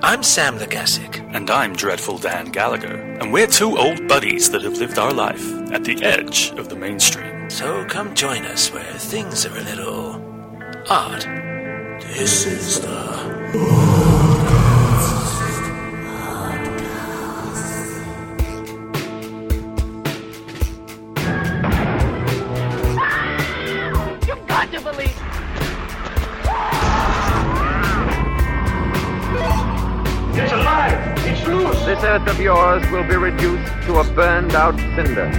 I'm Sam Legasic. And I'm Dreadful Dan Gallagher, and we're two old buddies that have lived our life at the edge of the mainstream. So come join us where things are a little odd. This is the This earth of yours will be reduced to a burned out cinder.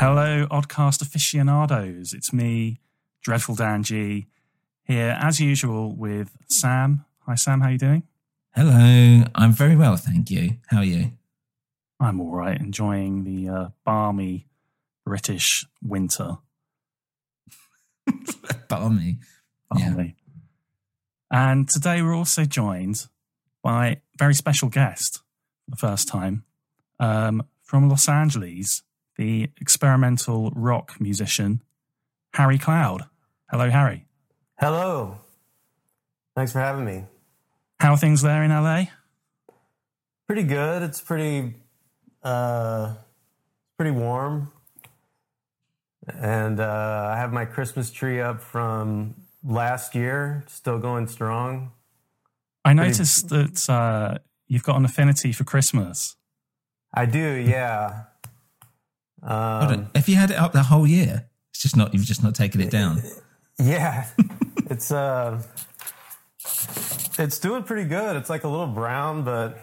Hello, Oddcast aficionados. It's me, Dreadful Dan G, here as usual with Sam. Hi, Sam. How you doing? Hello, I'm very well, thank you. How are you? I'm all right, enjoying the uh, balmy British winter. Balmy. Yeah. Balmy. And today we're also joined by a very special guest for the first time um, from Los Angeles, the experimental rock musician Harry Cloud. Hello, Harry. Hello. Thanks for having me. How are things there in LA? Pretty good. It's pretty uh pretty warm. And uh I have my Christmas tree up from last year, still going strong. I Pretty- noticed that uh, you've got an affinity for Christmas. I do, yeah. Hold Um, on, Have you had it up the whole year? It's just not. You've just not taken it down. yeah. it's uh it's doing pretty good. It's like a little brown, but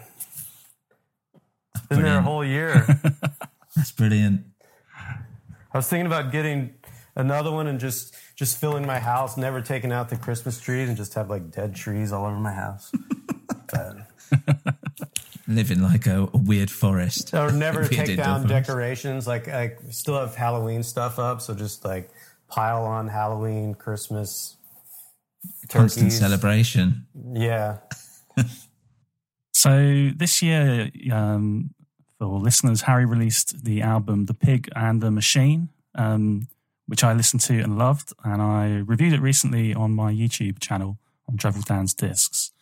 been there a whole year. That's brilliant. I was thinking about getting another one and just just filling my house, never taking out the Christmas trees, and just have like dead trees all over my house. Living like a, a weird forest. or never take down decorations. Like I still have Halloween stuff up, so just like pile on Halloween, Christmas, Constant turkeys. celebration. Yeah, So this year, um, for listeners, Harry released the album "The Pig and the Machine," um, which I listened to and loved, and I reviewed it recently on my YouTube channel on Dreadful Dan's Discs.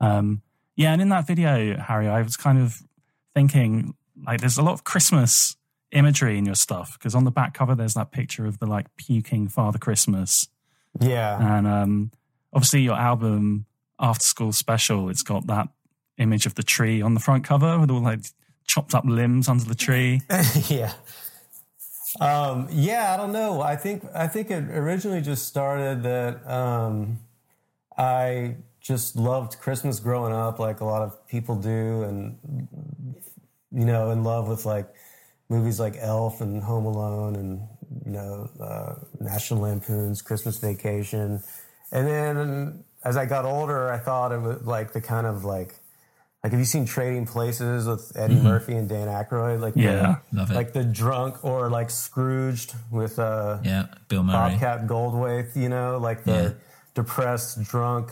Um, yeah, and in that video, Harry, I was kind of thinking like, there's a lot of Christmas imagery in your stuff because on the back cover there's that picture of the like puking Father Christmas, yeah, and um, obviously your album After School Special, it's got that image of the tree on the front cover with all like chopped up limbs under the tree. yeah. Um, yeah, I don't know. I think I think it originally just started that um, I just loved Christmas growing up, like a lot of people do, and you know, in love with like movies like Elf and Home Alone, and you know, uh, National Lampoon's Christmas Vacation, and then as I got older, I thought it was like the kind of like Like, have you seen Trading Places with Eddie Mhm. Murphy and Dan Aykroyd? Like, Yeah. the, Love it. Like the drunk or like Scrooged with uh, Yeah, Bill Murray. Bobcat Goldthwait. You know, like the Yeah. depressed, drunk,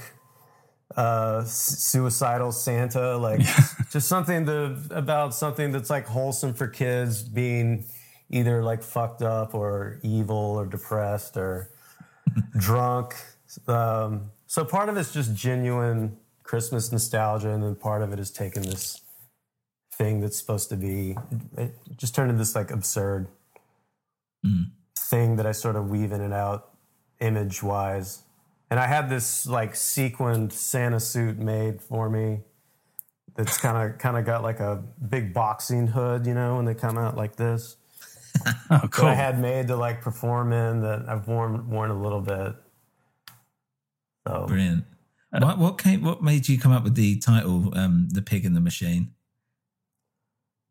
uh, suicidal Santa. Like, just something to about something that's like wholesome for kids being either like fucked up or evil or depressed or drunk. Um, so part of it's just genuine Christmas nostalgia, and then part of it is taking this thing that's supposed to be it just turned into this like absurd Mm. thing that I sort of weave in and out image wise. And I had this like sequined Santa suit made for me. That's kind of kind of got like a big boxing hood, you know, when they come out like this. Oh, That. I had made to like perform in that I've worn worn a little bit. So Brilliant. What what came? What made you come up with the title, um, "The Pig and the Machine"?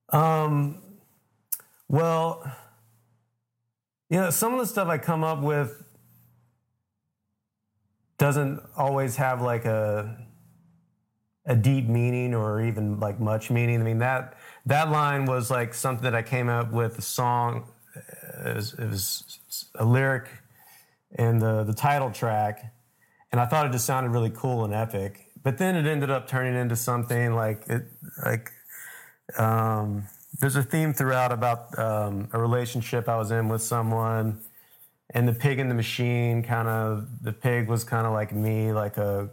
Um, well, you know, some of the stuff I come up with doesn't always have like a a deep meaning or even like much meaning. I mean that that line was like something that I came up with a song. It was, it was a lyric in the the title track, and I thought it just sounded really cool and epic. But then it ended up turning into something like it like um, there's a theme throughout about um, a relationship I was in with someone, and the pig and the machine kind of the pig was kind of like me, like a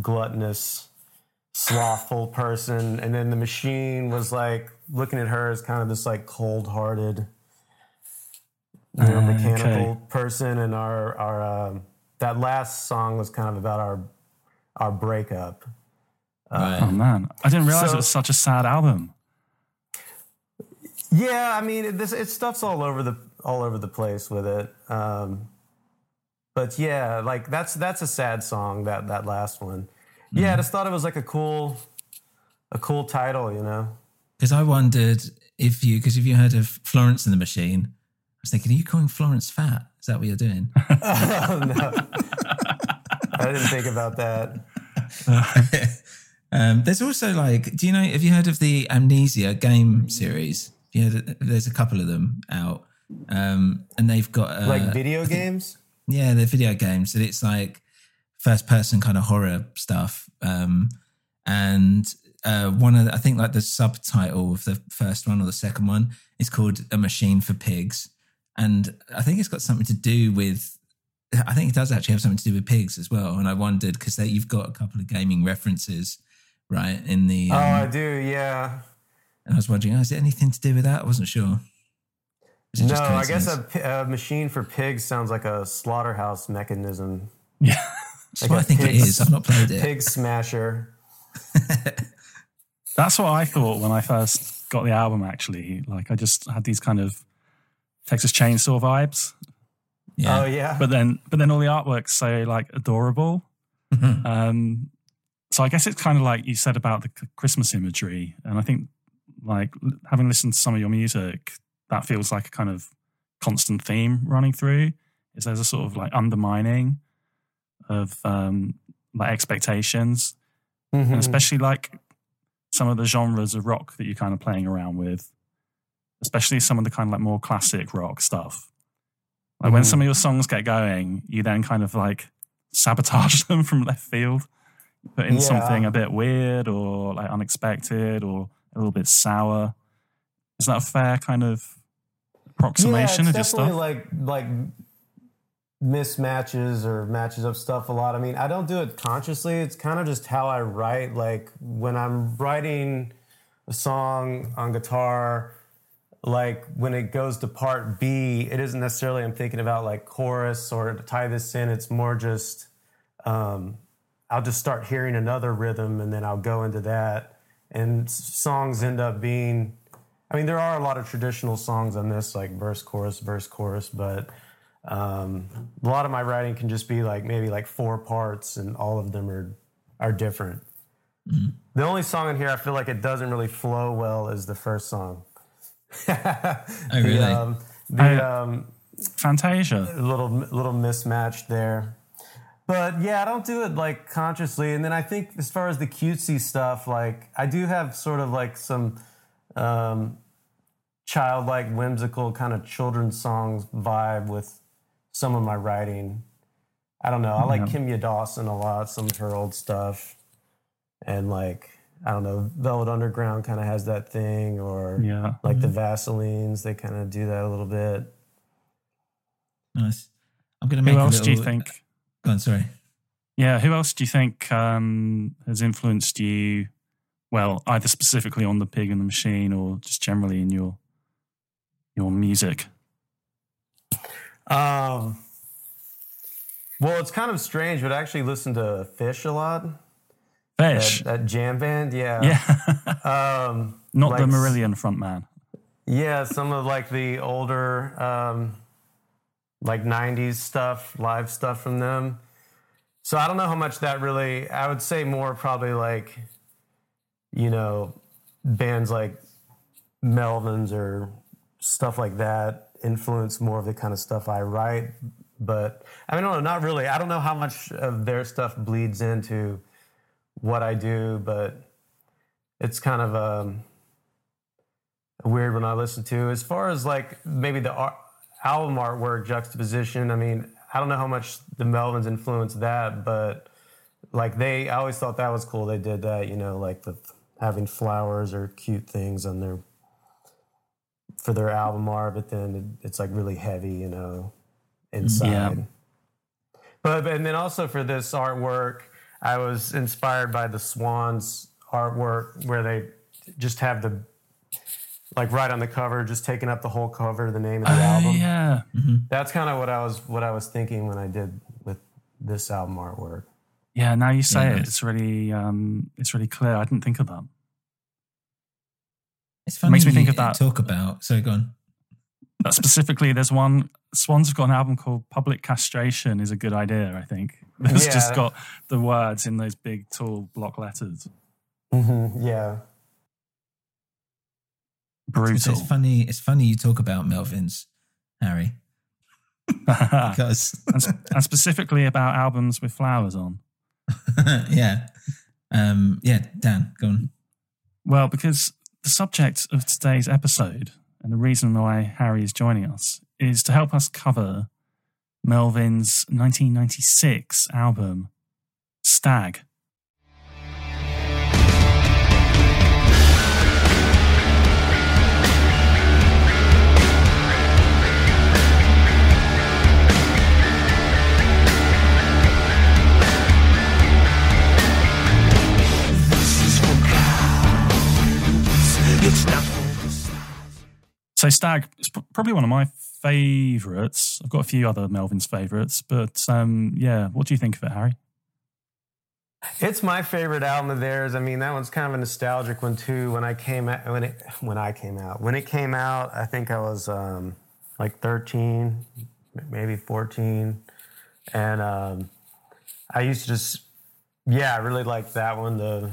gluttonous, slothful person, and then the machine was like looking at her as kind of this like cold-hearted, you know, Ah, mechanical okay. person, and our our um, that last song was kind of about our our breakup. oh man, I didn't realize so- it was such a sad album. Yeah, I mean, it, this it stuff's all over the all over the place with it. Um, but yeah, like that's that's a sad song. That that last one. Yeah, I just thought it was like a cool, a cool title. You know. Because I wondered if you, because if you heard of Florence and the Machine, I was thinking, are you calling Florence fat? Is that what you're doing? oh, no. I didn't think about that. um, there's also like, do you know? Have you heard of the Amnesia game series? Th- there's a couple of them out, um, and they've got uh, like video games. Yeah, they're video games, and it's like first person kind of horror stuff. Um, and uh, one of the, I think like the subtitle of the first one or the second one is called "A Machine for Pigs," and I think it's got something to do with. I think it does actually have something to do with pigs as well. And I wondered because you've got a couple of gaming references, right? In the oh, um, I do. Yeah. and I was wondering, oh, is it anything to do with that? I wasn't sure. No, I guess a, a machine for pigs sounds like a slaughterhouse mechanism. Yeah. That's what I think it pig- is. I've not played it. Pig smasher. That's what I thought when I first got the album. Actually, like I just had these kind of Texas Chainsaw vibes. Yeah. Oh yeah. But then, but then all the artwork's so like adorable. Mhm. Um, so I guess it's kind of like you said about the Christmas imagery, and I think like having listened to some of your music, that feels like a kind of constant theme running through. Is there's a sort of like undermining of um, like expectations, Mhm. and especially like some of the genres of rock that you're kind of playing around with, especially some of the kind of like more classic rock stuff. Like when Mhm. some of your songs get going, you then kind of like sabotage them from left field, put in Yeah. something a bit weird or like unexpected or a little bit sour. Is that a fair kind of approximation yeah, of your it's stuff? definitely like like mismatches or matches up stuff a lot. I mean, I don't do it consciously. It's kind of just how I write. Like when I'm writing a song on guitar, like when it goes to part B, it isn't necessarily I'm thinking about like chorus or to tie this in. It's more just um, I'll just start hearing another rhythm and then I'll go into that. And songs end up being I mean, there are a lot of traditional songs on this, like verse, chorus, verse, chorus, but um, a lot of my writing can just be like maybe like four parts, and all of them are are different. The only song in here I feel like it doesn't really flow well is the first song. Oh, really? The, um, the I- um, Fantasia. a little little mismatched there. But yeah, I don't do it like consciously. And then I think as far as the cutesy stuff, like I do have sort of like some um, childlike, whimsical kind of children's songs vibe with some of my writing. I don't know. I like Yeah. Kimya Dawson a lot, some of her old stuff. And like, I don't know, Velvet Underground kind of has that thing, or Yeah. like the Vaselines, they kind of do that a little bit. Nice. I'm going to make Who a else do you little- think? Go on, sorry. Yeah, who else do you think um, has influenced you? Well, either specifically on the Pig and the Machine, or just generally in your your music. Um, well, it's kind of strange, but I actually listen to Phish a lot. Phish, That, that jam band, yeah. yeah, Um, not the like- Marillion frontman. Yeah, some of like the older, um, like 90s stuff, live stuff from them. So I don't know how much that really, I would say more probably like, you know, bands like Melvins or stuff like that influence more of the kind of stuff I write. But I mean, I don't know, not really. I don't know how much of their stuff bleeds into what I do, but it's kind of um, weird when I listen to. As far as like maybe the ar- album artwork juxtaposition, I mean, I don't know how much the Melvins influenced that, but like they, I always thought that was cool. They did that, you know, like with having flowers or cute things on their for their album art, but then it, it's like really heavy, you know, inside. Yeah. But and then also for this artwork, I was inspired by the Swans artwork where they just have the like right on the cover, just taking up the whole cover, the name of the Oh, album. yeah, That's kind of what I was what I was thinking when I did with this album artwork. yeah. Now you say Yeah, it, it's really um, it's really clear. I didn't think of that. It's funny Makes me think of that. Talk about. so go on. Uh, specifically, there's one. Swans have got an album called "Public Castration." Is a good idea. I think it's just got the words in those big, tall block letters. Mm-hmm. Yeah. Brutal. It's funny. It's funny you talk about Melvins, Harry, because and, and specifically about albums with flowers on. yeah, um, yeah. Dan, go on. Well, because the subject of today's episode and the reason why Harry is joining us is to help us cover Melvin's 1996 album, Stag. So Stag is probably one of my favourites. I've got a few other Melvin's favourites, but um, yeah, what do you think of it, Harry? It's my favorite album of theirs. I mean, that one's kind of a nostalgic one too. When I came out, when it when I came out, when it came out, I think I was um, like 13, maybe 14, and um, I used to just, yeah, I really liked that one the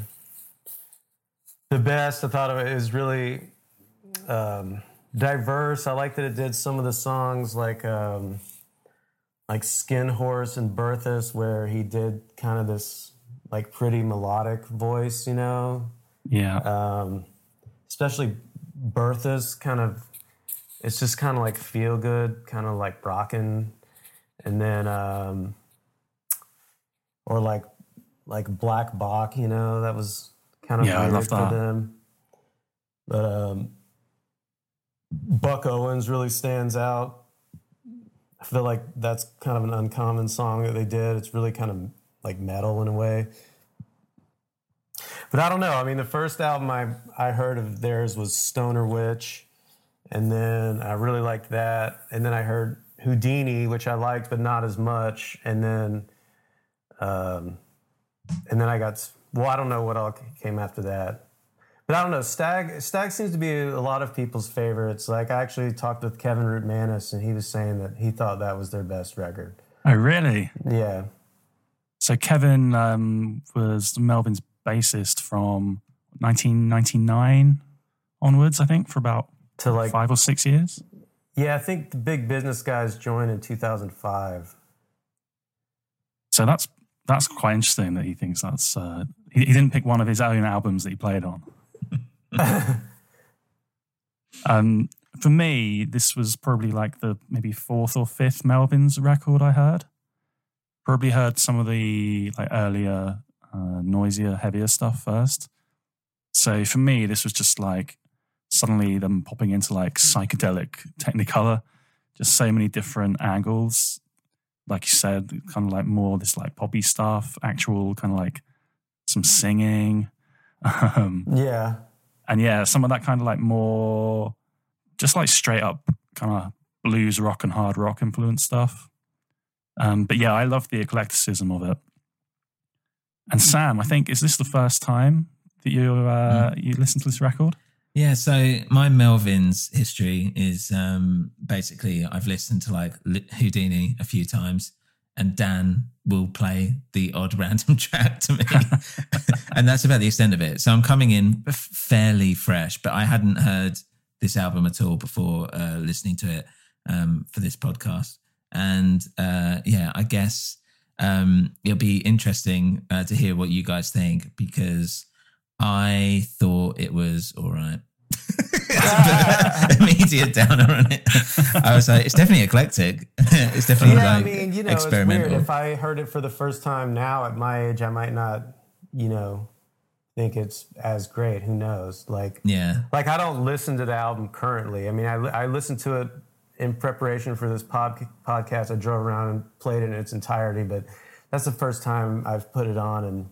the best. I thought of it was really um, diverse. I like that it did some of the songs like. Um, like Skin Horse and Berthas, where he did kind of this like pretty melodic voice, you know. Yeah. Um, especially Bertha's kind of, it's just kind of like feel good, kind of like rocking, and then um, or like like Black Bock, you know, that was kind of Yeah, I love for that. them. But um, Buck Owens really stands out. I feel like that's kind of an uncommon song that they did. It's really kind of like metal in a way. But I don't know. I mean, the first album I, I heard of theirs was Stoner Witch. And then I really liked that. And then I heard Houdini, which I liked, but not as much. And then, um, and then I got, well, I don't know what all came after that. But I don't know. Stag Stag seems to be a lot of people's favorites. Like I actually talked with Kevin Rutmanis, and he was saying that he thought that was their best record. Oh, really? Yeah, So Kevin um, was Melvin's bassist from 1999 onwards, I think, for about to like five or six years. yeah. I think the Big Business guys joined in 2005. So that's that's quite interesting that he thinks that's. Uh, he, he didn't pick one of his own albums that he played on. um, for me, this was probably like the maybe fourth or fifth Melvins record I heard. Probably heard some of the like earlier, uh, noisier, heavier stuff first. So for me, this was just like suddenly them popping into like psychedelic Technicolor, just so many different angles. Like you said, kind of like more this like poppy stuff, actual kind of like some singing. Um, yeah. And yeah, some of that kind of like more, just like straight up kind of blues rock and hard rock influence stuff. Um, but yeah, I love the eclecticism of it. And Sam, I think is this the first time that you uh, mm. you listen to this record? Yeah, so my Melvins history is um, basically I've listened to like Houdini a few times, and Dan will play the odd random track to me. and that's about the extent of it. So I'm coming in fairly fresh, but I hadn't heard this album at all before uh, listening to it um, for this podcast. And uh, yeah, I guess um, it'll be interesting uh, to hear what you guys think because I thought it was all right. immediate downer on it. I was like, it's definitely eclectic. it's definitely yeah, like I mean, you know, experimental. It's weird. If I heard it for the first time now at my age, I might not, you know, think it's as great. Who knows? Like, yeah, like I don't listen to the album currently. I mean, I I listened to it in preparation for this pod, podcast. I drove around and played it in its entirety, but that's the first time I've put it on in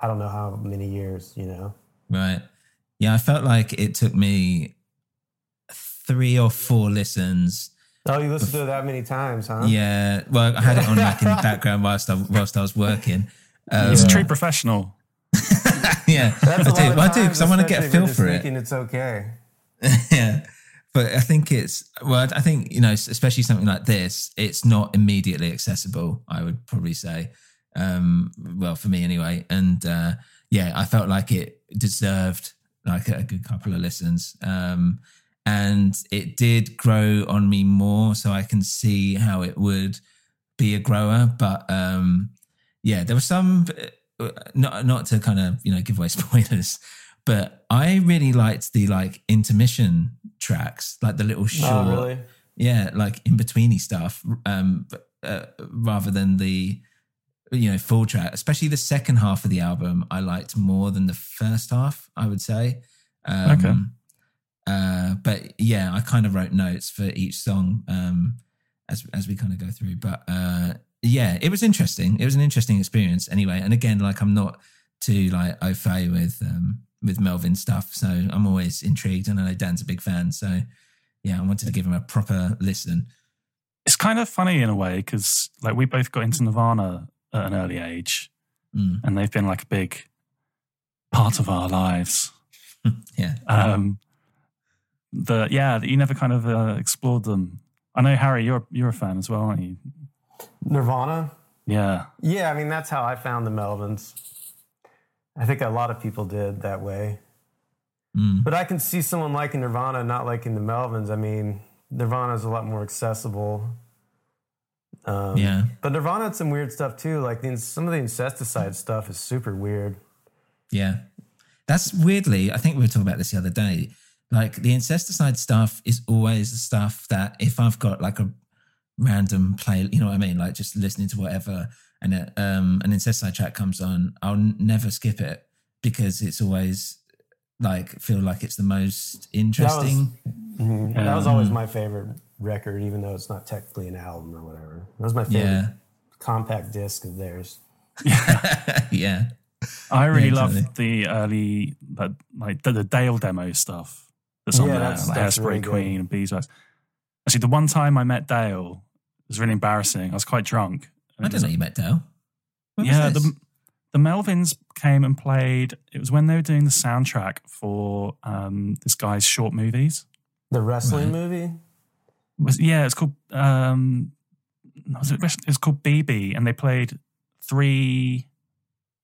I don't know how many years. You know, right. Yeah, I felt like it took me three or four listens. Oh, you listened to it that many times, huh? Yeah. Well, I had it on like in the background whilst I whilst I was working. Um, He's a true professional. yeah, That's I do. Well, I do because I want to get a feel for it. It's okay. yeah, but I think it's well. I think you know, especially something like this, it's not immediately accessible. I would probably say, um, well, for me anyway. And uh, yeah, I felt like it deserved like a, good couple of listens. Um, and it did grow on me more, so I can see how it would be a grower. But um, yeah, there was some uh, not not to kind of you know give away spoilers, but I really liked the like intermission tracks, like the little short, oh, really? yeah, like in betweeny stuff, um, uh, rather than the you know full track especially the second half of the album i liked more than the first half i would say. Um, okay. uh, but yeah i kind of wrote notes for each song um, as as we kind of go through. But uh, yeah it was interesting. It was an interesting experience anyway. And again like i'm not too like au fait with um, with melvin stuff so i'm always intrigued. And i know dan's a big fan so yeah i wanted to give him a proper listen. It's kind of funny in a way because like we both got into nirvana at an early age, mm. and they've been like a big part of our lives. yeah. Um, the yeah, you never kind of uh, explored them. I know Harry, you're you're a fan as well, aren't you? Nirvana. Yeah. Yeah, I mean that's how I found the Melvins. I think a lot of people did that way. Mm. But I can see someone liking Nirvana, not liking the Melvins. I mean, Nirvana is a lot more accessible. Um, yeah. But Nirvana had some weird stuff too. Like the, some of the incesticide stuff is super weird. Yeah. That's weirdly, I think we were talking about this the other day. Like the incesticide stuff is always the stuff that if I've got like a random play, you know what I mean? Like just listening to whatever and a, um, an incesticide track comes on, I'll n- never skip it because it's always like feel like it's the most interesting. That was, mm-hmm. that was always my favorite record, even though it's not technically an album or whatever. That was my favorite yeah. compact disc of theirs. yeah. I really yeah, love the early, like the, the, Dale demo stuff that's on yeah, there, that's, like that's Hairspray really Queen good. and Beeswax. Actually, the one time I met Dale was really embarrassing. I was quite drunk. I didn't know you met Dale. When yeah, the the Melvins came and played. It was when they were doing the soundtrack for um, this guy's short movies. The wrestling right. movie was yeah, it's called um, was it, it's called BB, and they played three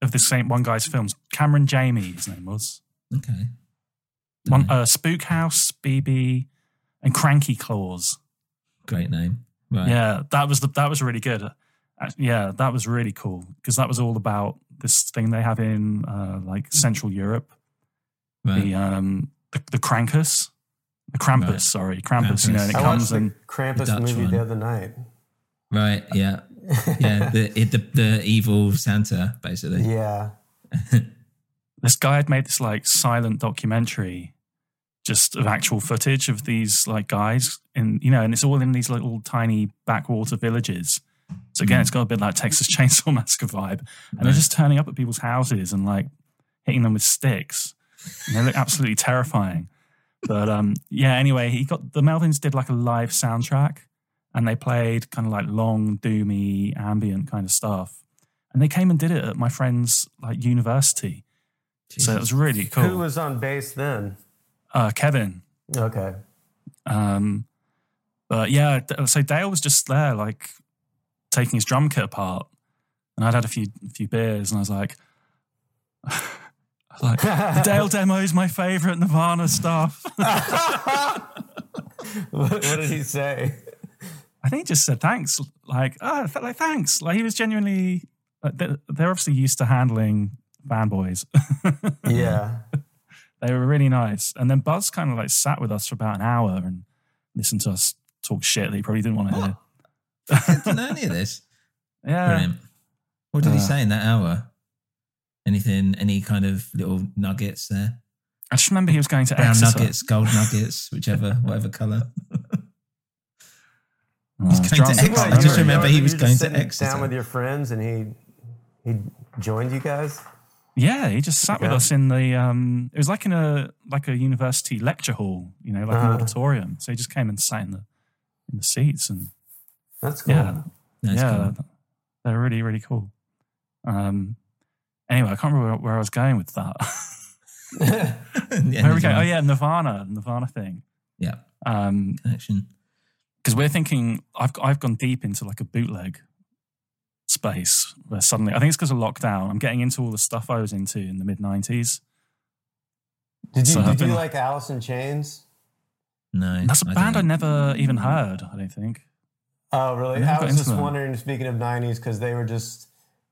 of the same one guy's films. Cameron Jamie, his name was. Okay. One uh, Spook House, BB, and Kranky Klaus. Great name. Right. Yeah, that was the, that was really good. Uh, Yeah, that was really cool because that was all about this thing they have in uh, like Central Europe, Right. the um the, the the Krampus, Right. sorry, Krampus. You know, and it I comes the and Krampus Dutch movie one. the other night. Right. Yeah. Yeah. the, it, the the evil Santa, basically. Yeah. this guy had made this like silent documentary just of actual footage of these like guys in you know and it's all in these little tiny backwater villages so again mm. it's got a bit like texas chainsaw massacre vibe and they're just turning up at people's houses and like hitting them with sticks and they look absolutely terrifying but um yeah anyway he got the melvins did like a live soundtrack and they played kind of like long doomy ambient kind of stuff and they came and did it at my friend's like university so it was really cool. Who was on bass then? uh, Kevin. Okay. Um, but yeah, so Dale was just there, like taking his drum kit apart, and I'd had a few few beers, and I was like, like the Dale demo is my favorite Nirvana stuff. what, what did he say? I think he just said thanks, like oh, th- like thanks, like he was genuinely. Like, they're, they're obviously used to handling fanboys. Yeah. they were really nice. And then Buzz kind of like sat with us for about an hour and listened to us talk shit that he probably didn't want to hear. I didn't know any of this. Yeah. Brilliant. What did he Uh, say in that hour? Anything? Any kind of little nuggets there? I just remember he was going to Brown Exeter. nuggets, gold nuggets, whichever, whatever color. Oh, He's going drums to are Exeter. I just good. remember he was you going just to sitting Exeter. down with your friends, and he he joined you guys. Yeah, he just sat with Yeah. us in the. Um, it was like in a like a university lecture hall, you know, like an Uh-huh. auditorium. So he just came and sat in the in the seats, and That's cool. yeah, That's yeah, cool. they're really really cool. Um, anyway, I can't remember where I was going with that. Yeah, where we going? Oh yeah, Nirvana, the Nirvana thing. Yeah, Um, connection. because we're thinking I've I've gone deep into like a bootleg space where suddenly I think it's because of lockdown. I'm getting into all the stuff I was into in the mid '90s. Did you So I've did you like Alice in Chains? No, That's a I band I never even heard. I don't think. Oh, really? I I, was just them. wondering. Speaking of '90s, because they were just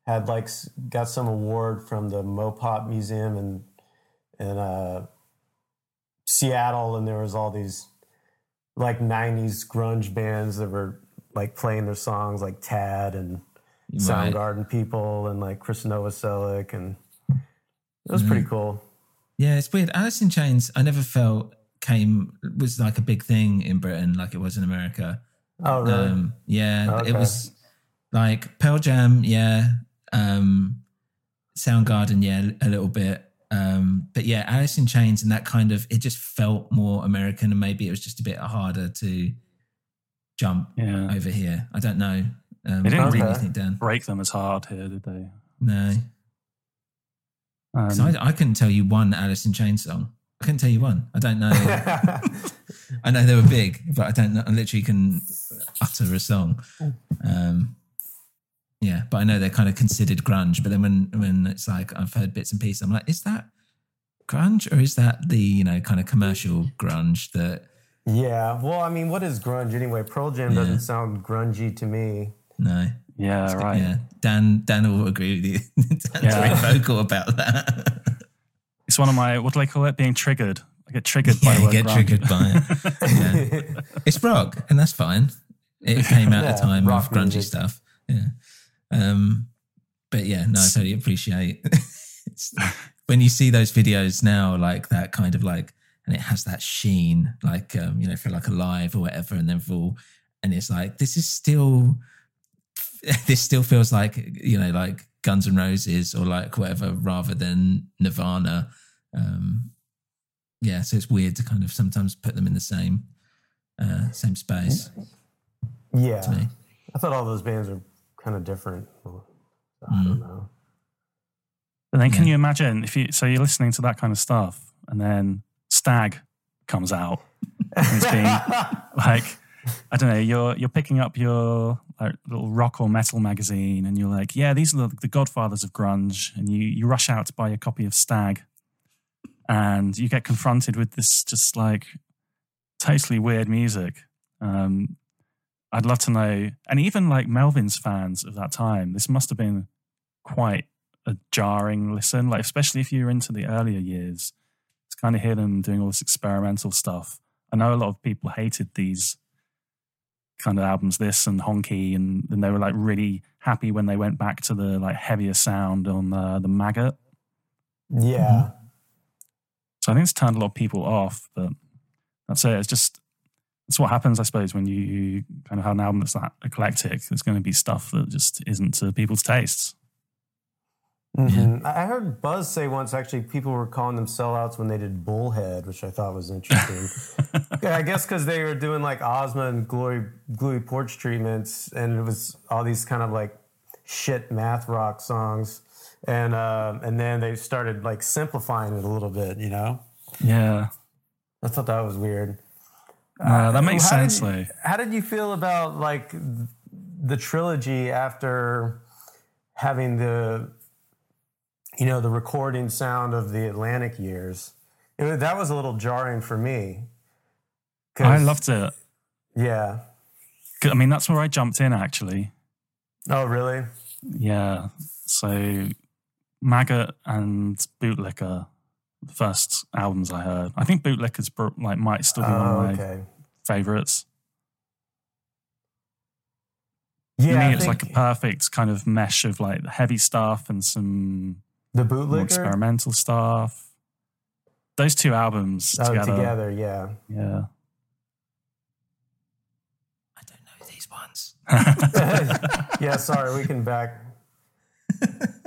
had like got some award from the Mopop Museum in in uh, Seattle, and there was all these like '90s grunge bands that were like playing their songs, like Tad and Right. Soundgarden people, and like Chris Novoselic, and it was Mm-hmm. pretty cool. Yeah, it's weird. Alice in Chains, I never felt came was like a big thing in Britain, like it was in America. Oh, really? Um, yeah, Okay. it was like Pearl Jam, yeah. Um, Soundgarden, yeah, a little bit. Um, but yeah, Alice in Chains and that kind of it just felt more American, and maybe it was just a bit harder to jump Yeah. over here. I don't know. Um, They didn't what do you really- think, Dan? Break them as hard here, did they? No, Um, 'Cause I, I couldn't tell you one Alice in Chains song. I couldn't tell you one. I don't know. I know they were big, but I don't know. I literally can utter a song. Um, yeah, but I know they're kind of considered grunge. But then when when it's like I've heard bits and pieces, I'm like, is that grunge or is that the you know kind of commercial grunge that Yeah. Well, I mean, what is grunge anyway? Pearl Jam Yeah. doesn't sound grungy to me. no? yeah, right. Yeah, Dan Dan will agree with you. Dan's Yeah. very vocal about that. It's one of my what do they call it? Being triggered. I get triggered by yeah, the word get grunge. triggered by it. Yeah. It's rock, and that's fine. It came out at Yeah, a time of grungy music. stuff. Yeah. Um, but yeah, no, I totally appreciate when you see those videos now, like that kind of like, and it has that sheen, like um, you know, for like a live or whatever, and then for and it's like this is still, this still feels like you know, like Guns and Roses or like whatever, rather than Nirvana. Um, yeah, so it's weird to kind of sometimes put them in the same uh, same space. Yeah. I thought all those bands are kind of different. Well, I Mm. don't know. But then, can you imagine if you so you're listening to that kind of stuff, and then Stag comes out, and it's being like, I don't know, you're you're picking up your like, little rock or metal magazine, and you're like, yeah, these are the, the godfathers of grunge, and you you rush out to buy a copy of Stag, and you get confronted with this just like totally weird music. Um, I'd love to know, and even like Melvin's fans of that time, this must have been quite a jarring listen. Like especially if you're into the earlier years, to kind of hear them doing all this experimental stuff. I know a lot of people hated these kind of albums, this and Honky, and, and they were like really happy when they went back to the like heavier sound on uh, the Maggot. Yeah. So I think it's turned a lot of people off, but that's it. It's just that's what happens, I suppose, when you, you kind of have an album that's that eclectic. There's going to be stuff that just isn't to people's tastes. Mm-hmm. I heard Buzz say once actually people were calling them sellouts when they did Bullhead, which I thought was interesting. yeah, I guess because they were doing like Ozma and Glory, Gluey Porch treatments, and it was all these kind of like shit math rock songs, and uh, and then they started like simplifying it a little bit, you know. Yeah, I thought that was weird. Uh, that makes how sense, did, though. How did you feel about like the trilogy after having the you know, the recording sound of the Atlantic years. It, that was a little jarring for me. I loved it. Yeah. I mean, that's where I jumped in actually. Oh, really? Yeah. So Maggot and Bootlicker, the first albums I heard. I think Bootlicker's like might still be one Oh, of my okay. favorites. Yeah. For me, I it's like a perfect kind of mesh of like heavy stuff and some the more bootlicker experimental stuff. Those two albums oh, together, together. Yeah. yeah. I don't know these ones. yeah. Sorry, we can back.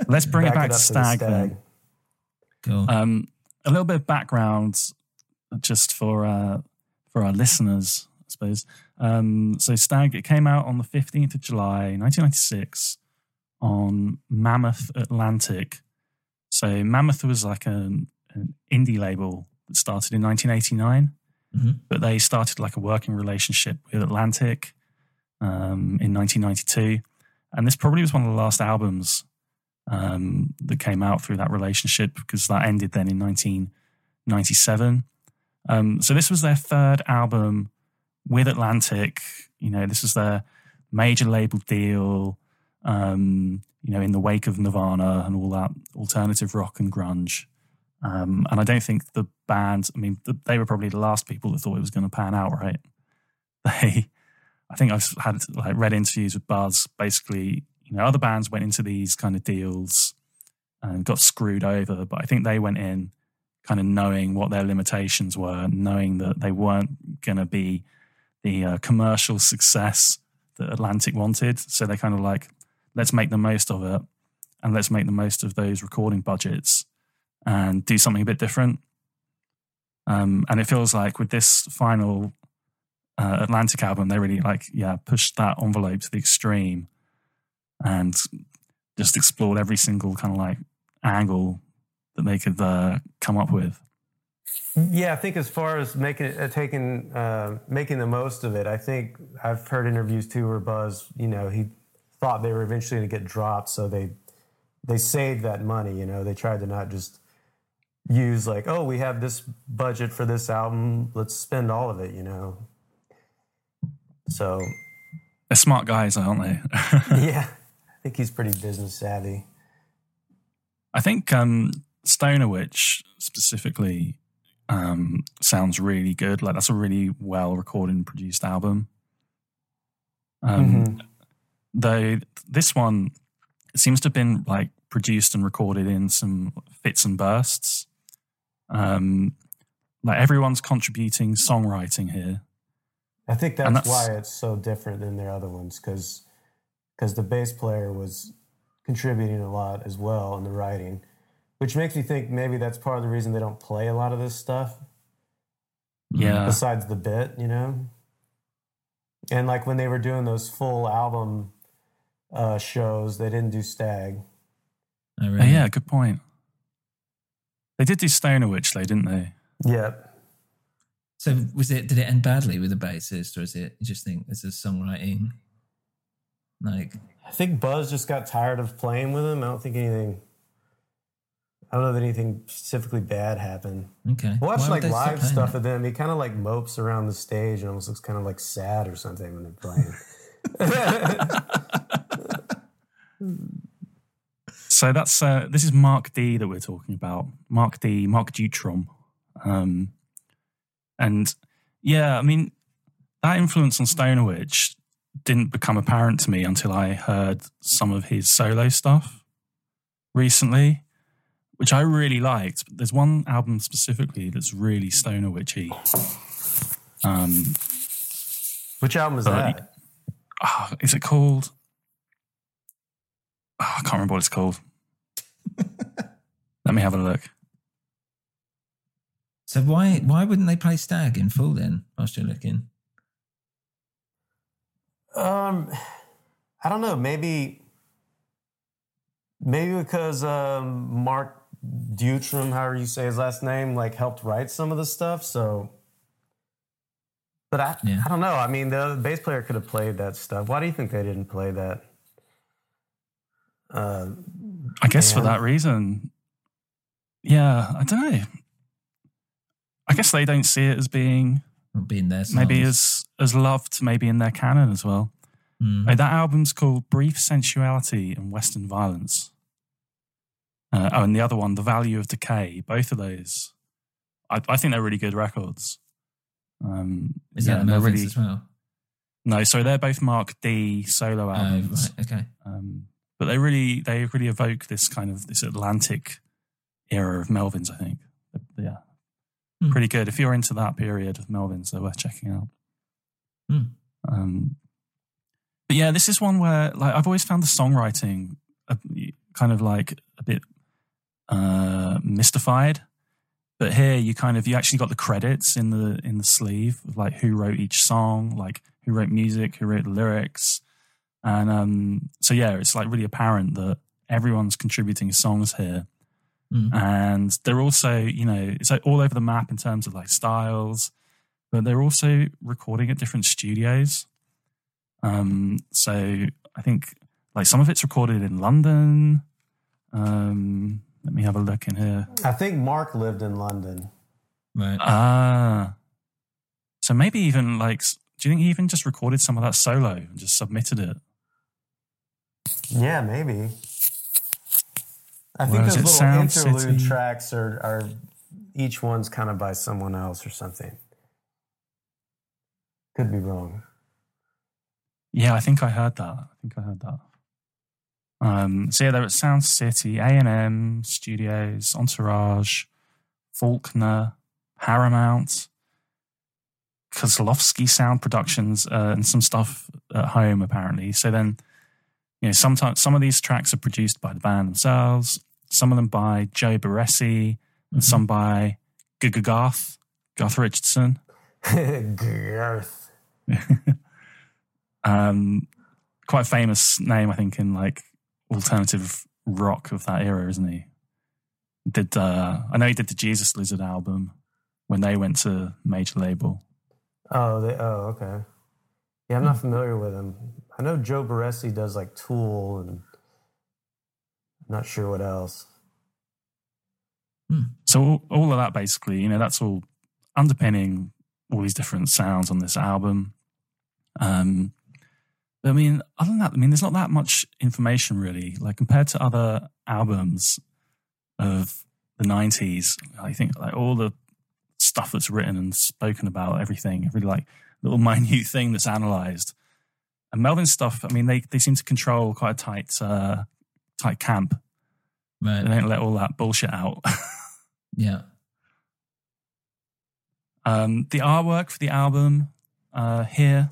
Let's bring it back back up to to the Stag, Stag. then. Cool. Um, a little bit of background, just for uh, for our listeners, I suppose. Um, so Stag, it came out on the fifteenth of July, nineteen ninety six, on Mammoth Atlantic. So Mammoth was like an, an indie label that started in nineteen eighty nine, Mhm. but they started like a working relationship with Atlantic um, in nineteen ninety two, and this probably was one of the last albums um, that came out through that relationship because that ended then in 1997. Um, so this was their third album with Atlantic. You know, this was their major label deal. Um, you know, in the wake of Nirvana and all that alternative rock and grunge. Um, and I don't think the band. I mean, the, they were probably the last people that thought it was going to pan out, right? They, I think I've had like read interviews with Buzz. Basically, you know, other bands went into these kind of deals and got screwed over, but I think they went in kind of knowing what their limitations were, knowing that they weren't going to be the uh, commercial success that Atlantic wanted. So they kind of like, let's make the most of it and let's make the most of those recording budgets and do something a bit different. Um, and it feels like with this final uh, Atlantic album, they really like, yeah, pushed that envelope to the extreme and just explored every single kind of like angle that they could uh, come up with. Yeah, I think as far as making it, uh, taking, uh, making the most of it, I think I've heard interviews too where Buzz, you know, he thought they were eventually going to get dropped, so they they saved that money. You know, they tried to not just use like, oh, we have this budget for this album, let's spend all of it. You know, so They're smart guys, aren't they? yeah, think he's pretty business savvy. I think um, Stoner Witch specifically um, sounds really good. Like that's a really well recorded and produced album. Um, Though this one seems to have been like produced and recorded in some fits and bursts. Um, like everyone's contributing songwriting here. I think that's, that's- why it's so different than their other ones because the bass player was contributing a lot as well in the writing, which makes me think maybe that's part of the reason they don't play a lot of this stuff Yeah. besides the bit, you know. And like when they were doing those full album uh, shows, they didn't do Stag. Oh, Oh, really? yeah, good point. They did do Stoner Witch though, didn't they? Yep. So was it? Did it end badly with the bassist, or is it? You just think this is songwriting? Like, I think Buzz just got tired of playing with him. I don't think anything. I don't know that anything specifically bad happened. okay. I watch like live stuff of them. He kind of like mopes around the stage and almost looks kind of like sad or something when they're playing. so that's uh, this is Mark D that we're talking about. Mark D, Mark Deutrom, um, and yeah, I mean that influence on Stoner Witch didn't become apparent to me until I heard some of his solo stuff recently, which I really liked. But there's one album specifically that's really Stoner Witchy. Um, Which album is but- that? oh, is it called? Oh, I can't remember what it's called. Let me have a look. So why why wouldn't they play Stag in full then? Whilst you're looking, Um, I don't know. Maybe, maybe because um, Mark Deutrom, however you say his last name, like helped write some of the stuff. So, but I, Yeah. I don't know. I mean, the bass player could have played that stuff. Why do you think they didn't play that? Uh, I guess for that reason. Yeah, I don't know. I guess they don't see it as being or being there, maybe as as loved maybe in their canon as well. Mm. Uh, that album's called Brief Sensuality and Western Violence. Uh, oh, and the other one, The Value of Decay. Both of those, I, I think they're really good records. Um, is yeah, that they're Melvins really as well? no. So they're both Mark D solo Oh, albums. right, okay. Um, but they really they really evoke this kind of this Atlantic era of Melvins. I think, yeah, Hmm. pretty good. If you're into that period of Melvins, they're worth checking out. Hmm. Um, but yeah, this is one where like I've always found the songwriting a, kind of like a bit uh, mystified. But here you kind of you actually got the credits in the in the sleeve of like who wrote each song, like who wrote music, who wrote the lyrics. And um, so yeah, it's like really apparent that everyone's contributing songs here. Mm. And they're also, you know, it's like all over the map in terms of like styles, but they're also recording at different studios. Um, so I think like some of it's recorded in London. Um, let me have a look in here. I think Mark lived in London. Right. Ah. So maybe even like, do you think he even just recorded some of that solo and just submitted it? Yeah, maybe. I think those little sounds interlude city- tracks are, are each one's kind of by someone else or something. Could be wrong. Yeah, I think I heard that. I think I heard that. Um, so yeah, they're at Sound City, A and M Studios, Entourage, Faulkner, Paramount, Kozlovsky Sound Productions, uh, and some stuff at home apparently. So then, you know, sometimes some of these tracks are produced by the band themselves, some of them by Joe Barresi, and some by Guga Garth, Garth Richardson. Garth. um, quite a famous name, I think, in like alternative rock of that era, isn't he? Did uh, I know he did the Jesus Lizard album when they went to major label? Oh, they, oh, okay. Yeah, I'm not familiar with him. I know Joe Barresi does like Tool and I'm not sure what else. So all, all of that basically, you know, that's all underpinning all these different sounds on this album. Um, but I mean, other than that, I mean, there's not that much information really. Like compared to other albums of the '90s, I think like all the stuff that's written and spoken about, everything, every like little minute thing that's analyzed. And Melvin's stuff, I mean, they they seem to control quite a tight uh, tight camp. Right. They don't let all that bullshit out. Yeah. Um, the artwork for the album uh, here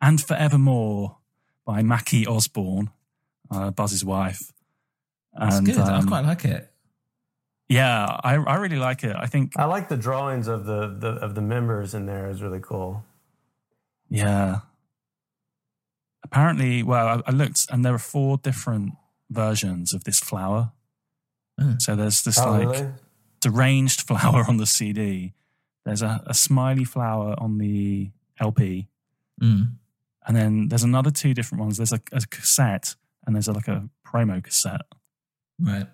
and Forevermore by Mackie Osborne, uh, Buzz's wife. It's And, good. I um, quite like it. Yeah, I, I really like it. I think, I like the drawings of the, the of the members in there is really cool. yeah. Apparently, well, I, I looked and there are four different versions of this flower. Mm. So there's this Oh, like really? deranged flower on the CD. There's a, a smiley flower on the LP. Mm. And then there's another two different ones. There's a, a cassette and there's a, like a promo cassette. Right.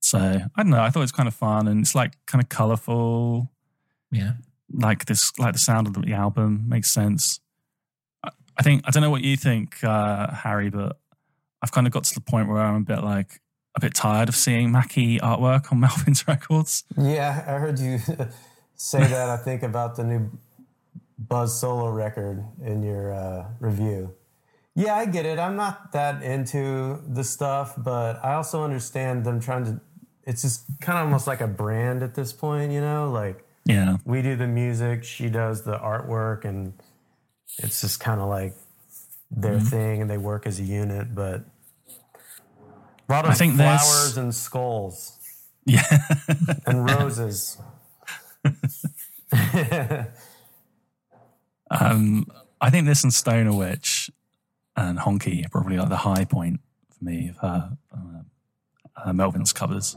So I don't know. I thought it was kind of fun and it's like kind of colorful. Yeah. Like this, like the sound of the album makes sense. I, I think I don't know what you think, uh, Harry, but I've kind of got to the point where I'm a bit like a bit tired of seeing Mackie artwork on Melvin's records. Yeah, I heard you say that. I think about the new Buzz solo record in your uh, review. Yeah, I get it. I'm not that into the stuff, but I also understand them trying to. It's just kind of almost like a brand at this point, you know. Like Yeah, we do the music, she does the artwork, and it's just kind of like their Mm-hmm. thing, and they work as a unit. But a lot of I think flowers and skulls yeah. and roses. um, I think this and Stoner Witch and Honky are probably like the high point for me of her uh, uh, Melvin's covers.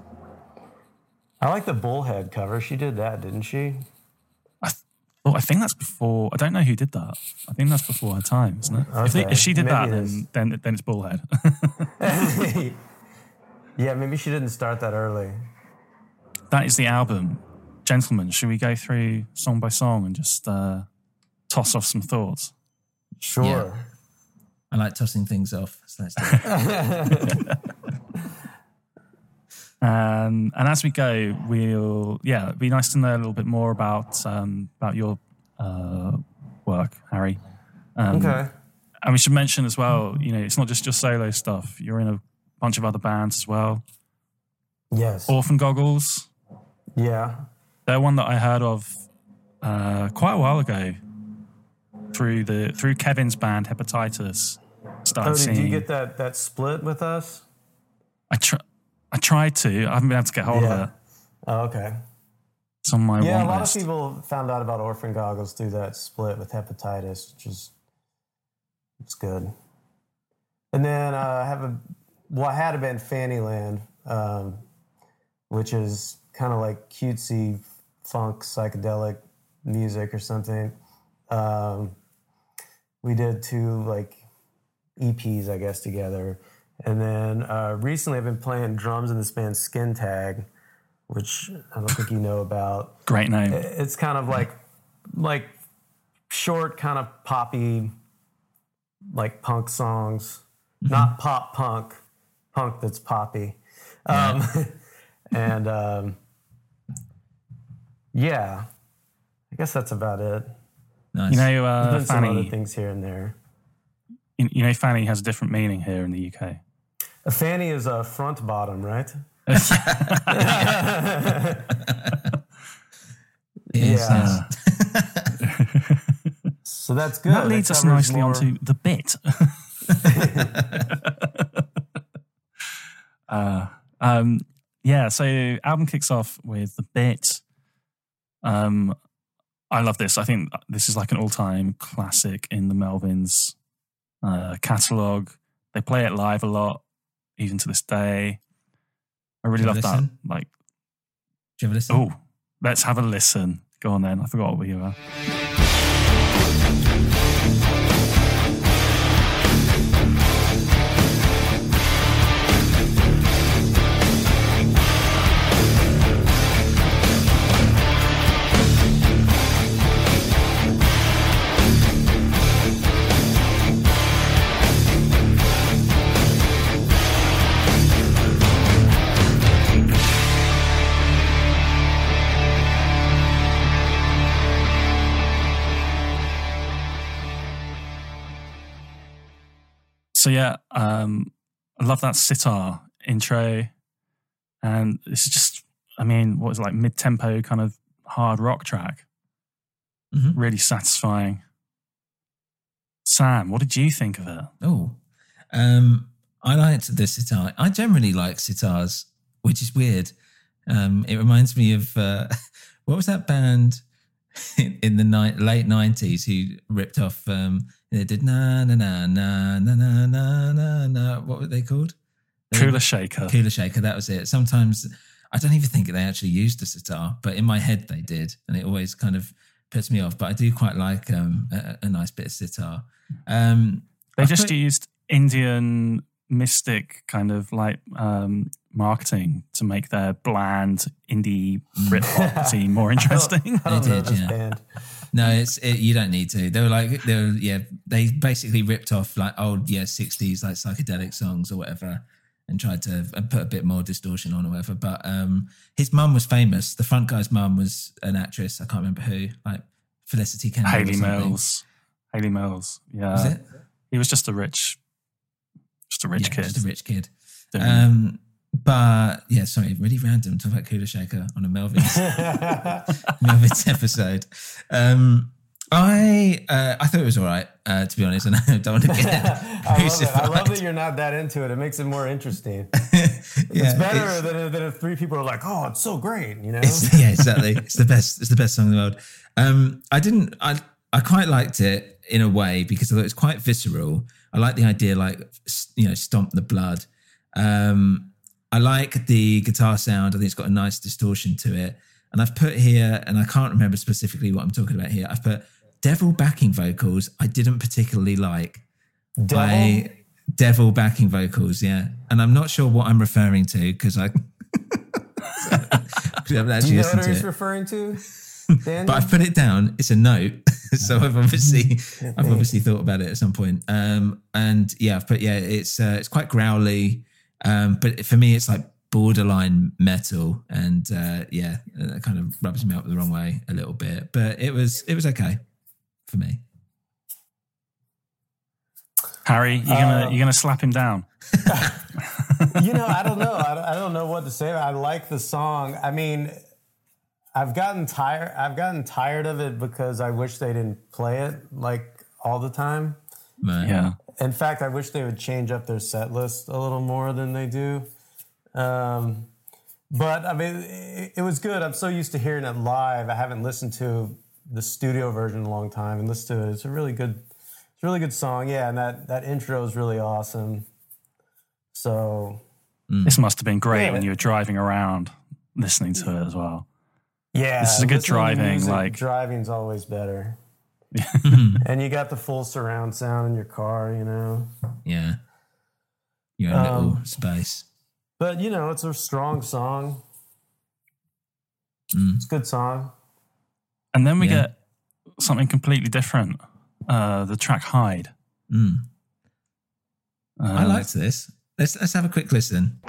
I like the bullhead cover. She did that, didn't she? Well, I think that's before. I don't know who did that. I think that's before her time, isn't it? If, they, if she did maybe that, then, then then it's Bullhead. yeah, maybe she didn't start that early. that is the album. Gentlemen, should we go through song by song and just uh, toss off some thoughts? Sure. Yeah. I like tossing things off. So let's. Um, and as we go, we'll yeah, it'd be nice to know a little bit more about um, about your uh, work, Harry. Um, Okay. And we should mention as well, you know, it's not just your solo stuff. You're in a bunch of other bands as well. Yes. Orphan Goggles, Yeah. they're one that I heard of uh, quite a while ago through the through Kevin's band Hepatitis. Started Oh, did you get that that split with us? I tr- I tried to. I haven't been able to get hold of Yeah. it. Oh, okay. It's on my yeah, a lot list. of people found out about orphan goggles through that split with hepatitis, which is it's good. And then uh, I have a well, I had a band Fannyland, um, which is kind of like cutesy funk psychedelic music or something. Um, we did two like EPs, I guess, together. And then uh, recently, I've been playing drums in this band Skin Tag, which I don't think you know about. Great name. It's kind of like like short, kind of poppy, like punk songs. Not pop punk, punk that's poppy. Um, and um, yeah, I guess that's about it. Nice. You know, uh, There's been some other Fanny. things here and there. You, you know, Fanny has a different meaning here in the UK. A fanny is a front bottom, right? Yes, Yeah. yes. So that's good. that leads us nicely more- onto the bit. uh, um, yeah, so album kicks off with the bit. Um, I love this. I think this is like an all-time classic in the Melvins uh, catalog. They play it live a lot, even to this day. I really love that. Like, Do you ever listen? oh, let's have a listen. Go on then. I forgot what we were. So yeah, um, I love that sitar intro, and is just, I mean, what is it, like mid tempo kind of hard rock track, Mhm. really satisfying. Sam, what did you think of it? Oh, um, I liked the sitar. I generally like sitars, which is weird. Um, it reminds me of uh, what was that band in, in the ni- late nineties who ripped off? Um, they did na na na na na na na na na. What were they called? They- Kula Shaker. Kula Shaker. That was it. Sometimes I don't even think they actually used a sitar, but in my head they did, and it always kind of puts me off. But I do quite like um, a, a nice bit of sitar. Um, They I just put- used Indian mystic kind of like um, marketing to make their bland indie Britpop scene more interesting. I don't They know did, this yeah. No, it's it, you don't need to. They were like they were yeah. They basically ripped off like old yeah sixties like psychedelic songs or whatever, and tried to put a bit more distortion on or whatever. But um, his mum was famous. The front guy's mum was an actress. I can't remember who. Like Felicity or Haley. Mills. Hayley Mills. Yeah. Was it? He was just a rich, just a rich Yeah, kid. Just a rich kid. Um, but yeah, sorry, really random talk about Kula Shaker on a Melvin's Melvin's episode. Um, I uh, I thought it was all right, uh, to be honest, and I don't want to get I love it. I love that you're not that into it. It makes it more interesting. Yeah, it's better it's- than, than if three people are like, "Oh, it's so great," you know. It's, yeah, exactly. It's the best. It's the best song in the world. Um, I didn't. I I quite liked it in a way because I thought it was quite visceral. I like the idea, like you know, stomp the blood. Um, I like the guitar sound. I think it's got a nice distortion to it. And I've put here, and I can't remember specifically what I'm talking about here. I've put devil backing vocals. I didn't particularly like. Devil? I, devil backing vocals, yeah. And I'm not sure what I'm referring to because I Do you know what he's referring to? But I've put it down. It's a note, so I've obviously I've obviously thought about it at some point. Um, and yeah, I've put yeah, it's uh, it's quite growly, um, but for me, it's like borderline metal, and uh, yeah, that kind of rubs me up the wrong way a little bit. But it was it was okay for me. Harry, you gonna Uh, you gonna slap him down? you know, I don't know. I don't, I don't know what to say. I like the song. I mean, I've gotten tired. I've gotten tired of it because I wish they didn't play it like all the time. Right. Yeah. In fact, I wish they would change up their set list a little more than they do. Um, but I mean, it, it was good. I'm so used to hearing it live. I haven't listened to the studio version in a long time and listened to it. It's a really good, it's a really good song. Yeah, and that that intro is really awesome. So This must have been great Yeah. when you were driving around listening to it as well. Yeah, This is a good driving, music, like- driving's always better. And you got the full surround sound in your car, you know. Yeah, your own little Um, space. But you know, it's a strong song. Mm. It's a good song. And then we Yeah. get something completely different. Uh, the track "Hide." Mm. I Uh, liked this. Let's let's have a quick listen.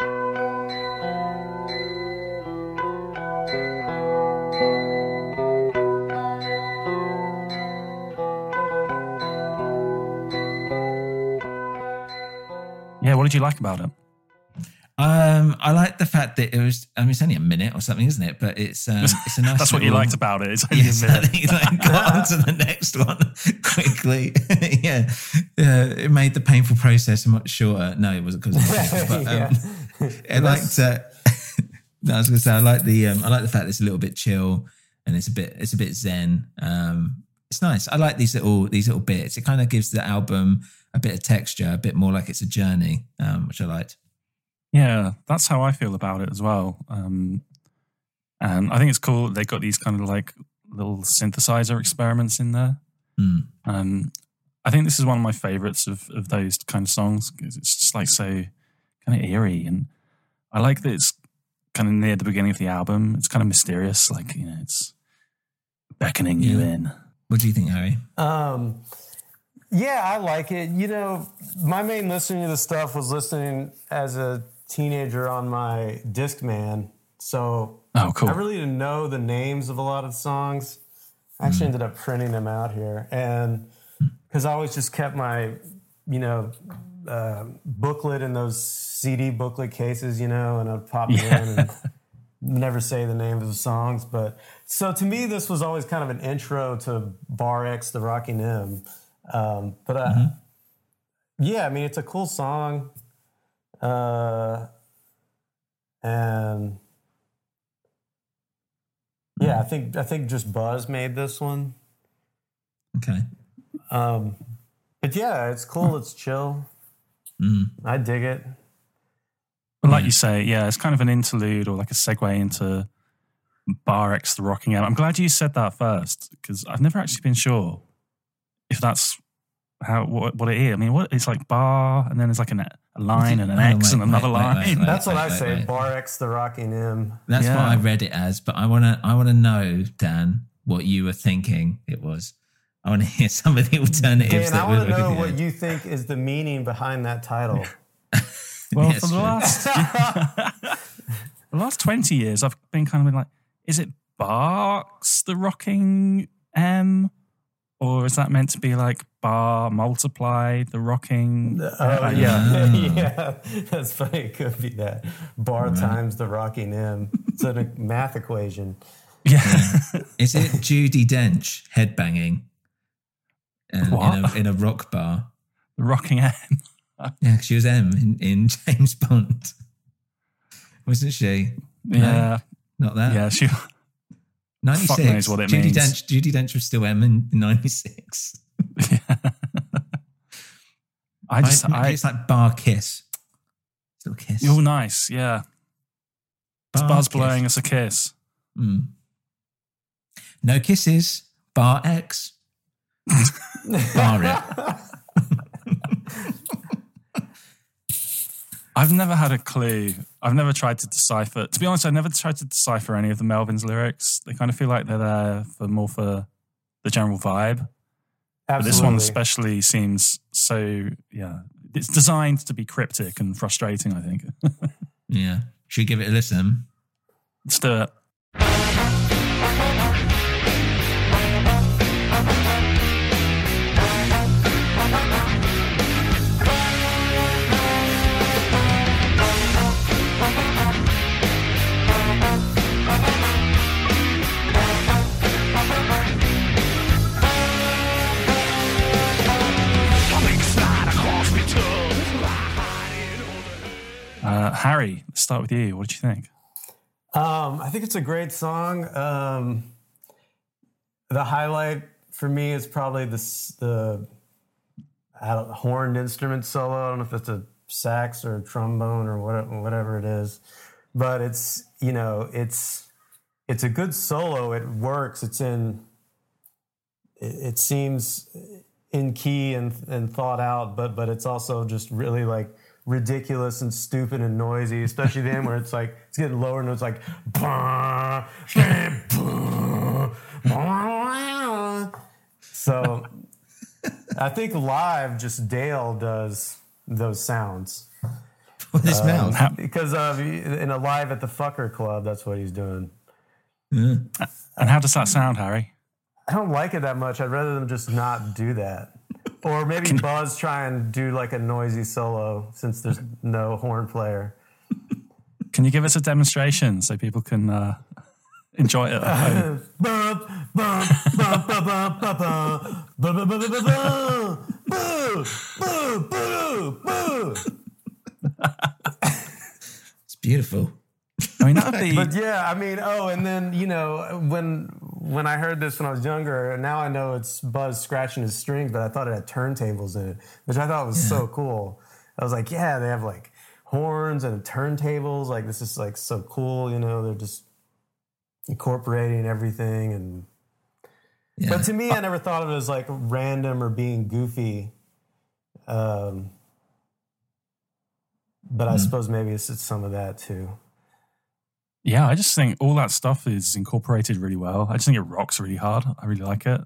What did you like about it? Um, I like the fact that it was. I mean, it's only a minute or something, isn't it? But it's um, it's a nice. That's what you liked about it. It's only Yes, a I minute. think like got on to the next one quickly. yeah, uh, it made the painful process much shorter. No, it wasn't because of the painful, but um, I liked. Uh, no, I was going to say I like the um, I like the fact that it's a little bit chill and it's a bit it's a bit zen. Um, it's nice. I like these little these little bits. It kind of gives the album a bit of texture, a bit more like it's a journey, um, which I liked. Yeah, that's how I feel about it as well. Um, and I think it's cool they've got these kind of like little synthesizer experiments in there. Mm. Um, I think this is one of my favorites of, of those kind of songs because it's just like so kind of eerie. And I like that it's kind of near the beginning of the album. It's kind of mysterious, like, you know, it's beckoning you in. What do you think, Harry? Um, yeah, I like it. You know, my main listening to the stuff was listening as a teenager on my Discman. So Oh, cool. I really didn't know the names of a lot of songs. I actually ended up printing them out here, and because I always just kept my, you know, uh, booklet in those CD booklet cases, you know, and I'd pop it in and never say the names of the songs. But so to me, this was always kind of an intro to Bar X, the Rocking M. Um, but uh, yeah, I mean, it's a cool song. Uh, and yeah, I think I think just Buzz made this one. Okay. Um, but yeah, it's cool. It's chill. Mm. I dig it. But like you say, yeah, it's kind of an interlude or like a segue into Bar X, the rocking out. I'm glad you said that first because I've never actually been sure if that's how what, what it is. I mean, what it's like bar and then there's like an, a line and an Oh, X wait, and another wait, wait, line. wait, wait. That's what I wait, say. wait. Bar X, the Rocking M. That's Yeah. what I read it as, but I want to I want to know, Dan, what you were thinking it was. I want to hear some of the alternatives. Dan, that I want to know what you think is the meaning behind that title. Well, Yes, for the last the last twenty years, I've been kind of been like, is it Barks the rocking M, or is that meant to be like bar multiply the rocking? Oh, Uh, yeah. Ah. yeah. That's funny. It could be that. Bar times the rocking M. It's a math equation. yeah. Is it Judi Dench headbanging in, in, a, in a rock bar? the rocking M. Yeah, she was M in, in James Bond, wasn't she? No, Yeah, not that. yeah. She. Ninety six. knows what it Judi means. Dench. Judi Dench was still M in ninety six. I just, I, it's like bar kiss. Still kiss. oh, nice. Yeah, it's Bar Buzz kiss. blowing us a kiss. Mm. No kisses. Bar X. bar it. I've never had a clue. I've never tried to decipher. To be honest, I've never tried to decipher any of the Melvins lyrics. They kind of feel like they're there for more for the general vibe. But this one especially seems so. Yeah, it's designed to be cryptic and frustrating. I think. Yeah. Should we give it a listen? Let's do it. Harry, let's start with you. What did you think? Um, I think it's a great song. Um, the highlight for me is probably the horned instrument solo. I don't know if it's a sax or a trombone or what, whatever it is, but it's you know it's it's a good solo. It works. It's in. It, it seems in key and and thought out, but but it's also just really like ridiculous and stupid and noisy, especially then where it's like it's getting lower and it's like "Bah, bah, bah, bah." so I think live just Dale does those sounds. With his Um, mouth. because of in a live at the fucker club, that's what he's doing. And how does that sound, Harry? I don't like it that much. I'd rather them just not do that. Or maybe Can Buzz try and do like a noisy solo since there's no horn player. Can you give us a demonstration so people can uh, enjoy it? At it's beautiful. I mean, that'd be. But yeah, I mean, oh, and then you know when when I heard this when I was younger, and now I know it's Buzz scratching his strings, but I thought it had turntables in it, which I thought was so cool. I was like, yeah, they have like horns and turntables. Like this is like so cool. You know, they're just incorporating everything. And Yeah. but to me, I never thought of it as like random or being goofy. Um, but I suppose maybe it's, it's some of that too. Yeah, I just think all that stuff is incorporated really well. I just think it rocks really hard. I really like it.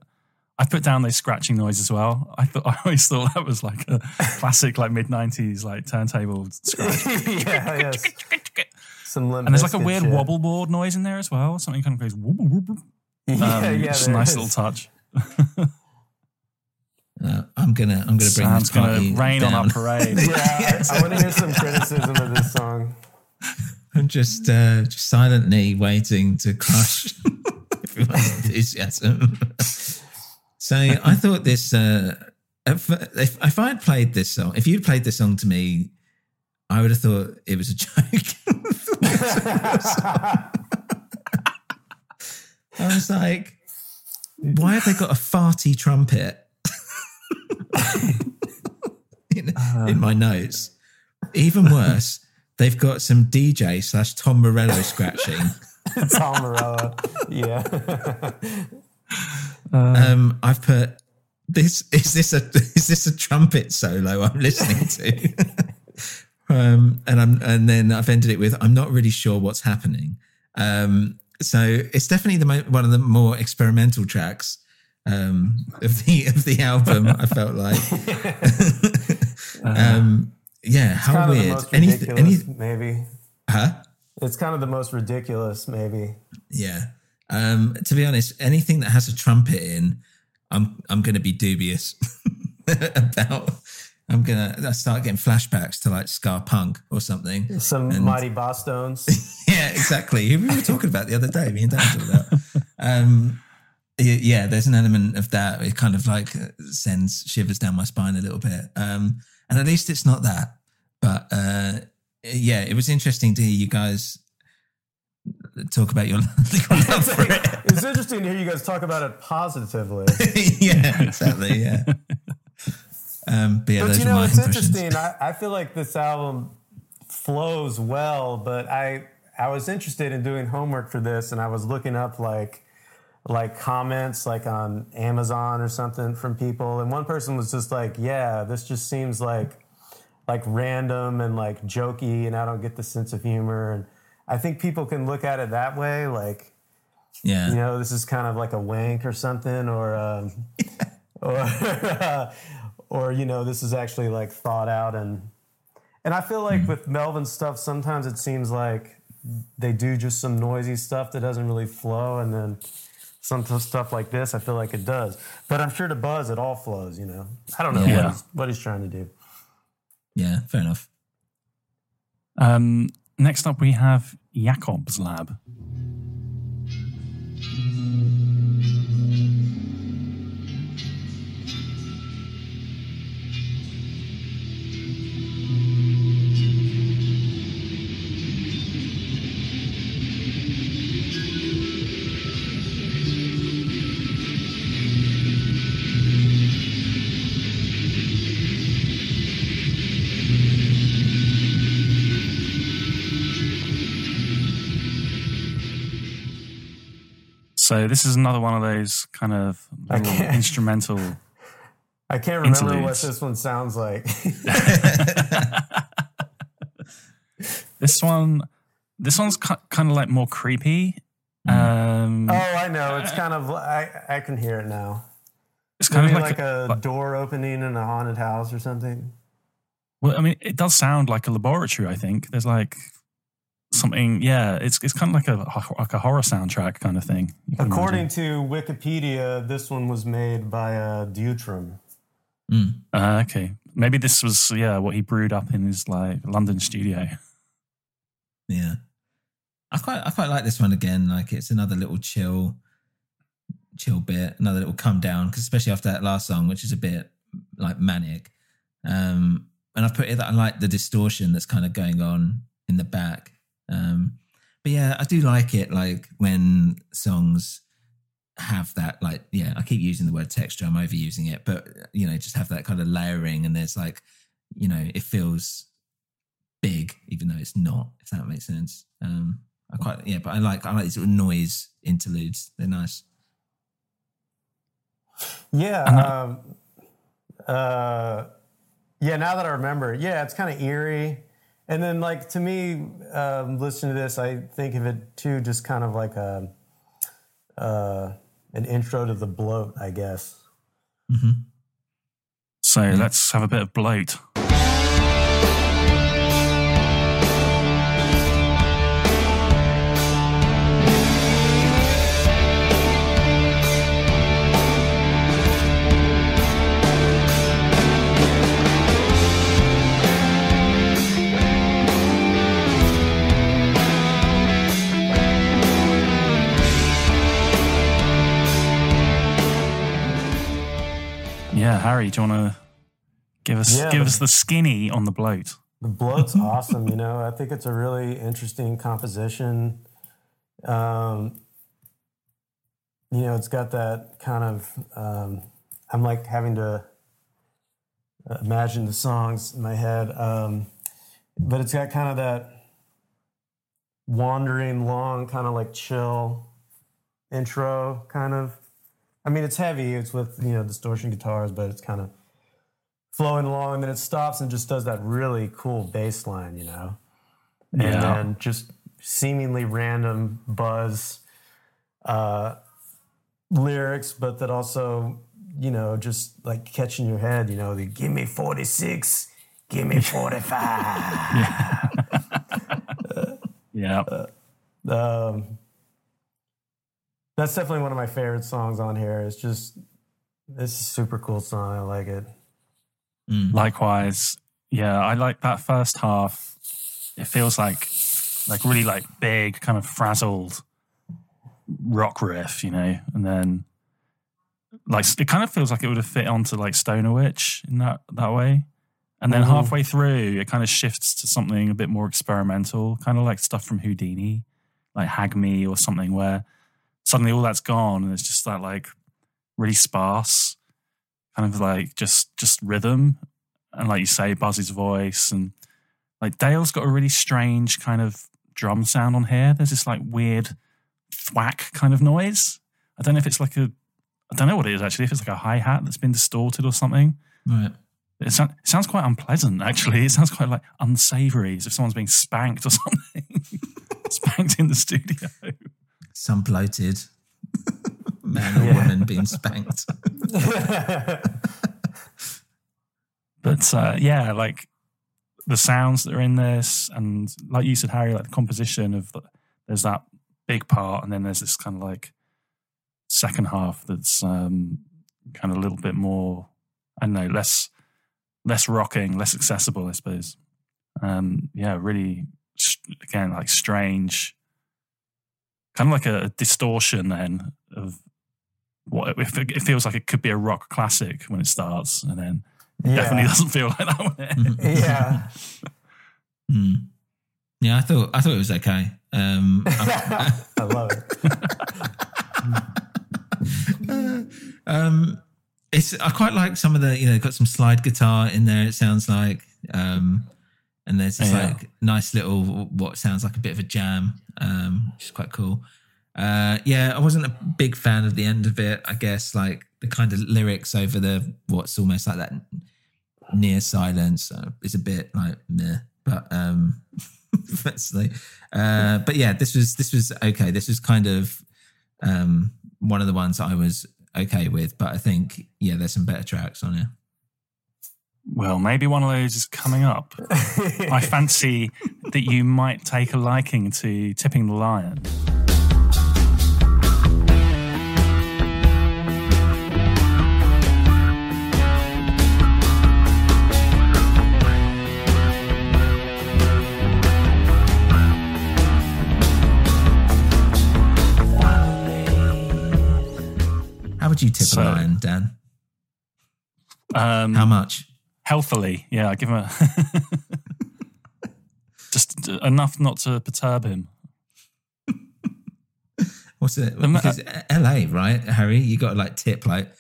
I put down those scratching noise as well. I thought I always thought that was like a classic, like mid nineties, like turntable scratch. yeah, yes. Some Limp And there's like a weird shit. wobble board noise in there as well. Something kind of goes whoop, whoop, whoop. Yeah, Um, yeah, just a nice is. little touch. Uh, I'm gonna I'm gonna bring Sam's this party gonna rain on our parade. Yeah, I, I want to hear some criticism of this song. Just uh, just silently waiting to crush everyone's enthusiasm. so I thought this. Uh, if, if if I had played this song, if you'd played this song to me, I would have thought it was a joke. I was like, why have they got a farty trumpet in, in my notes? Even worse, they've got some DJ slash Tom Morello scratching. Tom Morello. Yeah. um, I've put this. Is this a is this a trumpet solo I'm listening to? um, and I'm and then I've ended it with I'm not really sure what's happening. Um, so it's definitely the mo- one of the more experimental tracks um, of the of the album. I felt like, um, yeah, It's how kind of the weird. most Any, maybe. huh? It's kind of the most ridiculous, maybe. Yeah. Um, to be honest, anything that has a trumpet in, I'm I'm going to be dubious about. I'm gonna start getting flashbacks to like ska punk or something. Some And- mighty boss stones. yeah, exactly. Who we were talking about the other day. Me and Dan talked about. Um, yeah, there's an element of that. It kind of like sends shivers down my spine a little bit. Um, and at least it's not that. But uh, yeah, it was interesting to hear you guys talk about your, your love for it. it's interesting to hear you guys talk about it positively. yeah, exactly. Yeah. Um, but yeah, but you know, it's interesting. I, I feel like this album flows well, but I I was interested in doing homework for this, and I was looking up like like comments like on Amazon or something from people, and one person was just like, "Yeah, this just seems like like random and like jokey, and I don't get the sense of humor." And I think people can look at it that way, like Yeah. you know, this is kind of like a wank or something, or um, or or you know, this is actually like thought out and and I feel like with Melvin's stuff, sometimes it seems like they do just some noisy stuff that doesn't really flow, and then some stuff like this, I feel like it does. But I'm sure to Buzz, it all flows. You know, I don't know Yeah. what, he's, what he's trying to do. Yeah, fair enough. Um, next up, we have Yacob's Lab. So this is another one of those kind of little instrumental. I can't remember what this one sounds like. This one, this one's kind of like more creepy. Um, oh, I know. It's kind of I I can hear it now. it's kind Maybe of like, like, a, door opening in a haunted house or something. Well, I mean, it does sound like a laboratory. I think there's like something. Yeah, it's it's kind of like a like a horror soundtrack kind of thing. you can According to Wikipedia, this one was made by uh, Deutrom. imagine. Uh, okay, maybe this was yeah what he brewed up in his like London studio. Yeah. I quite I quite like this one again. Like it's another little chill chill bit, another little come down, because especially after that last song, which is a bit like manic. Um and I've put it that I like the distortion that's kind of going on in the back. Um but yeah, I do like it like when songs have that like yeah, I keep using the word texture, I'm overusing it, but you know, just have that kind of layering and there's like, you know, it feels big, even though it's not, if that makes sense. Um, I quite yeah, but I like I like these little noise interludes. They're nice. Yeah. Um, uh, yeah. Now that I remember, yeah, it's kind of eerie. And then, like to me, um, listening to this, I think of it too, just kind of like a uh, an intro to the bloat, I guess. So let's have a bit of bloat. Harry, do you want to give us Yeah, give the- us the skinny on the bloat? The bloat's awesome. You know, I think it's a really interesting composition. Um, you know, it's got that kind of. Um, I'm like having to imagine the songs in my head, um, but it's got kind of that wandering, long, kind of like chill intro, kind of. I mean, it's heavy. It's with you know distortion guitars, but it's kind of flowing along, and then it stops and just does that really cool bass line, you know? And Yeah. then just seemingly random buzz. uh, lyrics, but that also, you know, just like catching your head, you know, the give me 46, give me 45. yeah. Uh, um, that's definitely one of my favorite songs on here. It's just, this is a super cool song. I like it. Mm. Likewise, yeah, I like that first half. It feels like like really like big, kind of frazzled rock riff, you know, and then like it kind of feels like it would have fit onto like Stoner Witch in that that way. And then mm-hmm. halfway through, it kind of shifts to something a bit more experimental, kind of like stuff from Houdini, like Hag Me or something, where suddenly all that's gone and it's just that like really sparse, kind of like just just rhythm, and like you say, Buzzy's voice and like Dale's got a really strange kind of drum sound on here. There's this like weird thwack kind of noise. I don't know if it's like a, I don't know what it is actually. If it's like a hi hat that's been distorted or something. Right. It, so, it, sounds quite unpleasant actually. It sounds quite like unsavory, as if someone's being spanked or something. spanked in the studio. Some bloated man or yeah. woman being spanked. but uh, yeah, like the sounds that are in this, and like you said, Harry, like the composition of the, there's that big part, and then there's this kind of like second half that's um, kind of a little bit more, I don't know, less less rocking, less accessible, I suppose. Um, yeah, really, again, like strange, kind of like a, distortion then of what it feels like it could be a rock classic when it starts, and then yeah. definitely doesn't feel like that way. yeah. Mm. Yeah, I thought I thought it was okay. Um, I, I love it. um, it's I quite like some of the you know got some slide guitar in there. It sounds like, um, and there's this yeah. like nice little what sounds like a bit of a jam, um, which is quite cool. Uh, yeah, I wasn't a big fan of the end of it. I guess like the kind of lyrics over the what's almost like that near silence uh, is a bit like meh, but um, like, uh, but yeah, this was this was okay. This was kind of um one of the ones I was okay with, but I think yeah, there's some better tracks on here. Well, maybe one of those is coming up. I fancy that you might take a liking to tipping the lion. How would you tip so, a lion, Dan? Um, How much? Healthily, yeah. I give him a just uh, enough not to perturb him. What's it? Because uh, LA, right, Harry? You got to like tip like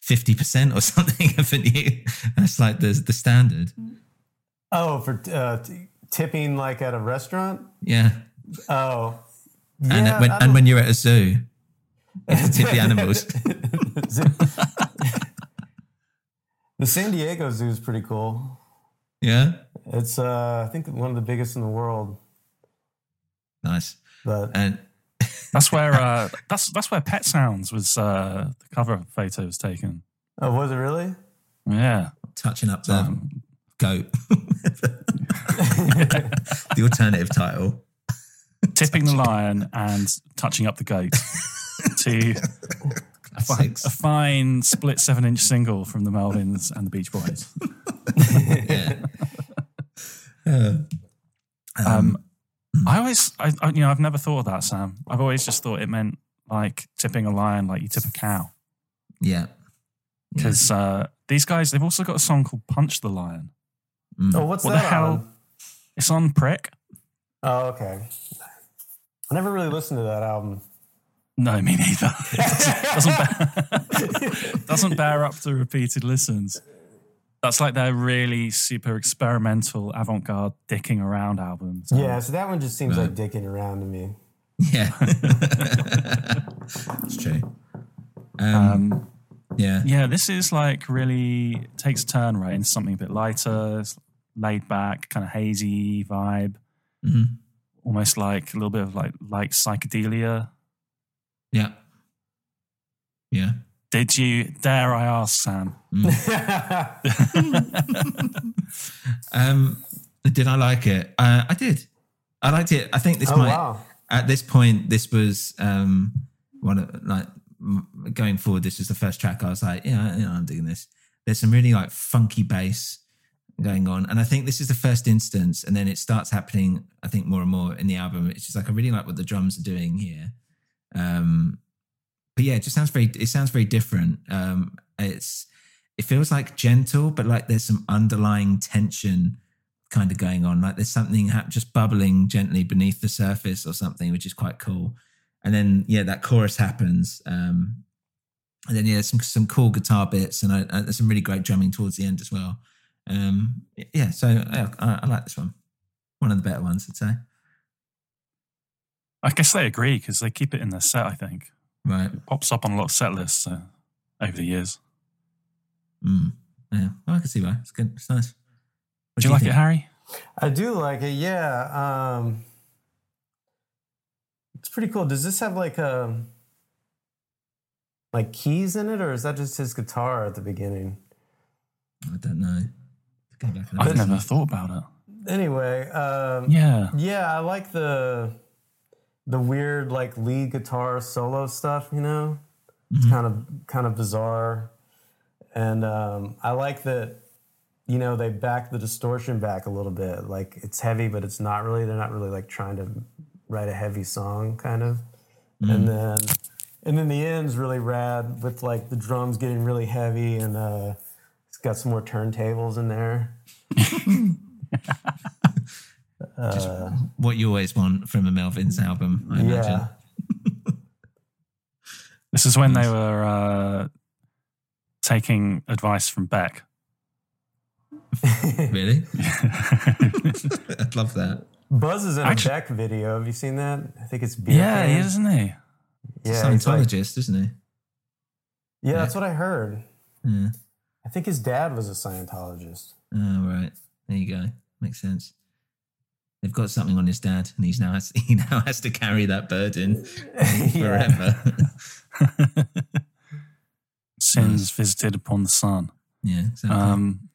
fifty percent or something, haven't you? That's like the the standard. Oh, for uh, t- tipping like at a restaurant? Yeah. Oh. Uh, yeah, and when and when you're at a zoo, you to tip the animals. The San Diego Zoo is pretty cool. Yeah, it's uh, I think one of the biggest in the world. Nice, but and that's where uh, that's that's where Pet Sounds was. Uh, the cover photo was taken. Oh, was it really? Yeah, touching up the um, goat. the alternative title: tipping the lion and touching up the goat. to a fine, a fine, split seven inch single from the Melvins and the Beach Boys. yeah. um, um, I always, I, I, you know, I've never thought of that, Sam. I've always just thought it meant like tipping a lion, like you tip a cow. Yeah. Because yeah. uh, these guys, they've also got a song called Punch the Lion. Mm. Oh, what's what that? The hell? On? It's on Prick. Oh, okay. I never really listened to that album. No, me neither. doesn't, bear, doesn't bear up to repeated listens. That's like their really super experimental, avant-garde dicking around albums. Yeah, so that one just seems right. like dicking around to me. Yeah, That's true. Um, um, yeah, yeah. This is like really takes a turn right into something a bit lighter, laid back, kind of hazy vibe. Mm-hmm. Almost like a little bit of like like psychedelia Yeah. Yeah. Did you dare I ask, Sam? um, did I like it? Uh, I did. I liked it. I think this Oh, might wow. at this point this was um one of like going forward. This was the first track. I was like, yeah, yeah, I'm digging this. There's some really like funky bass going on, and I think this is the first instance. And then it starts happening. I think more and more in the album. It's just like I really like what the drums are doing here. Um, but yeah, it just sounds very. It sounds very different. Um, it's it feels like gentle, but like there's some underlying tension kind of going on. Like there's something ha- just bubbling gently beneath the surface or something, which is quite cool. And then yeah, that chorus happens. Um, and then yeah, some some cool guitar bits, and I, I, there's some really great drumming towards the end as well. Um, yeah, so I, I like this one. One of the better ones, I'd say. I guess they agree because they keep it in their set. I think Right. it pops up on a lot of set lists uh, over the years. Mm. Yeah, well, I can see why. It's good. It's nice. What Do you like think? it, Harry? I do like it. Yeah. Um, it's pretty cool. Does this have like um like keys in it, or is that just his guitar at the beginning? I don't know. Go back and I've never thought about it. Anyway, um, Yeah. yeah, I like the the weird like lead guitar solo stuff. You know, it's kind of kind of bizarre, and um, I like that. You know, they back the distortion back a little bit. Like it's heavy, but it's not really. They're not really like trying to write a heavy song, kind of. And then, and then the end's really rad with like the drums getting really heavy, and uh, it's got some more turntables in there. Just what you always want from a Melvins album, I imagine. This is when they were uh, taking advice from Beck. Really? I'd love that. Buzz is in Actu- a Beck video. Have you seen that? I think it's Beer yeah, he is, isn't he? Yeah, he's like- Scientologist, isn't he? yeah, that's what I heard. Yeah. I think his dad was a Scientologist. Oh, right. There you go. Makes sense. They've got something on his dad, and he's now has, he now has to carry that burden forever. Sins visited upon the son. yeah, exactly. Um,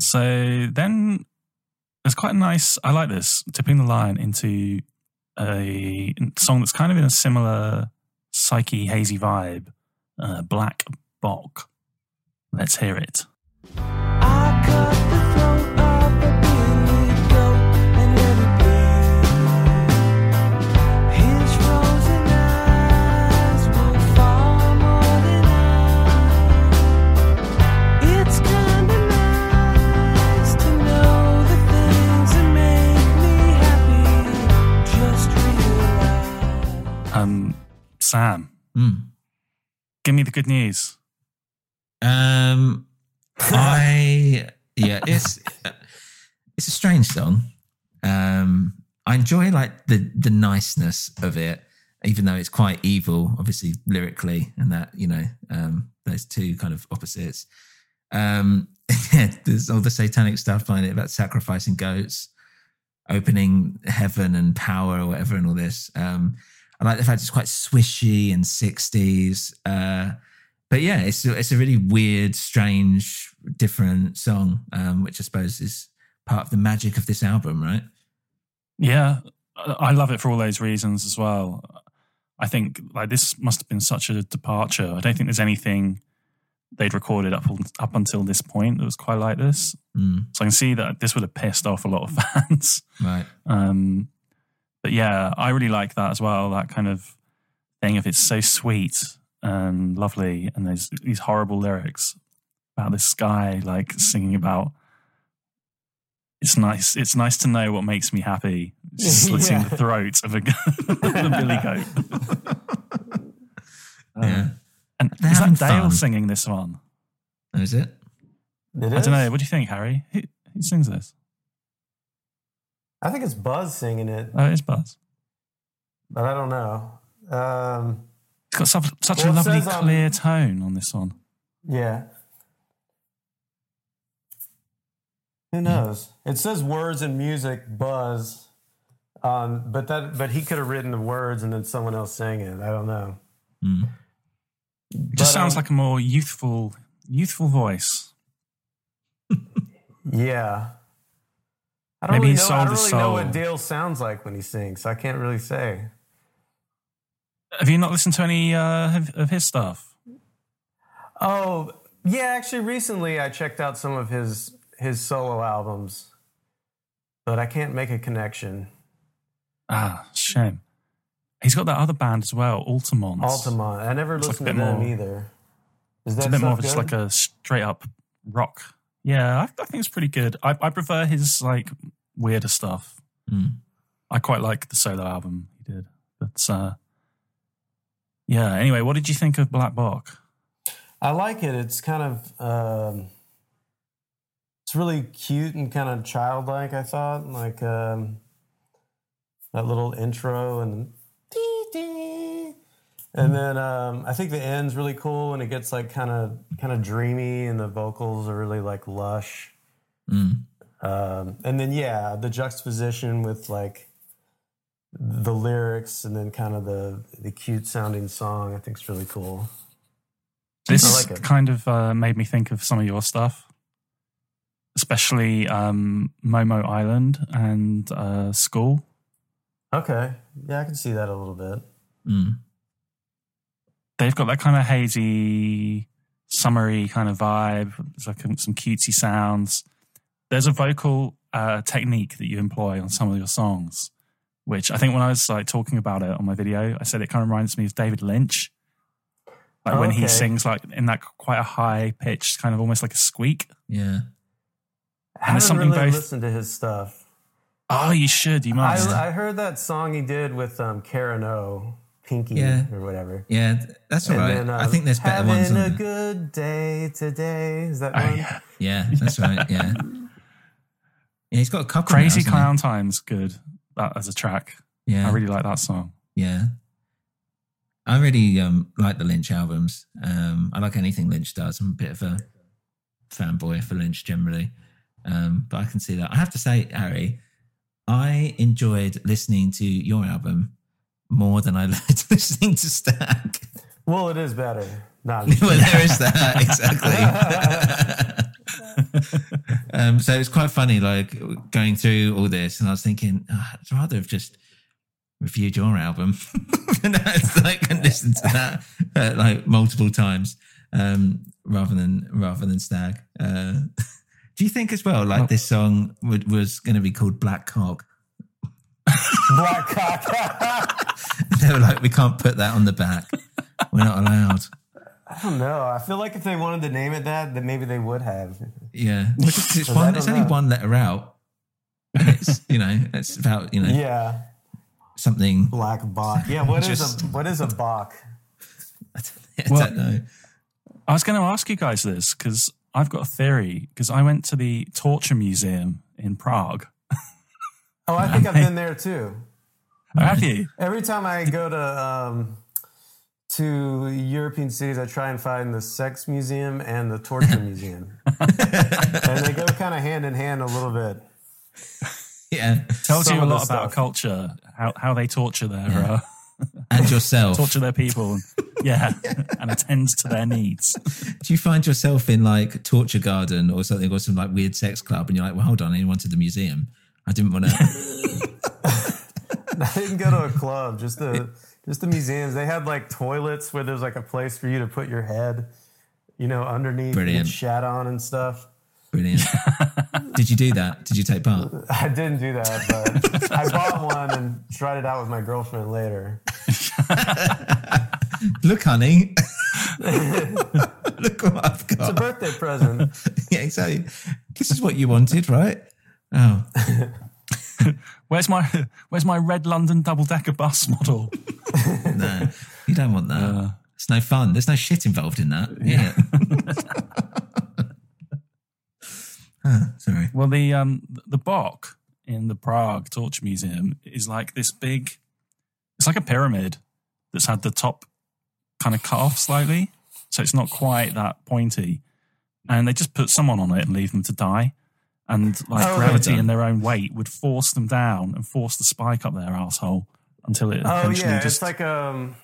so then there's quite a nice, I like this, Tipping the Lion into a song that's kind of in a similar psyche, hazy vibe, uh, Black Bock. Let's hear it. Um, Sam, Mm. give me the good news. Um, I yeah, it's it's a strange song. Um, I enjoy like the the niceness of it, even though it's quite evil, obviously lyrically, and that you know, um, those two kind of opposites. Um, yeah, there's all the satanic stuff behind it about sacrificing goats, opening heaven and power or whatever, and all this. Um, I like the fact it's quite swishy and 60s. Uh, but yeah, it's it's a really weird, strange, different song, um, which I suppose is part of the magic of this album, right? Yeah, I I love it for all those reasons as well. I think like this must have been such a departure. I don't think there's anything they'd recorded up up until this point that was quite like this. Mm, So I can see that this would have pissed off a lot of fans. right. Um, but yeah, I really like that as well. That kind of thing of it's so sweet and lovely, and there's these horrible lyrics about this guy like singing about. It's nice. It's nice to know what makes me happy. Slitting Yeah. the throat of a, a billy goat. Um, Yeah. And They're is having that Dale fun. singing this one? Oh, is it? It I is? don't know. What do you think, Harry? Who, who sings this? I think it's Buzz singing it, Oh, it's Buzz. but I don't know. Um, It's got such, such Well, a lovely, says on- clear tone on this one. yeah. Who knows? It says words and music, Buzz, Um, but that but he could have written the words and then someone else sang it. I don't know. Mm. It just But, sounds um, like a more youthful, youthful voice. Yeah. I don't Maybe really, he know, I don't his really know soul. what Dale sounds like when he sings, so I can't really say. Have you not listened to any uh, of- of his stuff? Oh, yeah, actually recently I checked out some of his his solo albums. But I can't make a connection. Ah, shame. He's got that other band as well, Altamont. Altamont. I never It's like a listened to them more- either. Is that It's a bit more stuff of just good? like a straight up rock. Yeah, I, I think it's pretty good. I, I prefer his like weirder stuff. Mm. I quite like the solo album he did. But uh, yeah, anyway, what did you think of Black Box? I like it. It's kind of um, it's really cute and kind of childlike. I thought like um, that little intro and and then um, I think the end's really cool and it gets like kind of kind of dreamy and the vocals are really like lush. Mm. Um, and then yeah, the juxtaposition with like the lyrics and then kind of the the cute sounding song I think is really cool. This like kind of uh, made me think of some of your stuff, especially um, Momo Island and uh, School. Okay, yeah, I can see that a little bit. Mm. They've got that kind of hazy, summery kind of vibe. There's like some cutesy sounds. There's a vocal uh, technique that you employ on some of your songs, which I think when I was like talking about it on my video, I said it kind of reminds me of David Lynch. Like when he sings like in that quite a high pitch, kind of almost like a squeak. Yeah. I And haven't there's something really both- listened to his stuff. Oh, you should. You must. I, I heard that song he did with um, Karen O, Pinky Yeah. or whatever. Yeah, that's all And right. then, I um, think there's better ones. having a than good day today. Is that Oh, one? yeah. Yeah, that's right. Yeah. Yeah, he's got a couple. Crazy hasn't he? Clown Time's good. That as a track. Yeah, I really like that song. yeah. I really um, like the Lynch albums. Um, I like anything Lynch does. I'm a bit of a fanboy for Lynch generally, um, but I can see that. I have to say, Harry, I enjoyed listening to your album more than I liked listening to Stag. Well, it is better. No, well, there is that exactly. um, so it's quite funny, like going through all this, and I was thinking, oh, I'd rather have just reviewed your album than it's like and listened to that uh, like multiple times, um, rather than rather than Stag. Uh, do you think as well, like this song would, was going to be called Black Cock? Black cock. They were like, we can't put that on the back. We're not allowed. I don't know. I feel like if they wanted to name it that, then maybe they would have. Yeah, it's, it's one. It's only know. one letter out. It's you know, it's about you know Yeah, something. Black Bock. Yeah, what is Just- a what is a Bock? I Well- don't know. I was going to ask you guys this because I've got a theory. Because I went to the Torture Museum in Prague. Oh, I think I've been there too. Have you? Every time I go to um, to European cities, I try and find the sex museum and the torture museum, and they go kind of hand in hand a little bit. Yeah, Tells Some you a lot about stuff. culture, how how they torture their uh, and yourself. torture their people, yeah, and attends to their needs. Do you find yourself in like Torture Garden or something, or some like weird sex club, and you're like, well, hold on, I to the museum. I didn't want to. I didn't go to a club, just the just the museums. They had like toilets where there's like a place for you to put your head, you know, underneath Brilliant. and shat on and stuff. Brilliant. Did you do that? Did you take part? I didn't do that, but I bought one and tried it out with my girlfriend later. Look, honey. Look what I've got. It's a birthday present. yeah, exactly. This is what you wanted, right? Oh, Where's my Where's my red London double decker bus model? no, you don't want that. it's no fun. There's no shit involved in that. Yeah. Ah, sorry. Well, the um the Bock in the Prague Torture Museum is like this big. It's like a pyramid that's had the top kind of cut off slightly, so it's not quite that pointy. And they just put someone on it and leave them to die. And like Oh, gravity and their own weight would force them down and force the spike up their asshole until it Oh eventually yeah, just it's like um,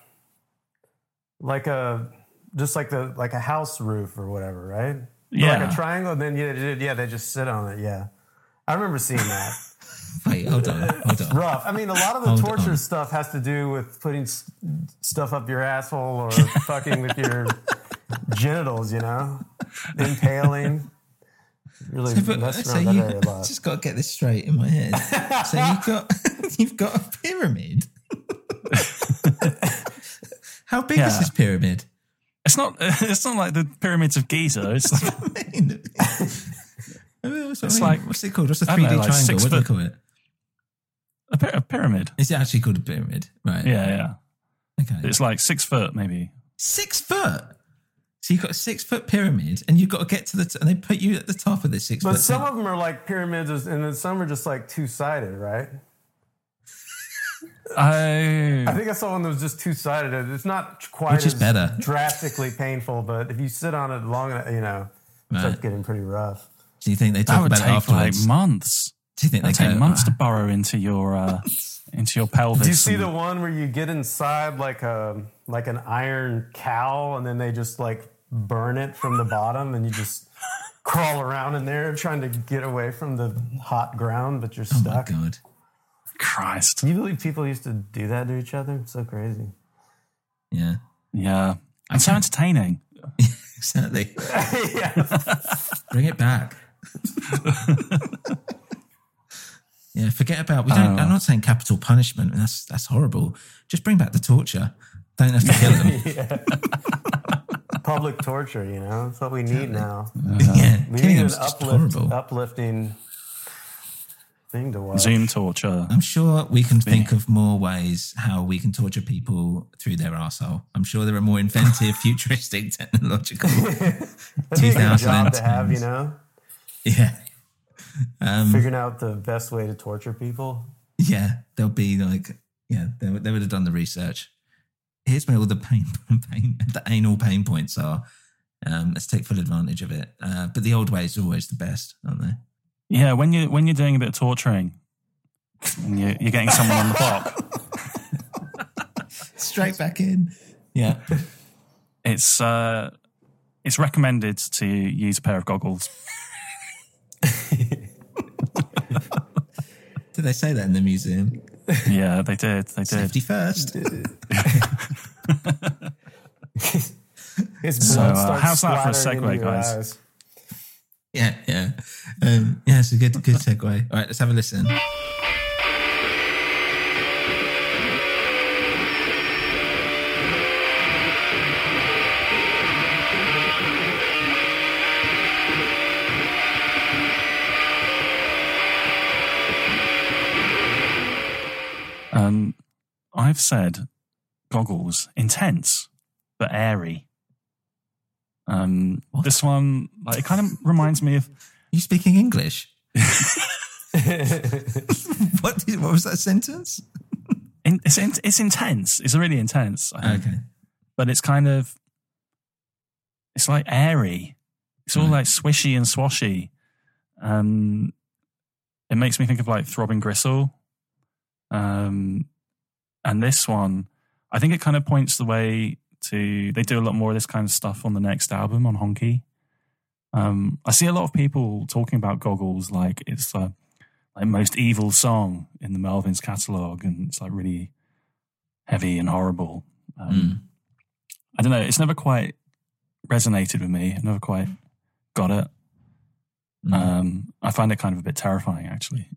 like a just like the like a house roof or whatever, right? Or Yeah. like a triangle. And then yeah, they- yeah, they just sit on it. Yeah, I remember seeing that. Wait, hold on, hold on. Rough. I mean, a lot of the Hold torture on. stuff has to do with putting stuff up your asshole or fucking with your genitals. You know, impaling. Really So, but- messing so around that you area a lot. just got to get this straight in my head. so you've got you've got a pyramid. How big is this pyramid? it's not it's not like the pyramids of Giza. It's like, I mean, it's It's like- what's it called? What's the I three D like triangle? six What do they call it? a, py- a pyramid. Is it actually called a pyramid? Right. Yeah, yeah. Okay. It's like six foot maybe. Six foot. So you've got a six foot pyramid, and you've got to get to the, t- and they put you at the top of this six But foot. some thing. of them are like pyramids, and then some are just like two sided, right? I I think I saw one that was just two sided. It's not quite Which is as better. drastically painful, but if you sit on it long enough, you know, it Right. starts getting pretty rough. Do you think they that talk would about it take like months. Do you think they It'd take go, months to "Ah, burrow into your uh, into your pelvis. Do you see and- the one where you get inside like a like an iron cow, and then they just like burn it from the bottom, and you just crawl around in there trying to get away from the hot ground, but you're stuck. Oh my god! Christ. Can you believe people used to do that to each other? It's so crazy. Yeah, Yeah. And so entertaining. exactly. Bring it back. yeah, forget about. We don't. Oh. I'm not saying capital punishment. That's that's horrible. Just bring back the torture. Don't have to kill them. Public torture, you know, that's what we need now. yeah, We killing need an uplift, uplifting thing to watch. Zoom torture. I'm sure we can think of more ways how we can torture people through their arsehole. I'm sure there are more inventive, futuristic, technological. That'd a good job to have, you know, Yeah. Um, figuring out the best way to torture people. yeah, they'll be like, yeah, they, they would have done the research. Here's where all the pain, pain the anal pain points are. Um, let's take full advantage of it. Uh, but the old way is always the best, aren't they? Yeah, when you when you're doing a bit of torturing, and you, you're getting someone on the block, Straight back in. Yeah. it's uh, it's recommended to use a pair of goggles. Did they say that in the museum? Yeah, they did. They did. Safety first. His So, uh, how's that for a segue, guys? eyes. Yeah, yeah. Um, yeah, it's a good good segue. All right, let's have a listen. Um, I've said goggles intense but airy. Um, this one, like, it kind of reminds me of. you speaking English? what, what was that sentence? In, it's in, it's intense. It's really intense. I think. Okay. but it's kind of it's like airy. It's all like swishy and swashy. Um, it makes me think of like throbbing gristle. Um, and this one, I think it kind of points the way to. They do a lot more of this kind of stuff on the next album on Honky. Um, I see a lot of people talking about goggles like it's the like most evil song in the Melvins catalog, and it's like really heavy and horrible. Um, I don't know. It's never quite resonated with me. I never quite got it. Um, I find it kind of a bit terrifying, actually.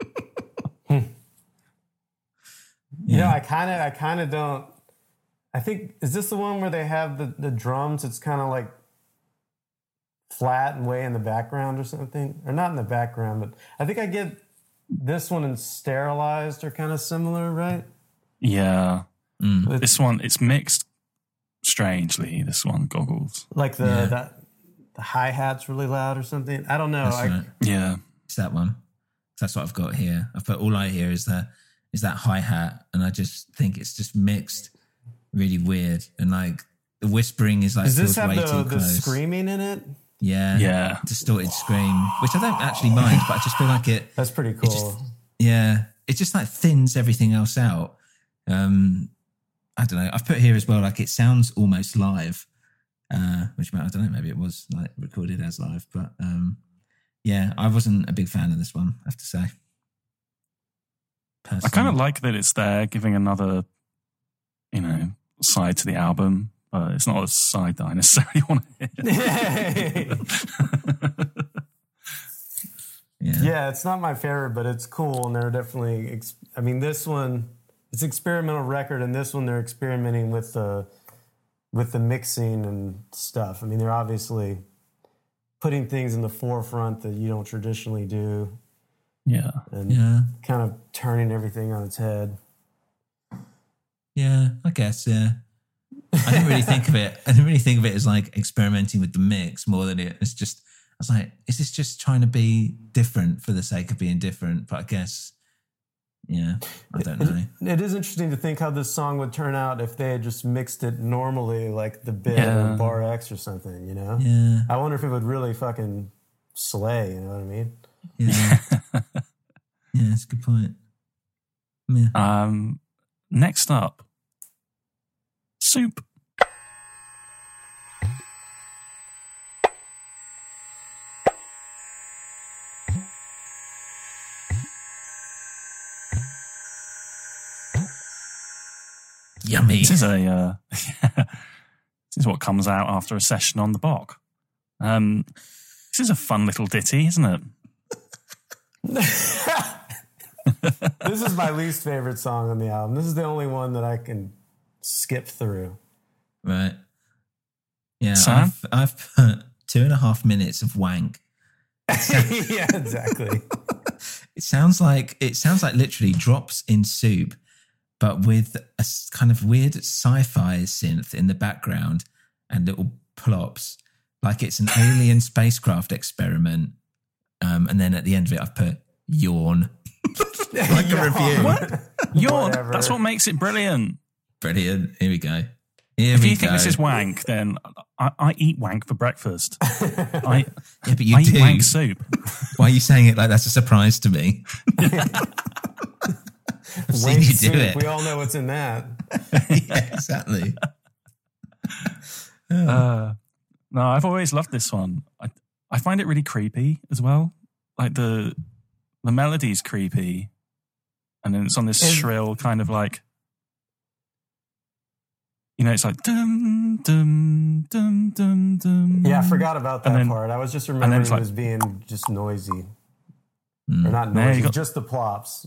You know, I kind of, I kind of don't. I think is this the one where they have the the drums? It's kind of like flat and way in the background or something, or not in the background, but I think I get this one and sterilized are kind of similar, right? Yeah. Mm. This one, it's mixed strangely. This one, goggles. Like the Yeah. that the hi hat's really loud or something. I don't know. That's I, right. Yeah. It's that one. That's what I've got here. I put all I hear is that is that hi hat, and I just think it's just mixed, really weird, and like the whispering is like Does this have way the, too the close. screaming in it? Yeah, Yeah. distorted scream, which I don't actually mind, but I just feel like it. That's pretty it cool. just- yeah, it just like thins everything else out. Um, I don't know. I've put here as well, like it sounds almost live, uh, which I don't know. Maybe it was like recorded as live, but um, yeah, I wasn't a big fan of this one. I have to say. I kind of like that it's there, giving another, you know, side to the album. But it's not a side that I necessarily want to hear. yeah. Yeah, it's not my favorite, but it's cool, and they're definitely. Ex- I mean, this one, it's experimental record, and this one they're experimenting with the with the mixing and stuff. I mean, they're obviously putting things in the forefront that you don't traditionally do, yeah. and Yeah. kind of turning everything on its head. Yeah, I guess. Yeah, I didn't really think of it. I didn't really think of it as like experimenting with the mix more than it. It's just. I was like, is this just trying to be different for the sake of being different? But I guess, yeah, I don't know. It is interesting to think how this song would turn out if they had just mixed it normally, like the bit Yeah. or bar X or something. You know? Yeah, I wonder if it would really fucking slay. You know what I mean? Yeah, yeah. It's a good point. Yeah. Um, next up, soup. Yummy. This is a uh, this is what comes out after a session on the Bock. Um, this is a fun little ditty, isn't it? this is my least favorite song on the album. This is the only one that I can skip through. Right. Yeah, Sam? I've, I've put two and a half minutes of wank. yeah, exactly. It sounds like it sounds like literally drops in soup, but with a kind of weird sci-fi synth in the background and little plops, like it's an alien spacecraft experiment. Um, and then at the end of it, I've put yawn, like a review. What? Yawn. Whatever. That's what makes it brilliant. Brilliant. Here we go. Here If we you think this is wank, then I, I eat wank for breakfast. I, yeah, but you I do. eat wank soup. Why are you saying it like that's a surprise to me? I've seen you do soup, it. We all know what's in that. yeah, exactly. Uh, no, I've always loved this one. I, I find it really creepy as well. Like the the melody's creepy, and then it's on this shrill kind of like, you know, it's like dum dum dum dum dum. Yeah, I forgot about that And then- part. I was just then remembering it's it like- was being just noisy. Mm. Or not No, you noisy, got- just the plops.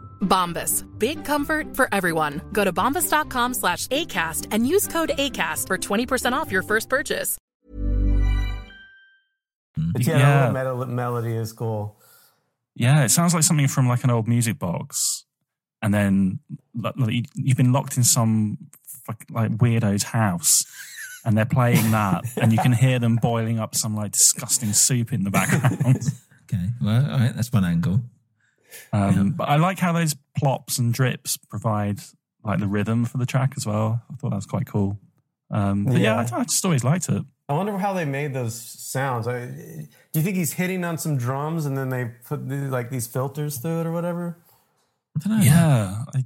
Bombas. Big comfort for everyone. Go to bombas.com slash ACAST and use code ACAST for 20% off your first purchase. Mm-hmm. But yeah, Yeah. the mel- melody is cool. Yeah, it sounds like something from like an old music box, and then like, like, you've been locked in some like weirdo's house, and they're playing that, and you can hear them boiling up some like disgusting soup in the background. Okay. Well, all right. That's one angle. Um, But I like how those plops and drips provide like the rhythm for the track as well. I thought that was quite cool. Um, but yeah, Yeah. I, I just always liked it. I wonder how they made those sounds. I, do you think he's hitting on some drums and then they put the, like these filters through it or whatever? I don't know. Yeah, I,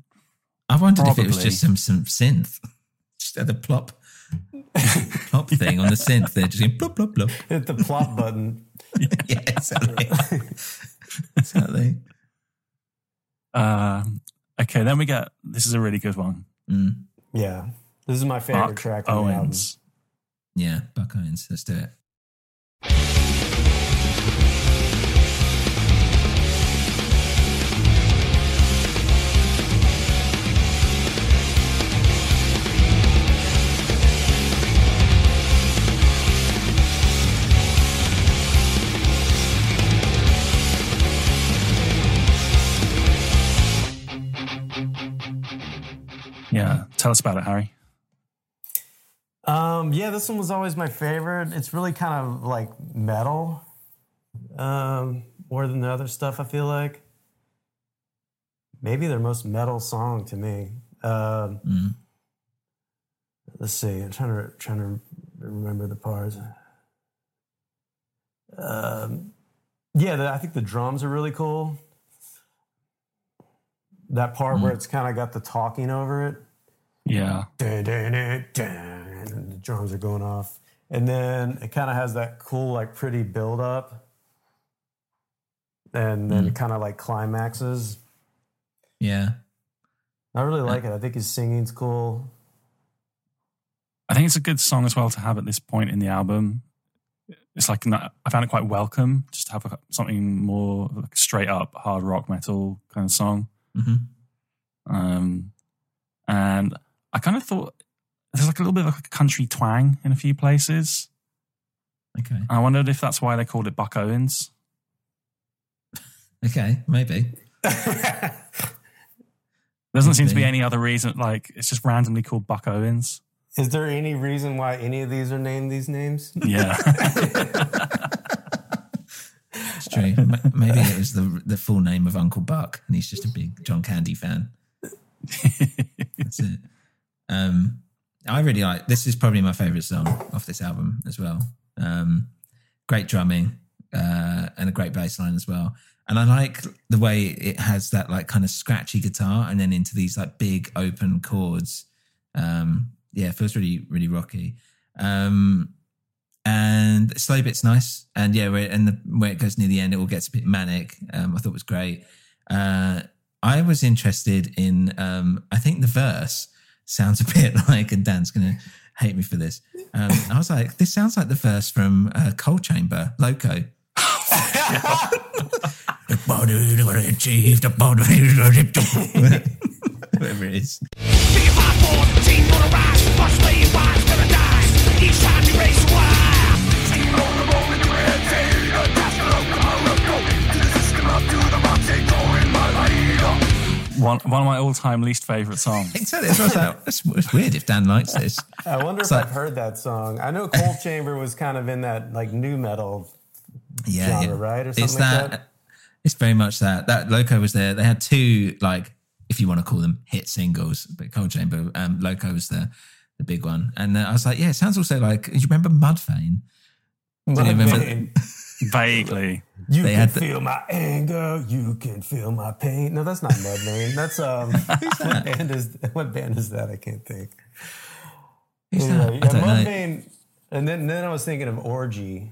I wondered if it was just some some synth, just had the plop plop thing on the synth. They're just going plop plop plop. Hit the plop button. yeah, exactly. exactly. Um, okay, then we get this is a really good one. Mm. Yeah, this is my favorite Buck track. on the album. Owens. Yeah, Buck Owens. Let's do it. Yeah, tell us about it, Harry. Um, yeah, this one was always my favorite. It's really kind of like metal, um, more than the other stuff. I feel like maybe their most metal song to me. Um, Mm. Let's see. I'm trying to trying to remember the parts. Um, yeah, the, I think the drums are really cool. That part where it's kind of got the talking over it. Yeah, dun, dun, dun, dun, and the drums are going off. And then it kind of has that cool, like pretty build up. And then it kind of like climaxes. Yeah. I really like it. I think his singing's cool. I think it's a good song as well to have at this point in the album. It's like not- I found it quite welcome just to have a, something more like straight up hard rock metal kind of song. hmm Um, and I kind of thought there's like a little bit of like a country twang in a few places. Okay. I wondered if that's why they called it Buck Owens. Okay. Maybe. There doesn't seem to be any other reason. Like it's just randomly called Buck Owens. Is there any reason why any of these are named these names? Yeah. It's true. M- Maybe it was the the full name of Uncle Buck, and he's just a big John Candy fan. That's it. Um, I really like. This is probably my favorite song off this album as well. Um, great drumming uh, and a great bass line as well. And I like the way it has that like kind of scratchy guitar, and then into these like big open chords. Um, yeah, feels really really rocky. Um, and slow bit's nice and yeah where, and the where it goes near the end it all gets a bit manic um, i thought was great uh, i was interested in um, i think the verse sounds a bit like and dan's gonna hate me for this. Um, i was like this sounds like the verse from uh, coal chamber loco. Whatever it is one one of my all time least favorite songs. exactly that's, what I was like, that's, it's weird if dan likes this I wonder It's if like- I've heard that song. I know Coal Chamber was kind of in that like new metal yeah, genre, yeah. right? Or something it's like that, that. It's very much that. That Loco was there. They had two, like, if you want to call them hit singles, but Coal Chamber, um, Loco was the the big one. And uh, I was like, yeah, it sounds also like. You remember Mudvayne? Do you remember- Mudvayne. Vaguely. You They can had the- feel my anger. You can feel my pain. No, that's not Mudvayne. That's um. what band is what band is that? I can't think. Who's Anyway, that? Yeah. Mudvayne. And then then I was thinking of Orgy.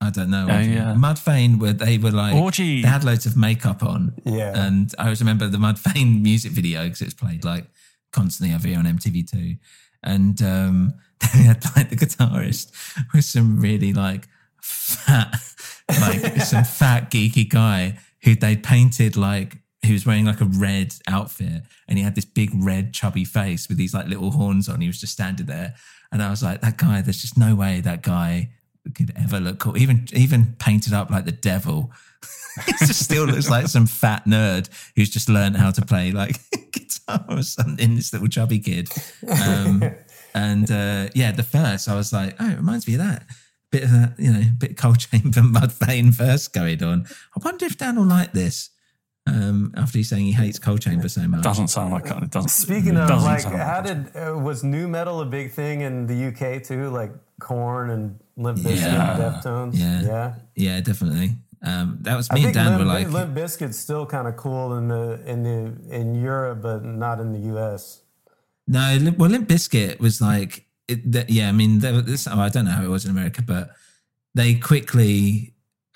I don't know. Oh, yeah. Mudvayne were they were like Orgy. They had loads of makeup on. Yeah. And I always remember the Mudvayne music video because it's played like constantly every year on MTV2. And um, they had like the guitarist with some really like fat, like some fat geeky guy who they painted like he was wearing like a red outfit and he had this big red chubby face with these like little horns on. He was just standing there. And I was like, that guy, there's just no way that guy could ever look cool. Even even painted up like the devil. he just still looks like some fat nerd who's just learned how to play like guitar or something. This little chubby kid. Um, and uh, yeah, the first I was like, oh, it reminds me of that. Bit of that, you know, bit cold chamber Mudvayne verse going on. I wonder if Dan will like this. Um, after he's saying he hates Coal Chamber so much. Doesn't sound like it. Doesn't. Speaking it of doesn't like, sound how like did uh, was new metal a big thing in the UK too? Like Korn and Limp Bizkit, Yeah. and Deftones. Yeah. yeah. Yeah, definitely. Um, that was I me and Dan Limp, were like, Limp Bizkit's still kind of cool in the in the in Europe, but not in the US. No, well, Limp Bizkit was like, it, that, yeah. I mean, there, this, I don't know how it was in America, but they quickly,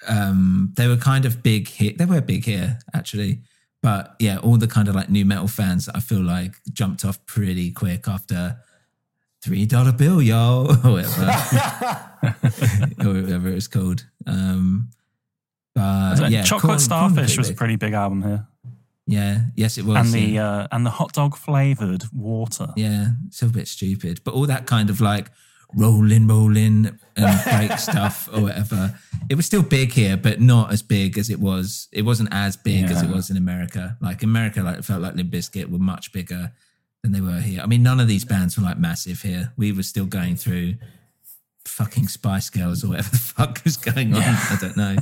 um, they were kind of big here. They were big here actually, but yeah, all the kind of like new metal fans, I feel like jumped off pretty quick after three dollar bill, yo, or whatever, or whatever it's called. Um, but yeah, Chocolate Starfish was a pretty big album here, Yeah, yes, it was. and the yeah. uh, and the hot dog flavored water. Yeah, it's a bit stupid, but all that kind of like rolling, rolling, and break stuff or whatever. It was still big here, but not as big as it was. It wasn't as big as it was in America. Like America, like it felt like Limp Bizkit were much bigger than they were here. I mean, none of these bands were like massive here. We were still going through fucking Spice Girls or whatever the fuck was going on. I don't know.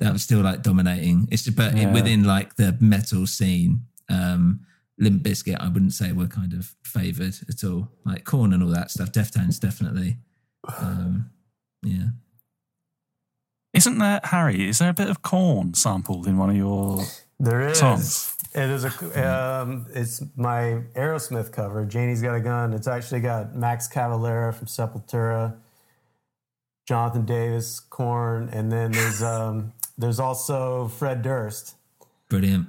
that was still like dominating. It's just, but Yeah. within like the metal scene, um, Limp Bizkit, I wouldn't say were kind of favoured at all. Like Korn and all that stuff. Deftones definitely. Um, yeah. Isn't there Harry? Is there a bit of Korn sampled in one of your There is. songs? It is a. Um, it's my Aerosmith cover. Janie's got a gun. It's actually got Max Cavalera from Sepultura, Jonathan Davis, Korn, and then there's um, there's also Fred Durst. Brilliant.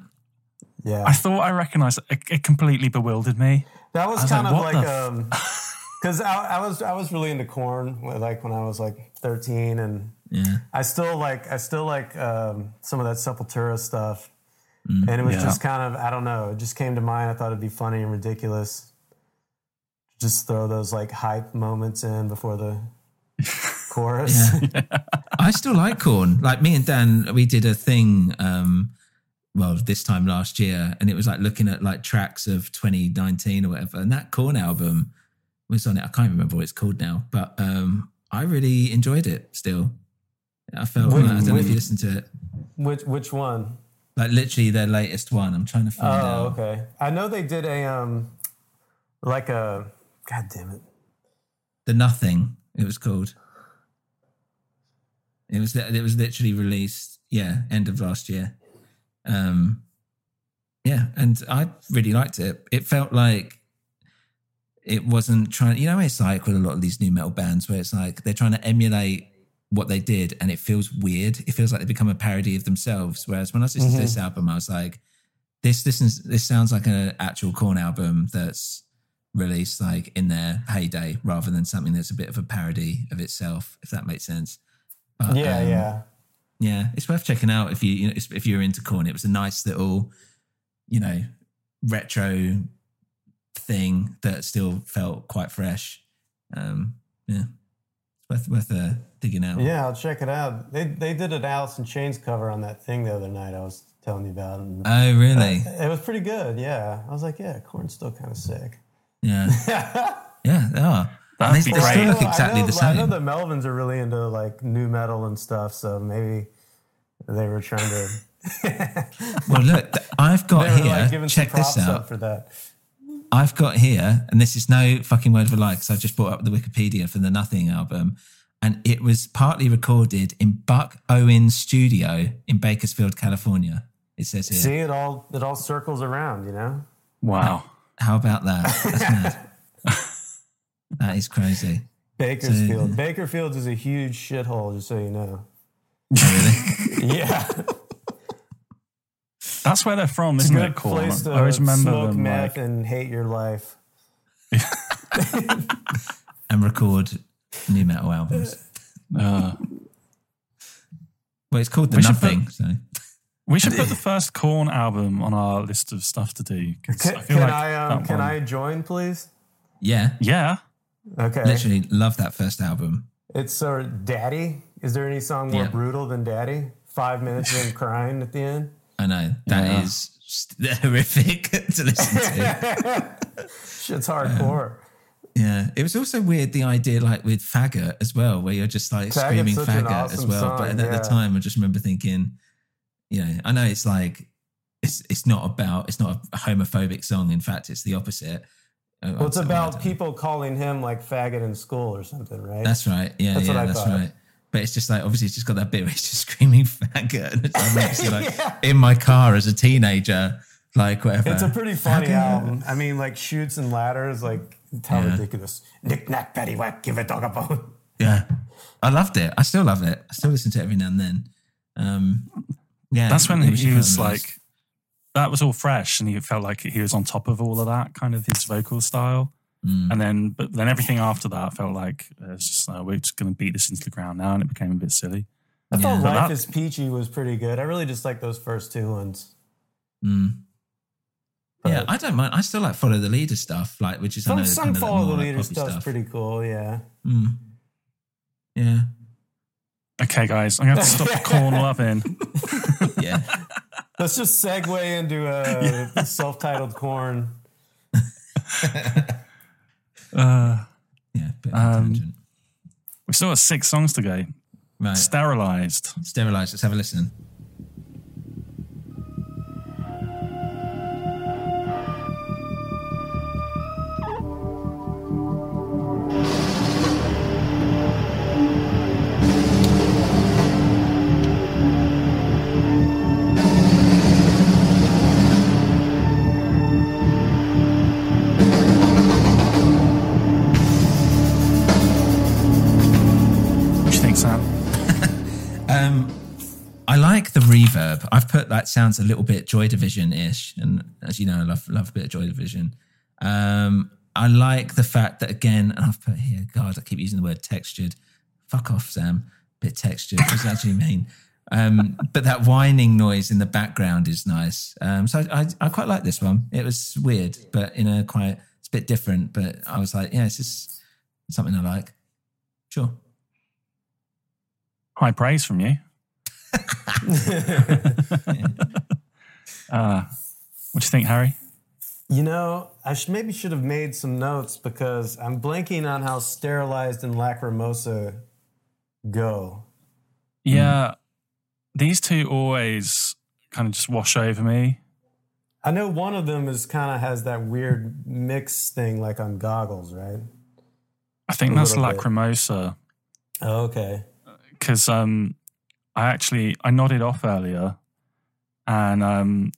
Yeah, I thought I recognised it. It completely bewildered me. that was, was kind like, of what like the um, because I, I was I was really into Korn like when I was like 13, and Yeah. I still like I still like um, some of that Sepultura stuff. Mm. and it was Yeah. just kind of I don't know. It just came to mind. I thought it'd be funny and ridiculous. Just throw those like hype moments in before the chorus. Yeah. I still like Korn. Like me and Dan, we did a thing. Um, well, this time last year, and it was like looking at like tracks of 2019 or whatever. And that Korn album was on it. I can't remember what it's called now, but um, I really enjoyed it. Still, I felt. Which- I don't know if you listened to it. Which which one? Like literally their latest one. I'm trying to find Oh, out. okay. I know they did a um, like a God damn it. The Nothing. It was called. It was it was literally released. Yeah, end of last year. Um, yeah, and I really liked it. It felt like it wasn't trying. You know, it's like with a lot of these new metal bands where it's like they're trying to emulate what they did, and it feels weird. It feels like they become a parody of themselves. Whereas when I was listening to this album, I was like, this this is, this sounds like an actual Korn album that's released like in their heyday, rather than something that's a bit of a parody of itself. If that makes sense. But, yeah, um, yeah. yeah, it's worth checking out if you, you know if you're into Korn. It was a nice little, you know, retro thing that still felt quite fresh. Um, yeah, it's worth worth uh, digging out. Yeah, I'll check it out. They they did an Alice in Chains cover on that thing the other night I was telling you about. and- Oh, really? Uh, it was pretty good. Yeah, I was like, yeah, Korn's still kind of sick. Yeah, yeah, they are. That'd And they, be they still great. look I know- exactly I know, the I know the Melvins are really into like new metal and stuff, so maybe they were trying to. Well, look, I've got they were here. like giving some check this out. up for that. I've got here, and this is no fucking word of a lie because I just brought up the Wikipedia for the Nothing album, and it was partly recorded in Buck Owens Studio in Bakersfield, California. It says here. See, it all it all circles around, you know. Wow. How about that? That's mad. that is crazy. Bakersfield. So- Bakerfield is a huge shithole, just so you know. Oh, really? Yeah, That's where they're from, it's a isn't good it? Korn? place to I always remember smoke them. meth Like, and hate your life. and record new metal albums. uh, Well, it's called The We should put- Nothing. so we should put the first Korn album on our list of stuff to do. Can, I feel can like I um, can I join, please? yeah, Yeah. Okay. literally love that first album. It's sort of Daddy. Is there any song more Yeah. brutal than Daddy? Five minutes of him crying at the end. I know that Yeah. is st- horrific to listen to. Shit's hardcore. Um, yeah, it was also weird the idea like with faggot as well, where you're just like Faggot's screaming such an faggot as awesome well. but at yeah. the time, I just remember thinking, you know, I know it's like it's it's not about it's not a homophobic song. In fact, it's the opposite. Uh, Well, it's I- I about people calling him like faggot in school or something, right? That's right. Yeah, That's yeah, what I that's thought. right. But it's just like obviously it's just got that bit where he's just screaming faggot, and it's obviously like in my car as a teenager, like whatever. It's a pretty funny How album. I mean, like shoots and ladders, like how Yeah. ridiculous. Knick knack, paddywhack, give a dog a bone. Yeah, I loved it. I still love it. I still listen to it every now and then. Um, yeah, That's when it he was felt nice. like, that was all fresh, and he felt like he was on top of all of that kind of his vocal style. Mm. And then, but then everything after that felt like uh, it's just uh, we're just going to beat this into the ground now, and it became a bit silly. I thought But Life that- is Peachy was pretty good. I really just like those first two ones. Mm. Yeah, I don't mind. I still like follow the leader stuff, like which is I Some, know some kind of follow more the leader poppy stuff's stuff. pretty cool, yeah. Mm. Yeah, Okay, guys, I'm going to have to stop the Korn loving. yeah. Let's just segue into a self-titled Korn. Uh, yeah, um, we still have six songs to go. Right. Sterilized. Sterilized. Let's have a listen. That sounds a little bit Joy Division ish, and as you know, I love love a bit of Joy Division. Um, I like the fact that again, and I've put here. God, I keep using the word textured. Fuck off, Sam. Bit textured. What does that actually mean? Um, but that whining noise in the background is nice. Um, so I, I, I quite like this one. It was weird, but in a quite it's a bit different. But I was like, yeah, it's just something I like. Sure. High praise from you. uh, what do you think, Harry? You know, I sh- maybe should have made some notes because I'm blanking on how sterilized and lacrimosa go. Yeah, these two always kind of just wash over me. I know one of them is kind of has that weird mix thing like on goggles, right? I think A that's. Lacrimosa Oh, okay. because um, I actually I nodded off earlier, and um,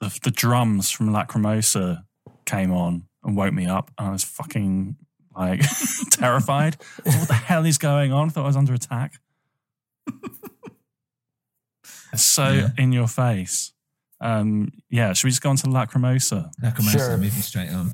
the, the drums from Lacrimosa came on and woke me up, and I was fucking like terrified. I thought, what the hell is going on? I thought I was under attack. It's so Yeah. in your face. Um, yeah, should we just go on to Lacrimosa? Lacrimosa, Sure. moving straight on.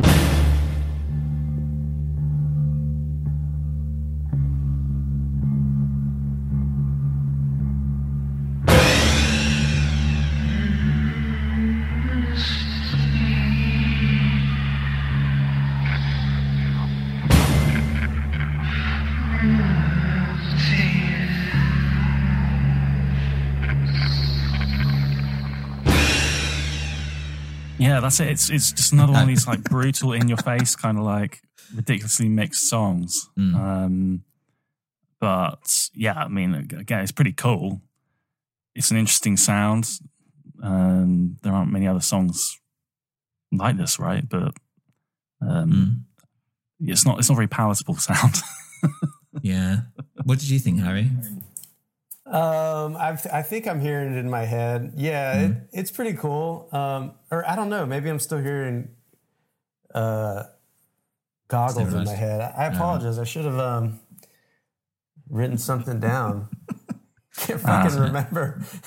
Yeah, that's it. It's it's just another one of these like brutal in your face kind of like ridiculously mixed songs. Mm. Um, but yeah, I mean, again, it's pretty cool. It's an interesting sound. Um, there aren't many other songs like this, right? But um, it's not it's not very palatable sound. Yeah. What did you think, Harry? Um, I I think I'm hearing it in my head. Yeah, it, it's pretty cool. Um, or I don't know. Maybe I'm still hearing uh, goggles in my head. I, I apologize. I should have um, written something down. Can't fucking Ah. remember.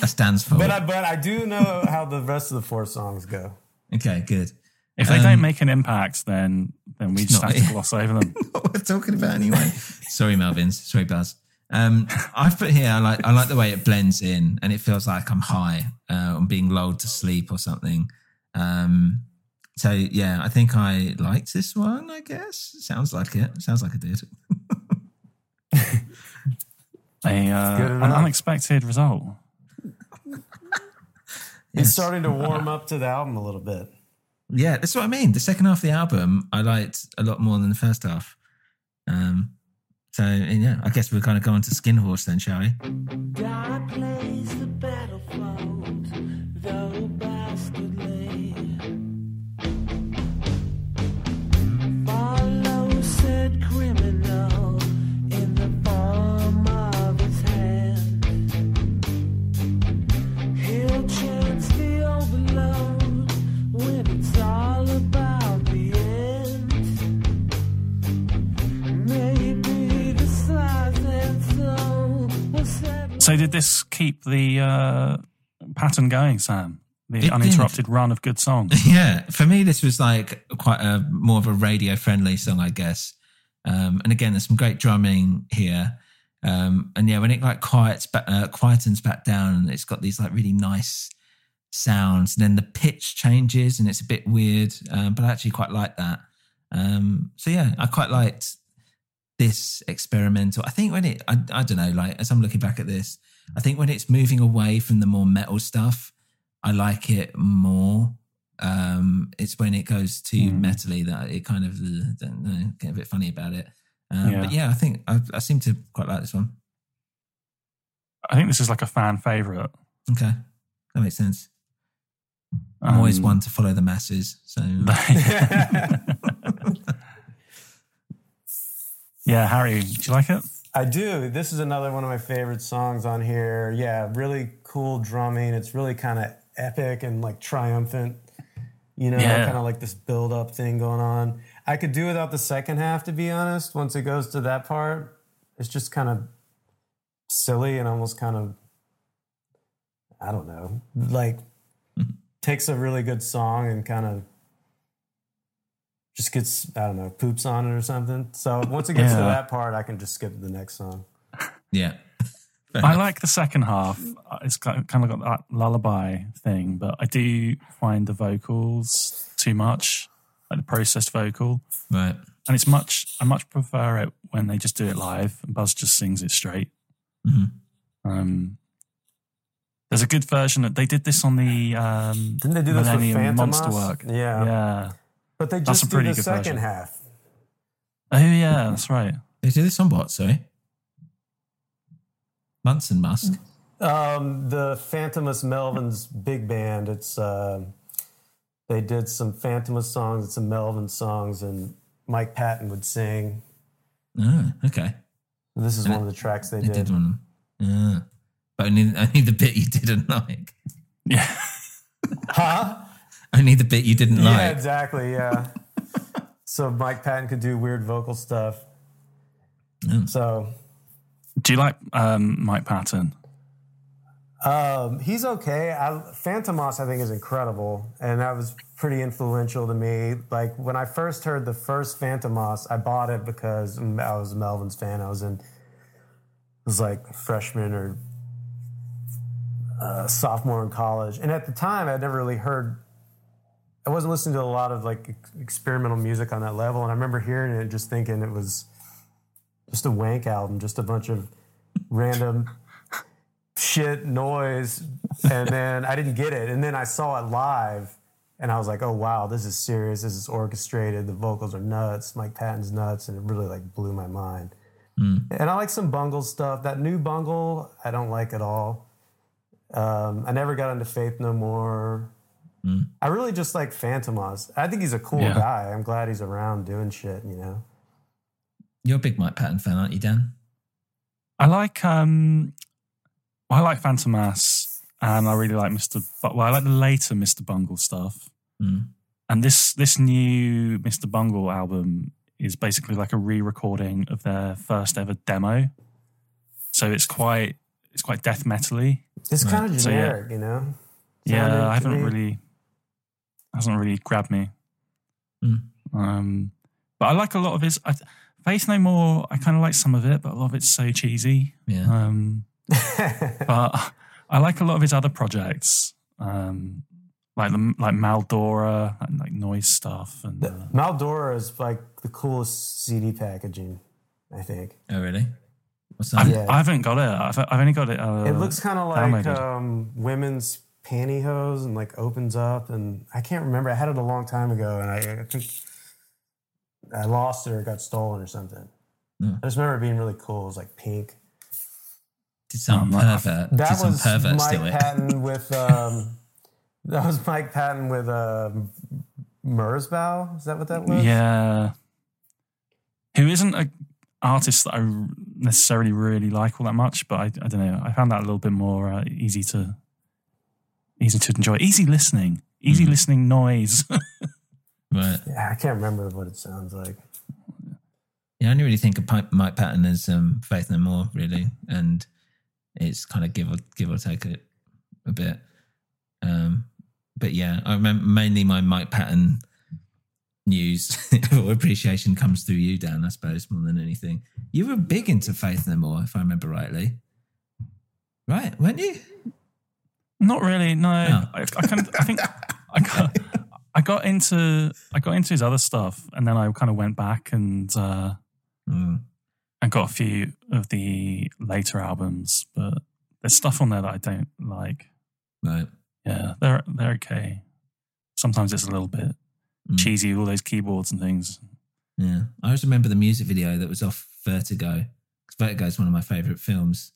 That stands for. But I but I do know how the rest of the four songs go. okay, good. if they Um, don't make an impact, then then we just not- have to gloss over them. what we're talking about anyway. Sorry, Melvins. Sorry, Buzz. Um, I've put here. I like. I like the way it blends in, and it feels like I'm high. Uh, I'm being lulled to sleep or something. Um, so yeah, I think I liked this one. I guess sounds like it. Sounds like I did. A, uh, an unexpected result. It's starting to warm up to the album a little bit. Yeah, that's what I mean. The second half of the album, I liked a lot more than the first half. Um, so yeah, I guess we're kind of going to Skin Horse then, shall we? God plays the battlefront. though. So did this keep the uh, pattern going, Sam? The It did. uninterrupted run of good songs. yeah, for me, this was like quite a more of a radio friendly song, I guess. Um, and again, there's some great drumming here. Um, and yeah, when it like quiets, uh, quietens back down, it's got these like really nice sounds. And then the pitch changes, and it's a bit weird, um, but I actually quite like that. Um, so yeah, I quite liked this experimental. I think when it, I, I don't know, like as I'm looking back at this, I think when it's moving away from the more metal stuff, I like it more. Um, it's when it goes too Hmm. metally that it kind of uh, don't know, get a bit funny about it. Um, Yeah. But yeah, I think I, I seem to quite like this one. I think this is like a fan favorite. Okay, that makes sense. I'm always Um, one to follow the masses, so Yeah, Harry, do you like it? I do. This is another one of my favorite songs on here. Yeah, really cool drumming. It's really kind of epic and like triumphant. You know, Yeah. kind of like this build up thing going on. I could do without the second half, to be honest. Once it goes to that part, it's just kind of silly and almost kind of, I don't know, like takes a really good song and kind of just gets, I don't know, poops on it or something. So once it gets to that part, I can just skip the next song. yeah. I like the second half. It's kind kind of got that lullaby thing, but I do find the vocals too much, like the processed vocal. Right. And it's much, I much prefer it when they just do it live and Buzz just sings it straight. Mhm. Um, there's a good version that they did this on the um, Didn't they do this with Millennium Monster Fantômas? work. Yeah. Yeah. But they just a do pretty the good second version. half. Oh, yeah, that's right. They do this on what? Sorry, Munson Musk. Um, the Fantômas Melvin's big band. It's uh, they did some Fantômas songs and some Melvin songs, and Mike Patton would sing. Oh, okay. This is And one of the tracks they, They did. did one. Yeah. But only, only the bit you didn't like. Yeah. Huh? Only the bit you didn't like. Yeah, exactly. Yeah. so Mike Patton could do weird vocal stuff. So Do you like um, Mike Patton? Um, he's okay. I, Fantômas, I think, is incredible, and that was pretty influential to me. Like when I first heard the first Fantômas, I bought it because I was a Melvin's fan. I was in, it was like freshman or uh, sophomore in college, and at the time, I'd never really heard. I wasn't listening to a lot of like experimental music on that level, and I remember hearing it, and just thinking it was just a wank album, just a bunch of random shit noise and then i didn't get it. And then i saw it live and i was like oh wow this is serious. This is orchestrated. The vocals are nuts. Mike patton's nuts. And it really like blew my mind. And i like some bungle stuff. That new bungle i don't like at all. Um, i never got into faith no more i really just like Fantômas i think he's a cool Yeah. guy i'm glad he's around doing shit you know You're a big Mike Patton fan, aren't you, Dan? I like um, I like Fantômas, and I really like Mr. But well, I like the later Mr. Bungle stuff. Mm. And this this new Mr. Bungle album is basically like a re-recording of their first ever demo. So it's quite it's quite death metally. it's kind of So, yeah. generic you know Yeah, I haven't me- really hasn't really grabbed me. Mm. Um, but I like a lot of his. I, Faith No More. I kind of like some of it, but a lot of it's so cheesy. Yeah. Um, but I like a lot of his other projects, um, like the like Maldoror, and like noise stuff, and uh, Maldoror is like the coolest CD packaging, I think. Oh, really? What's I've, Yeah. I haven't got it. I've, I've only got it. Uh, it looks kind of like um, women's pantyhose and like opens up. And I can't remember. I had it a long time ago and I, I think I lost it or it got stolen or something. Yeah. I just remember it being really cool. It was like pink. Did some Oh, my- pervert? That did some was pervert Mike steal it? Patton with um, That was Mike Patton with uh, Merzbow. Is that what that was? Yeah. Who isn't a artist that I necessarily really like all that much, but I, I don't know. I found that a little bit more uh, easy to easy to enjoy. Easy listening. Easy listening noise. Right. Yeah, I can't remember what it sounds like. Yeah, I only really think of Pi- Mike Patton as um, Faith No More, really, and it's kind of give or give or take it a bit. Um, but yeah, I remember mainly my Mike Patton news or appreciation comes through you, Dan. I suppose more than anything. You were big into Faith No More, if I remember rightly. Right, weren't you? Not really. No, I, I kind of. I think I got. I got into I got into his other stuff, and then I kind of went back and uh, Mm. and got a few of the later albums, but there's stuff on there that I don't like. Right. Yeah, they're they're okay. Sometimes it's a little bit Mm. cheesy, all those keyboards and things. Yeah, I always remember the music video that was off Vertigo. Vertigo is one of my favorite films.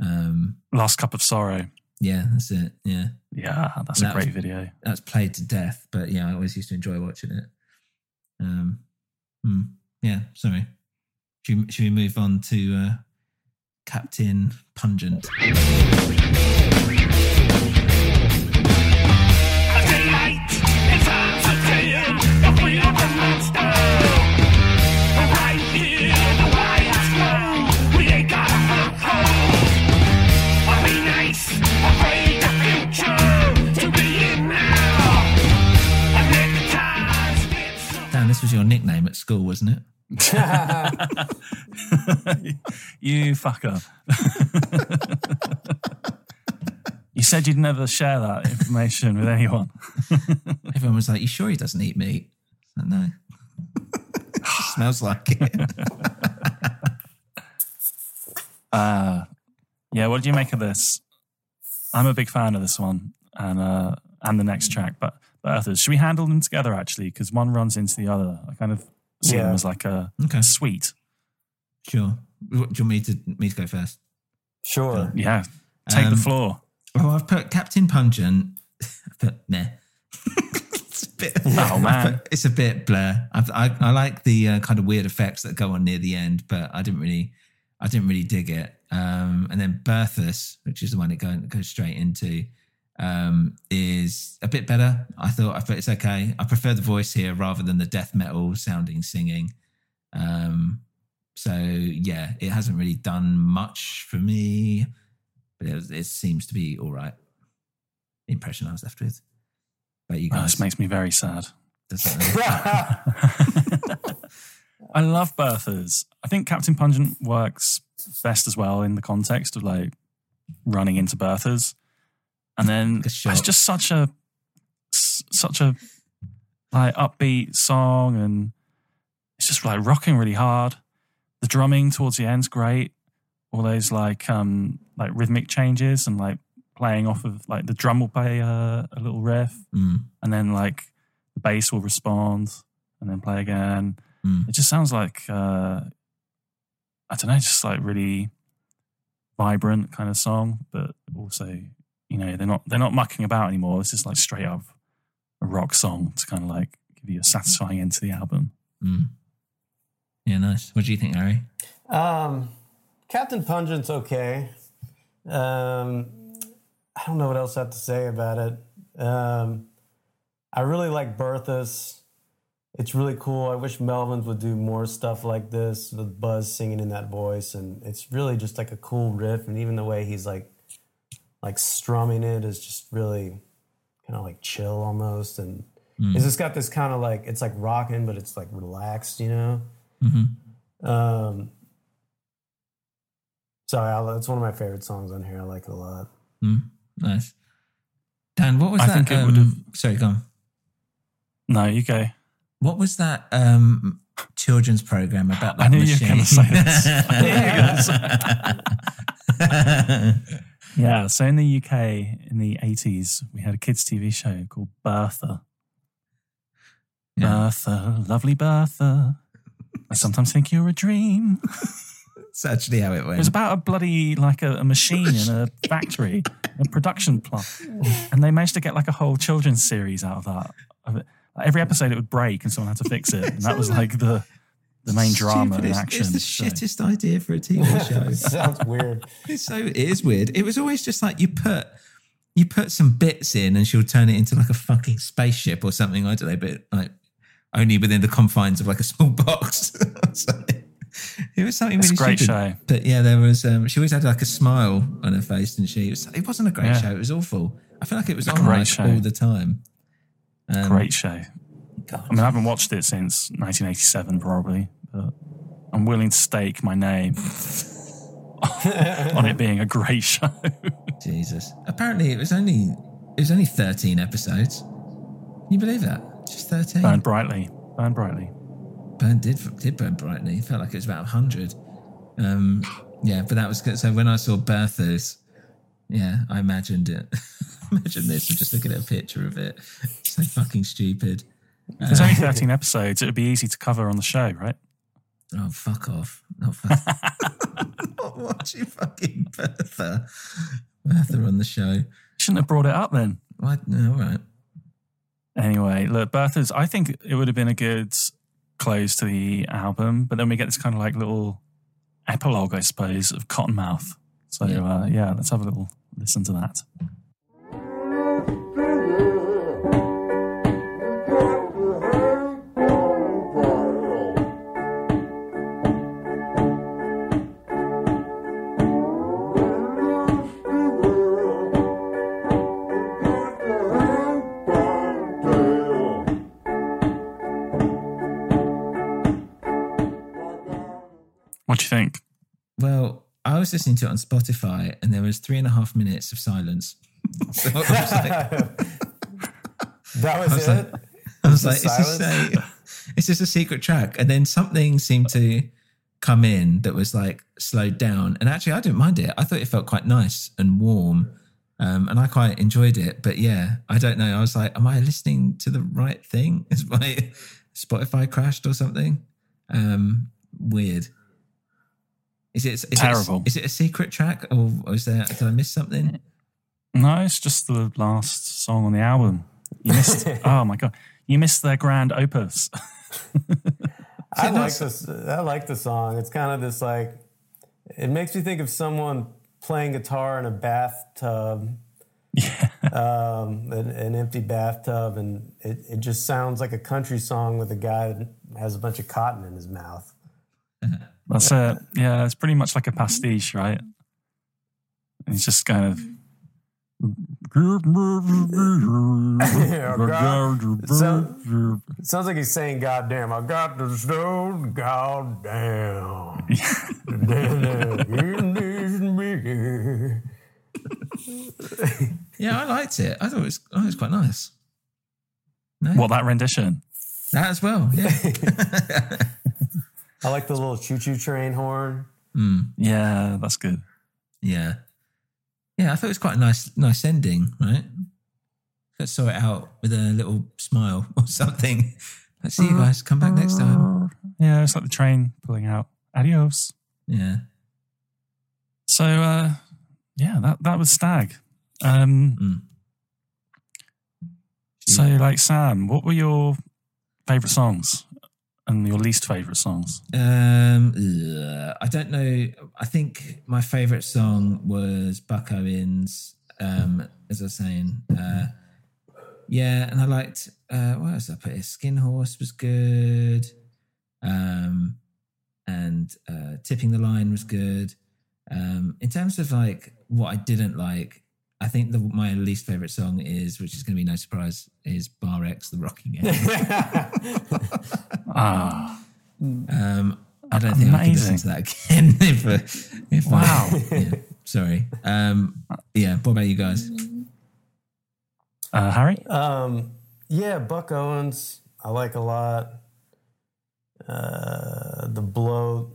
Um, Last Cup of Sorrow. Yeah, that's it. Yeah, Yeah, that's And a that was- great video. That's played to death, but yeah, I always used to enjoy watching it. Um, hmm, yeah, sorry. Should we, should we move on to uh, Captain Pungent? School, wasn't it? you fucker. you said you'd never share that information with anyone. Everyone was like, "You sure he doesn't eat meat?" I no, smells like it. Uh, yeah, what do you make of this? I'm a big fan of this one and uh, and the next track, but but others. Should we handle them together actually? Because one runs into the other. I kind of see them Yeah. as like a, Okay. a suite. Sure. Do you want me to me to go first? Sure. Yeah, take the Um, floor. Well, I've put Captain Pungent, but nah. it's a bit, Oh, man. it's a bit blur. I've, I I like the uh, kind of weird effects that go on near the end, but I didn't really, I didn't really dig it. Um, and then Berthas, which is the one it go, goes straight into, um, is a bit better. I thought, but it's okay. I prefer the voice here rather than the death metal sounding singing. Um, so yeah, it hasn't really done much for me, but it, it seems to be all right. The impression I was left with. But you Oh, guys, this makes me very sad. I love Berthas. I think Captain Pungent works best as well in the context of like running into Berthas. And then it's just such a such a like upbeat song and it's just like rocking really hard. The drumming towards the end's great. All those like um like rhythmic changes and like playing off of like the drum will play a, a little riff Mm, and then like the bass will respond and then play again. mm. It just sounds like uh, I don't know, just like really vibrant kind of song, but also you know they're not they're not mucking about anymore. This is like straight up a rock song to kind of like give you a satisfying end to the album. Mm. Yeah, nice. What do you think, Harry? Um, Captain Pungent's okay. Um, I don't know what else I have to say about it. Um, I really like Berthas. It's really cool. I wish Melvins would do more stuff like this with Buzz singing in that voice, and it's really just like a cool riff. And even the way he's like, like strumming it is just really kind of like chill almost. And Mm. it's just got this kind of like it's like rocking, but it's like relaxed, you know. Mm-hmm. Um, so I, it's one of my favorite songs on here. I like it a lot. Mm, nice. Dan, what was I that? think it um, Sorry, go on. No, you go. What was that um, children's program about that I knew you were machine? gonna say this. I knew you were Yeah, so in the UK in the 80s, we had a kids' TV show called Bertha. Yeah. Bertha, lovely Bertha. I sometimes think you're a dream. It's actually how it went. It was about a bloody like a, a machine in a factory, a production plant, and they managed to get like a whole children's series out of that. Of it. Every episode it would break, and someone had to fix it, and that was like the the main drama and Stupidest- action. It's the show. shittest idea for a TV show. Sounds weird. It's so it is weird. It was always just like you put you put some bits in and she'll turn it into like a fucking spaceship or something. I don't know, but like only within the confines of like a small box. It was something It's a really great stupid. show. But yeah, there was um she always had like a smile on her face, didn't she? It, was, it wasn't a great Yeah. show. It was awful. I feel like it was a on great like, show. all the time. Um, Great show. I mean, I haven't watched it since 1987, probably, but I'm willing to stake my name on it being a great show. Jesus. Apparently, it was only it was only thirteen episodes. Can you believe that? Just thirteen. Burn brightly. Burn brightly. Burn did did burn brightly. It felt like it was about hundred. Um, yeah, but that was good. So when I saw Bertha's, yeah, I imagined it. Imagine this. I'm just looking at a picture of it. So fucking stupid. If there's only 13 episodes, it would be easy to cover on the show, right? Oh fuck off! Not, fuck. Not watching fucking Bertha. Bertha on the show. Shouldn't have brought it up then. What? No, all right. Anyway, look, Bertha's, I think it would have been a good close to the album, but then we get this kind of like little epilogue, I suppose, of Cottonmouth. So, Yeah. Uh, yeah, let's have a little listen to that. Listening to it on Spotify, and there was three and a half minutes of silence. so was like, That was, I was it. like, I was Just like, is this, a, is this a secret track? And then something seemed to come in that was like slowed down. And actually, I didn't mind it. I thought it felt quite nice and warm. Um, and I quite enjoyed it. But yeah, I don't know. I was like, am I listening to the right thing? Is my Spotify crashed or something? Um, weird. Is it is Terrible. It, is it a secret track or, or is there? Did I miss something? No, it's just the last song on the album. You missed, oh my God, you missed their grand opus. I like this. I like the song. It's kind of this like. It makes me think of someone playing guitar in a bathtub. Yeah. Um, an, an empty bathtub, and it, it just sounds like a country song with a guy that has a bunch of cotton in his mouth. That's it. Yeah, it's pretty much like a pastiche, right? It's just kind of. It sound- it sounds like he's saying "goddamn." I got the stone, goddamn. Yeah, I liked it. I thought it was, I thought it was quite nice. No? What, that rendition? That as well. Yeah. I like the little choo-choo train horn. Mm, Yeah, that's good. yeah. Yeah, I thought it was quite a nice, nice ending, right? Let's sort it out with a little smile or something. Let's see you guys. Come back next time. Yeah, it's like the train pulling out. Adios. Yeah. So, uh, yeah, that, that was Stag. Um, Mm. So, like, Sam, what were your favourite songs and your least favourite songs? Um, ugh, I don't know. I think my favourite song was Buck Owens. Um, as I was saying, uh, yeah, and I liked uh, what else I put here? Skin Horse was good, um, and uh, Tipping the Lion was good. Um, in terms of like what I didn't like, I think the, my least favourite song is, which is going to be no surprise, is Bar X, The Rocking M. Ah, Um, I don't think I can listen to that again. if, uh, if I- Wow. yeah, sorry. Um, yeah. What about you guys? uh, Harry? Um, yeah, Buck Owens, I like a lot. Uh, the bloat,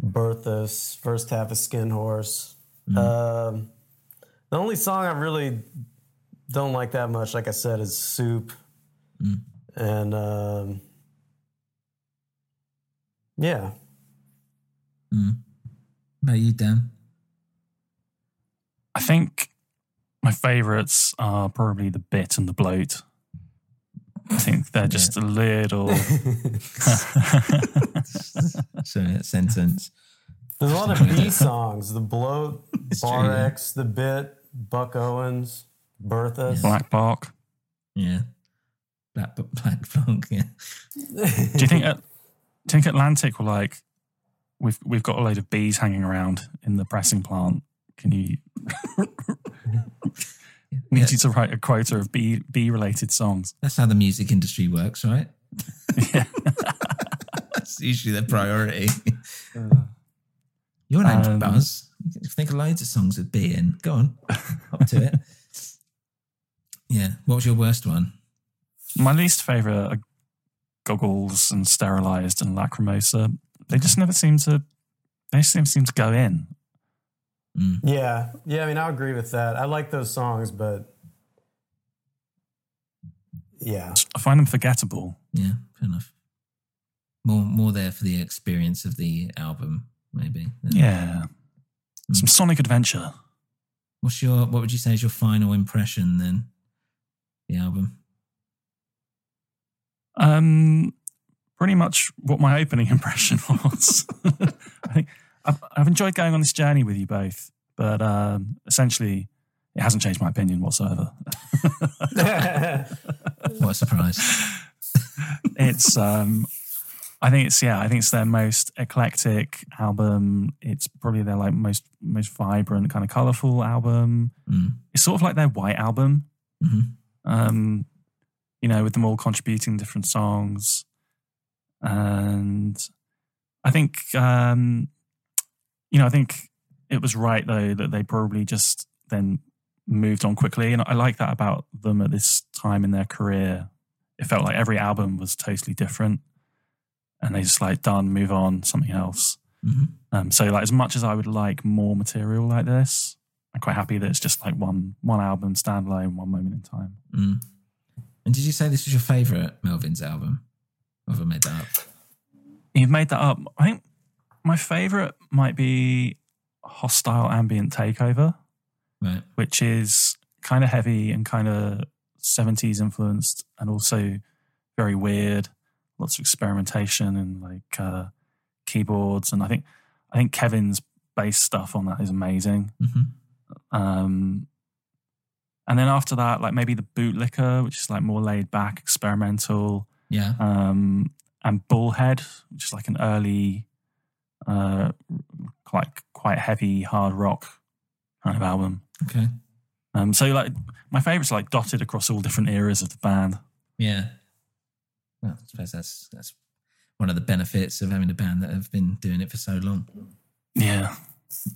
Bertha's first half of Skin Horse. Um, the only song I really don't like that much, like I said, is Soup. And um, yeah, Mm. About you, Dan? I think my favourites are probably the bit and the bloat. I think they're just a little. Sorry, that sentence. There's a lot of B songs. The Bloat, Bar X, The Bit, Buck Owens, Bertha. Black Bock. Yeah. Black Black Funk, yeah. Do you think? At, do you think Atlantic were like, we've we've got a load of bees hanging around in the pressing plant? Can you? Need you to write a quota of bee bee related songs. That's how the music industry works, right? Yeah. That's usually their priority. Your name's Um, Buzz. You can think of loads of songs with B in. Go on. Up to it. Yeah. What was your worst one? My least favorite are goggles and sterilized and lacrimosa. They just never seem to. They just never seem to go in. Yeah, yeah. I mean, I agree with that. I like those songs, but yeah, I find them forgettable. Yeah, fair enough. More more there for the experience of the album, maybe. than- Yeah, some Sonic Adventure. What's your what would you say is your final impression then? The album. Um, pretty much what my opening impression was. I think I've, I've enjoyed going on this journey with you both, but um, essentially, it hasn't changed my opinion whatsoever. what a surprise! it's um, I think it's yeah, I think it's their most eclectic album. It's probably their like most most vibrant, kind of colorful album. Mm. It's sort of like their white album. Mhm. Um, you know, with them all contributing different songs. And I think, um, you know, I think it was right though that they probably just then moved on quickly. And I like that about them at this time in their career. It felt like every album was totally different. And they just like done, move on, something else. Mhm. Um, so like as much as I would like more material like this, I'm quite happy that it's just like one one album standalone, one moment in time. Mm. And did you say this was your favorite Melvin's album? Or have I made that up? You've made that up. I think my favorite might be Hostile Ambient Takeover, Right. which is kind of heavy and kind of 70s influenced and also very weird. Lots of experimentation and like uh, keyboards. And I think I think Kevin's bass stuff on that is amazing. Mhm. Um, and then after that, like maybe the Bootlicker, which is like more laid back, experimental Yeah. um, and Bullhead, which is like an early, uh, like quite heavy hard rock kind of album. Okay. Um, so like my favorites are like dotted across all different eras of the band. Yeah. Well, I suppose that's that's one of the benefits of having a band that have been doing it for so long. Yeah.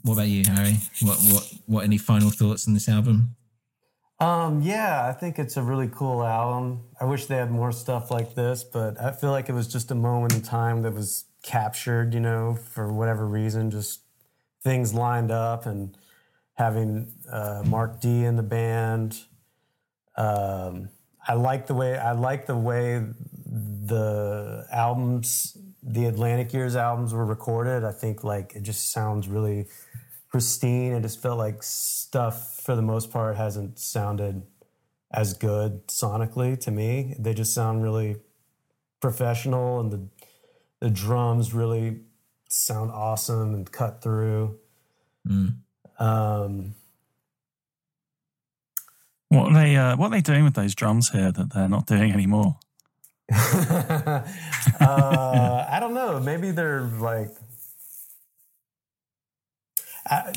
What about you, Harry? What what what any final thoughts on this album? Um, yeah, I think it's a really cool album. I wish they had more stuff like this, but I feel like it was just a moment in time that was captured, you know, for whatever reason, just things lined up and having uh, Mark D in the band. Um, I like the way I like the way the albums, the Atlantic Years albums were recorded. I think like it just sounds really pristine. It just felt like stuff for the most part hasn't sounded as good sonically to me. They just sound really professional and the the drums really sound awesome and cut through. Mm. Um, What are they uh, what are they doing with those drums here that they're not doing anymore? uh, I don't know. Maybe they're like, I,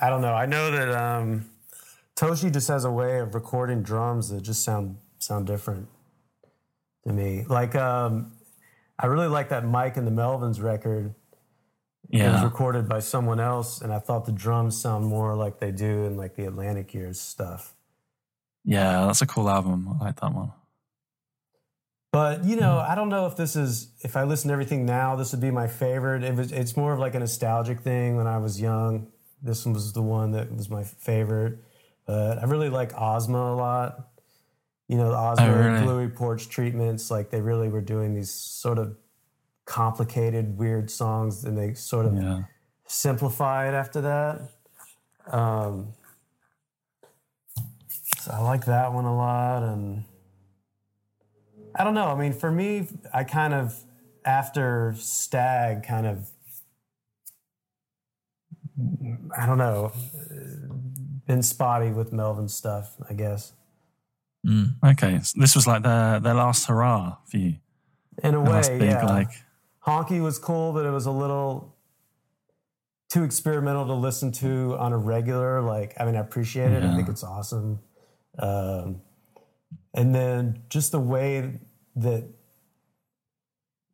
I don't know. I know that um, Toshi just has a way of recording drums that just sound sound different to me. Like, um, I really like that Mike and the Melvins record. Yeah. It was recorded by someone else, and I thought the drums sound more like they do in like the Atlantic Years stuff. Yeah, that's a cool album. I like that one. But you know, I don't know if this is if I listen to everything now, this would be my favorite. It was it's more of like a nostalgic thing when I was young. This one was the one that was my favorite. But I really like Ozma a lot. You know, the Ozma Oh, really? Gluey Porch treatments, like they really were doing these sort of complicated, weird songs and they sort of Yeah. simplify it after that. Um, so I like that one a lot, and I don't know. I mean, for me, I kind of after Stag, kind of I don't know, been spotty with Melvin stuff. I guess Okay, so this was like their their last hurrah for you. in a way, big, yeah. like Honky was cool, but it was a little too experimental to listen to on a regular. Like, I mean, I appreciate it. I think it's awesome. Um, and then just the way that,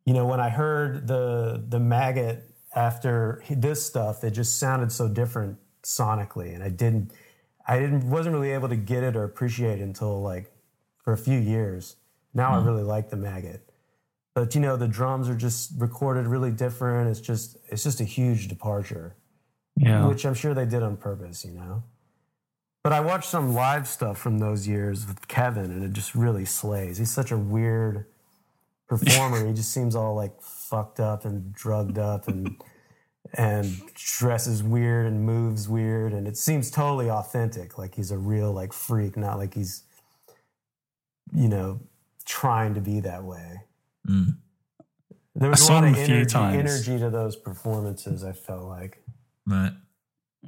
you know, when I heard the the maggot after this stuff, it just sounded so different sonically, and I didn't, I didn't, wasn't really able to get it or appreciate it until like for a few years. Now I hmm. really like the maggot but you know the drums are just recorded really different it's just it's just a huge departure Yeah. which i'm sure they did on purpose you know but i watched some live stuff from those years with kevin and it just really slays he's such a weird performer he just seems all like fucked up and drugged up and and dresses weird and moves weird and it seems totally authentic like he's a real like freak not like he's you know trying to be that way Mm. there I was a lot of energy, times. energy to those performances. I felt like Right.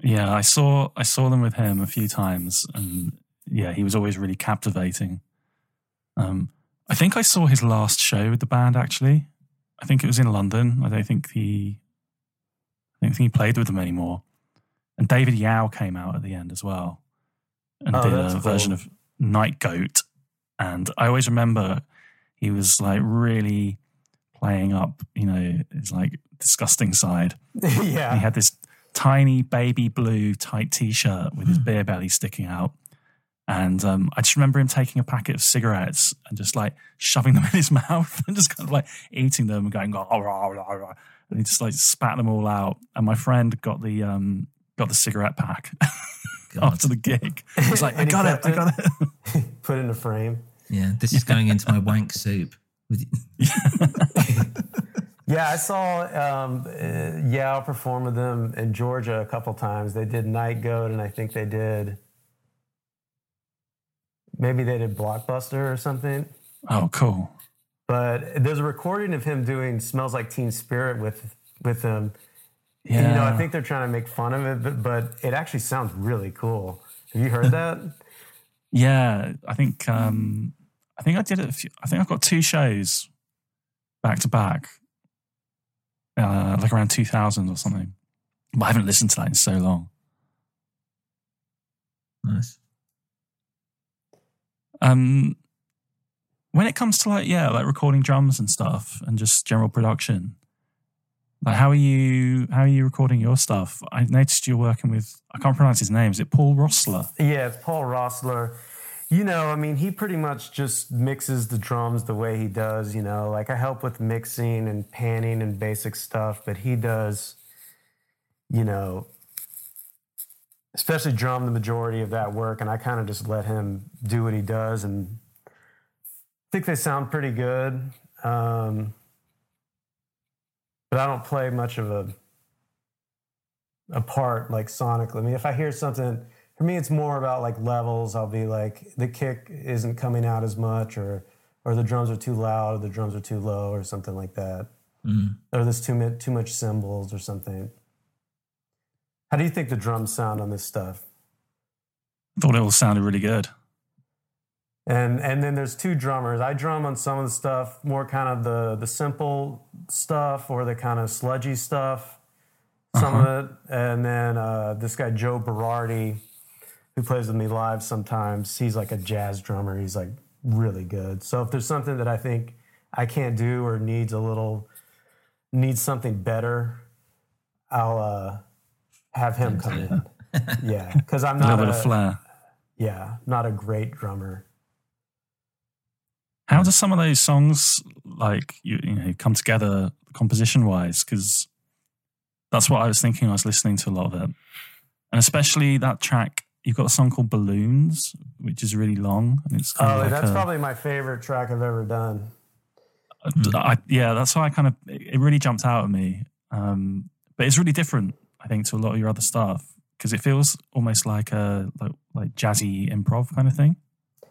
Yeah, I saw I saw them with him a few times, and yeah, he was always really captivating. Um, I think I saw his last show with the band. Actually, I think it was in London. I don't think he, I don't think he played with them anymore. And David Yow came out at the end as well, and Oh, did a version of Night Goat. And I always remember he was like really playing up, you know, his like disgusting side. Yeah. He had this tiny baby blue tight t-shirt with his beer belly sticking out. And um, I just remember him taking a packet of cigarettes and just like shoving them in his mouth and just kind of like eating them and going, "Oh, rah, rah, rah," and he just like spat them all out. And my friend got the um, got the cigarette pack after the gig. He was like, I got it, I got it. put in a frame. Yeah, this is going into my wank soup. Yeah, I saw um, uh, Yow perform with them in Georgia a couple times. They did Night Goat, and I think they did maybe they did Blockbuster or something. Oh, cool. But there's a recording of him doing "Smells Like Teen Spirit" with with them. And, you know, I think they're trying to make fun of it, but, but it actually sounds really cool. Have you heard that? Yeah, I think um, I think I did it. A few, I think I've got two shows back to back, uh, like around 2000 or something. But I haven't listened to that in so long. Nice. Um, when it comes to like yeah, like recording drums and stuff, and just general production, like how are you? How are you recording your stuff? I noticed you're working with. I can't pronounce his name. Is it Paul Roessler? Yeah, it's Paul Roessler. You know, I mean, he pretty much just mixes the drums the way he does. You know, like I help with mixing and panning and basic stuff, but he does, you know, especially drum the majority of that work, and I kind of just let him do what he does, and I think they sound pretty good. Um, but I don't play much of a a part like sonically. I mean, if I hear something, for me, it's more about like levels. I'll be like, the kick isn't coming out as much, or or the drums are too loud, or the drums are too low, or something like that, Mm. or there's too mi- too much cymbals or something. How do you think the drums sound on this stuff? I thought it all sounded really good. And and then there's two drummers. I drum on some of the stuff, more kind of the the simple stuff or the kind of sludgy stuff, some Uh-huh. of it. And then uh, this guy Joe Berardi, who plays with me live sometimes, he's like a jazz drummer. He's like really good. So if there's something that I think I can't do or needs a little needs something better, I'll uh, have him come in. Yeah, because I'm not bit of flair. Yeah, not a great drummer. How do some of those songs like you, you know come together composition wise? Because that's what I was thinking. I was listening to a lot of it, and especially that track. You've got a song called Balloons, which is really long, and it's kind Oh, of like that's a- probably my favorite track I've ever done. I, yeah, that's why I kind of it really jumped out at me. Um, but it's really different. I think, to a lot of your other stuff because it feels almost like a like, like jazzy improv kind of thing.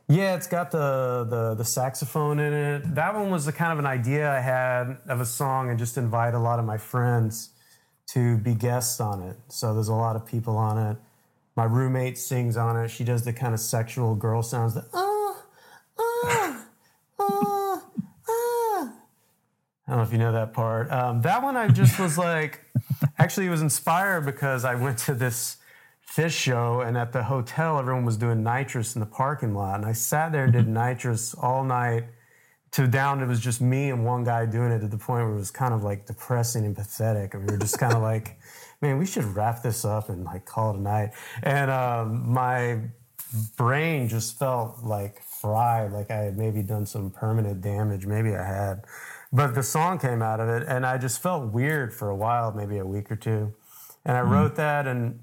Yeah, it's got the, the the saxophone in it. That one was the kind of an idea I had of a song and just invite a lot of my friends to be guests on it. So there's a lot of people on it. My roommate sings on it. She does the kind of sexual girl sounds that ah ah ah ah. I don't know if you know that part. Um, that one I just was like, actually, it was inspired because I went to this Phish show and at the hotel everyone was doing nitrous in the parking lot and i sat there and did nitrous all night to down it was just me and one guy doing it to the point where it was kind of like depressing and pathetic and we were just kind of like man we should wrap this up and like call it a night. And um, my brain just felt like fried like i had maybe done some permanent damage maybe i had. But the song came out of it and i just felt weird for a while maybe a week or two. And i wrote that and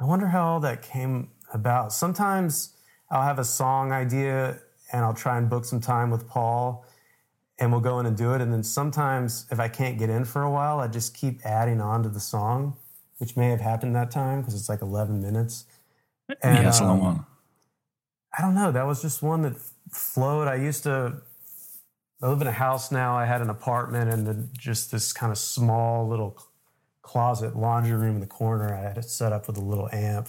I wonder how all that came about. Sometimes I'll have a song idea and I'll try and book some time with Paul and we'll go in and do it. And then sometimes if I can't get in for a while, I just keep adding on to the song, which may have happened that time because it's like 11 minutes. yeah, that's a long um, one. I don't know. That was just one that flowed. I used to, I live in a house now. I had an apartment and then just this kind of small little closet laundry room in the corner. I had it set up with a little amp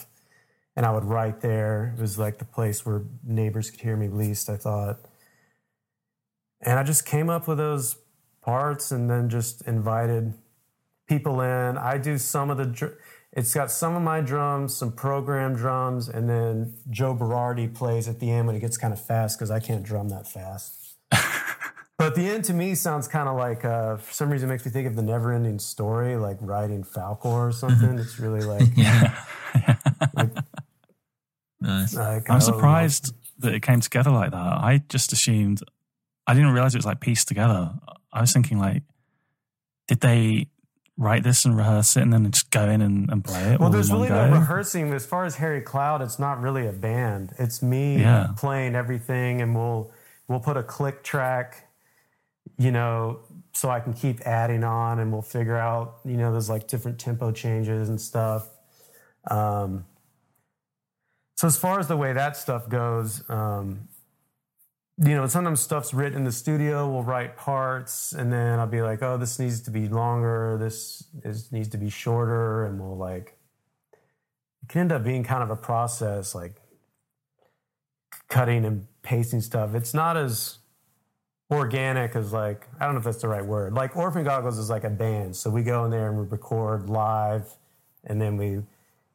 and I would write there. It was like the place where neighbors could hear me least, I thought. And I just came up with those parts and then just invited people in. I do some of the, dr- it's got some of my drums, some programmed drums, and then Joe Berardi plays at the end when it gets kind of fast because I can't drum that fast. But the end to me sounds kind of like, uh, for some reason, it makes me think of the never ending story, like riding Falkor or something. It's really like, yeah. like, Nice. like, I'm surprised that it came together like that. I just assumed, I didn't realize it was like pieced together. I was thinking like, did they write this and rehearse it and then just go in and, and play it? Well, there's really no go? rehearsing. As far as Harry Cloud, it's not really a band. It's me Yeah. playing everything, and we'll we'll put a click track, you know, so I can keep adding on, and we'll figure out, you know, there's like different tempo changes and stuff. Um, so as far as the way that stuff goes, um, you know, sometimes stuff's written in the studio. We'll write parts, and then I'll be like, "Oh, this needs to be longer. This is, needs to be shorter," and we'll like. It can end up being kind of a process, like cutting and pasting stuff. It's not as organic as like I don't know if that's the right word. Like Orphan Goggles is like a band, so we go in there and we record live, and then we,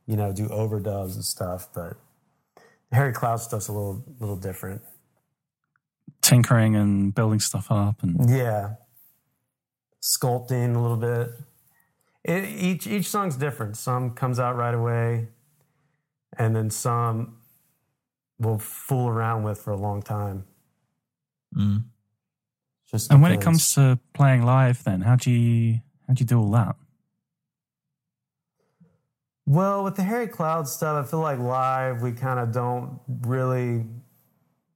you know, do overdubs and stuff. But Harry Cloud stuff's a little little different. Tinkering and building stuff up. and Yeah. Sculpting a little bit. It, each each song's different. Some comes out right away, and then some we'll fool around with for a long time. Mm. Just And when it comes to playing live, then how do you how do you do all that? Well, with the Harry Cloud stuff, I feel like live we kind of don't really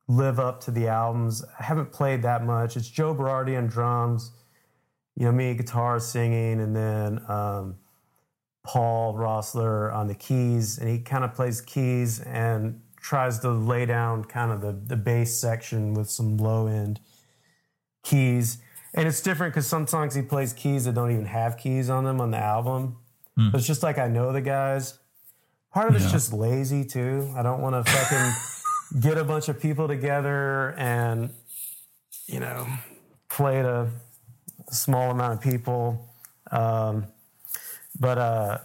live up to the albums. I haven't played that much. It's Joe Berardi on drums, you know, me guitar singing, and then um, Paul Roessler on the keys, and he kind of plays keys and tries to lay down kind of the, the bass section with some low end keys. And it's different because some songs he plays keys that don't even have keys on them on the album. Hmm. But it's just like I know the guys. Part of it's just lazy too. I don't want to fucking get a bunch of people together and, you know, play to a small amount of people. Um, but uh,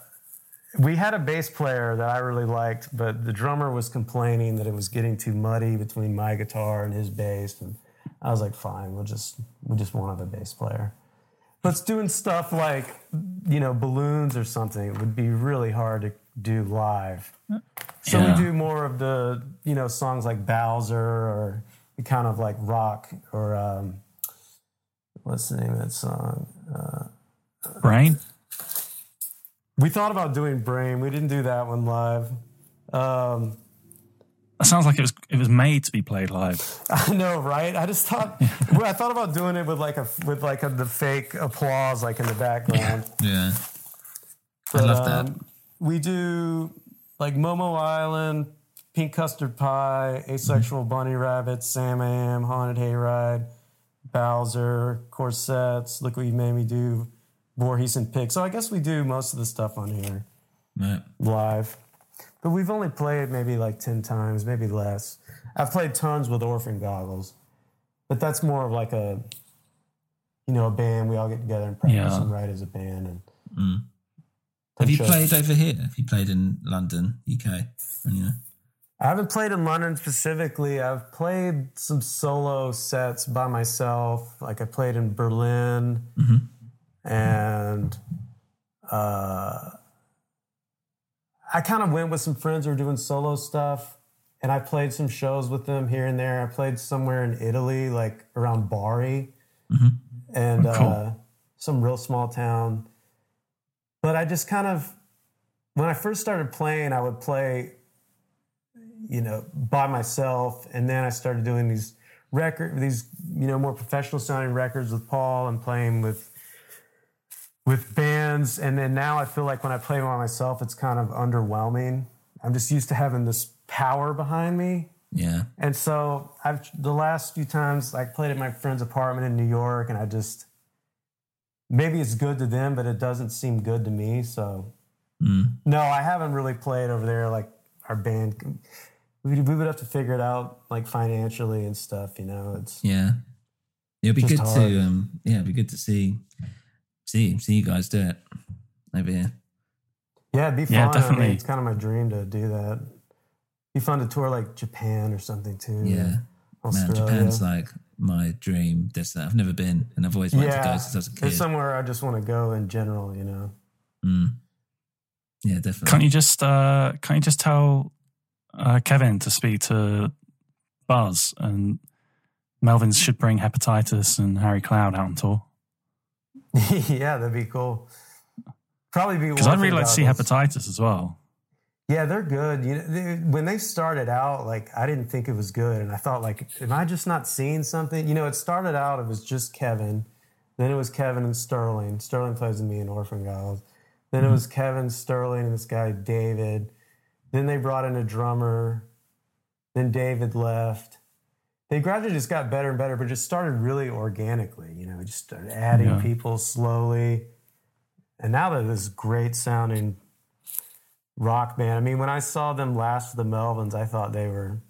we had a bass player that I really liked, but the drummer was complaining that it was getting too muddy between my guitar and his bass, and I was like, "Fine, we'll just we just won't have a bass player." But doing stuff like you know balloons or something it would be really hard to do live. So Yeah. we do more of the you know songs like Bowser or the kind of like rock or um, what's the name of that song? Uh, Brain? we thought about doing Brain. We didn't do that one live. Um, That sounds like it was it was made to be played live. I know, right? I just thought well, I thought about doing it with like a with like a, the fake applause like in the background. Yeah. I love that. We do like Momo Island, Pink Custard Pie, Asexual Bunny Rabbit, Sam Am, Haunted Hayride, Bowser, Corsets, Look What You Made Me Do, Voorhees and Pig. So I guess we do most of the stuff on here Right. live. But we've only played maybe like 10 times, maybe less. I've played tons with Orphan Goggles, but that's more of like a, you know, a band. We all get together and practice Yeah. and write as a band. And Mm. Have you shows. played over here? Have you played in London, UK? And, I haven't played in London specifically. I've played some solo sets by myself. Like I played in Berlin and uh, I kind of went with some friends who were doing solo stuff and I played some shows with them here and there. I played somewhere in Italy, like around Bari and Oh, cool. uh, some real small town. But I just kind of, when I first started playing, I would play you know, by myself. And then I started doing these record, these, you know, more professional sounding records with Paul and playing with, with bands. And then now I feel like when I play by myself, it's kind of underwhelming. I'm just used to having this power behind me. yeah. And so I've, the last few times I played at my friend's apartment in New York and I just, maybe it's good to them, but it doesn't seem good to me. So Mm. no, I haven't really played over there like our band. We, we would have to figure it out like financially and stuff, you know. It's Yeah. It'd be good hard. to um yeah, it'd be good to see see see you guys do it over here. yeah, it'd be fun. Yeah, I definitely. mean, it's kind of my dream to do that. Be fun to tour like Japan or something too. Yeah. Man, Japan's like my dream destination. I've never been and I've always wanted to go since I was a kid. it's somewhere I just want to go in general, you know. Mm. Yeah, definitely. Can't you just uh, can't you just tell uh, Kevin to speak to Buzz and Melvin's should bring hepatitis and Harry Cloud out on tour yeah, that'd be cool. Probably be because I'd really like to see hepatitis as well. Yeah, they're good. You know, they, when they started out, like I didn't think it was good, and I thought, like, am I just not seeing something? You know, it started out it was just Kevin, then it was Kevin and Sterling. Sterling plays with me in Orphan Goggles. Then it mm-hmm. was Kevin, Sterling, and this guy David. Then they brought in a drummer. Then David left. They gradually just got better and better, but just started really organically. You know, just started adding Yeah. people slowly, and now they're this great sounding rock band. I mean, when I saw them last the Melvins, I thought they were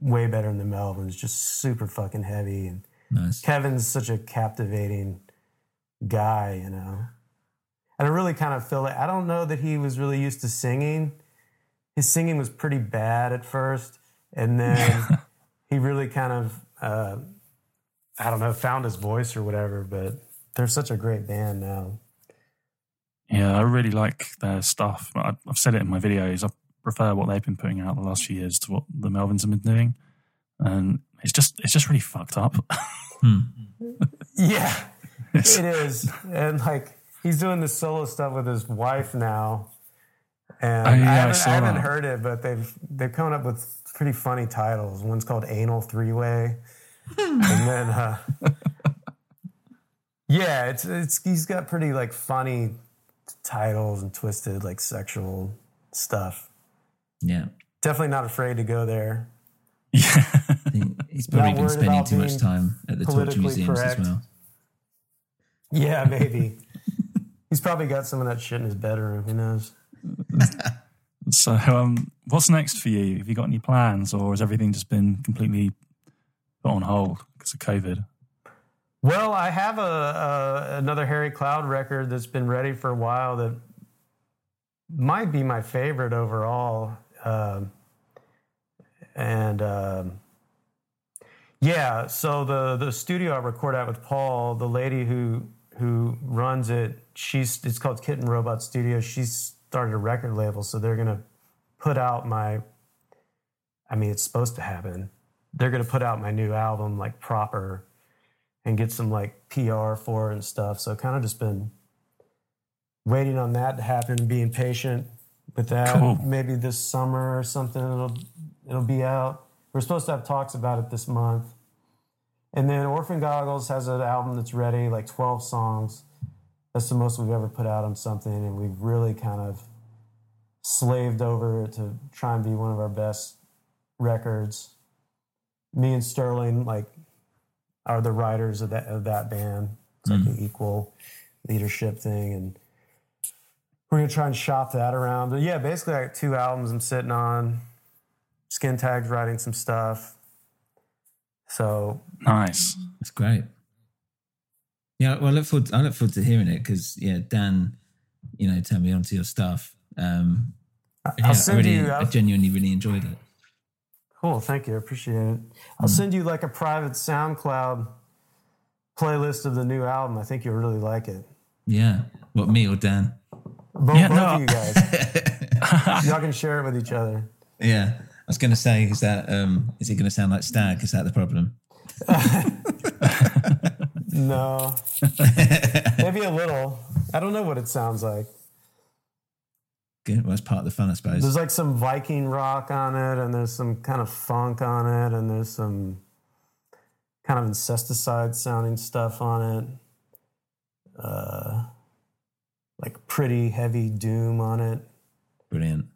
way better than the Melvins, just super fucking heavy. And Nice. Kevin's such a captivating guy, you know. And I really kind of feel like I don't know that he was really used to singing. His singing was pretty bad at first, and then he really kind of, uh, I don't know, found his voice or whatever. But they're such a great band now. Yeah, I really like their stuff. I- I've said it in my videos. I prefer what they've been putting out the last few years to what the Melvins have been doing, and it's just it's just really fucked up. Hmm. Yeah, it is. And like he's doing the solo stuff with his wife now. And Oh, yeah, I I haven't, saw I haven't heard it, but they've they're coming up with pretty funny titles. One's called Anal Three Way, and then uh, yeah, it's it's he's got pretty like funny titles and twisted like sexual stuff. Yeah. Definitely not afraid to go there. Yeah. He's probably Not been spending too much time at the torture museums correct. as well. Yeah, maybe. he's probably got some of that shit in his bedroom. Who knows? so, um, what's next for you? Have you got any plans, or has everything just been completely put on hold because of COVID? Well, I have a, a another Harry Cloud record that's been ready for a while that might be my favorite overall. Um, and um, yeah, so the the studio I record at with Paul, the lady who who runs it, she's it's called Kitten Robot Studio. She's started a record label, so they're gonna put out my. I mean, it's supposed to happen. They're gonna put out my new album like proper and get some like PR for it and stuff. So kind of just been waiting on that to happen, being patient with that. Cool. Maybe this summer or something it'll it'll be out. We're supposed to have talks about it this month. And then Orphan Goggles has an album that's ready, like 12 songs. That's the most we've ever put out on something, and we've really kind of slaved over it to try and be one of our best records. Me and Sterling, like, are the writers of that of that band. It's like an equal leadership thing, and we're gonna try and shop that around. But yeah, basically, I got two albums I'm sitting on. Skin Tag's writing some stuff. So Nice. That's great. Yeah, well, I look forward. I look forward to hearing it because yeah, Dan, you know, turned me onto your stuff. Um, I'll yeah, I really, you- I genuinely really enjoyed it. Cool, thank you. I appreciate it. I'll send you like a private SoundCloud playlist of the new album. I think you'll really like it. Yeah, what me or Dan? Both, Yeah, both no. of you guys. Y'all can share it with each other. Yeah, I was going to say, is that um, is it going to sound like Stag? Is that the problem? No. Maybe a little. I don't know what it sounds like. Good. Well, that's part of the fun, I suppose. There's like some Viking rock on it, and there's some kind of funk on it, and there's some kind of incesticide sounding stuff on it. Uh, like pretty heavy doom on it. Brilliant.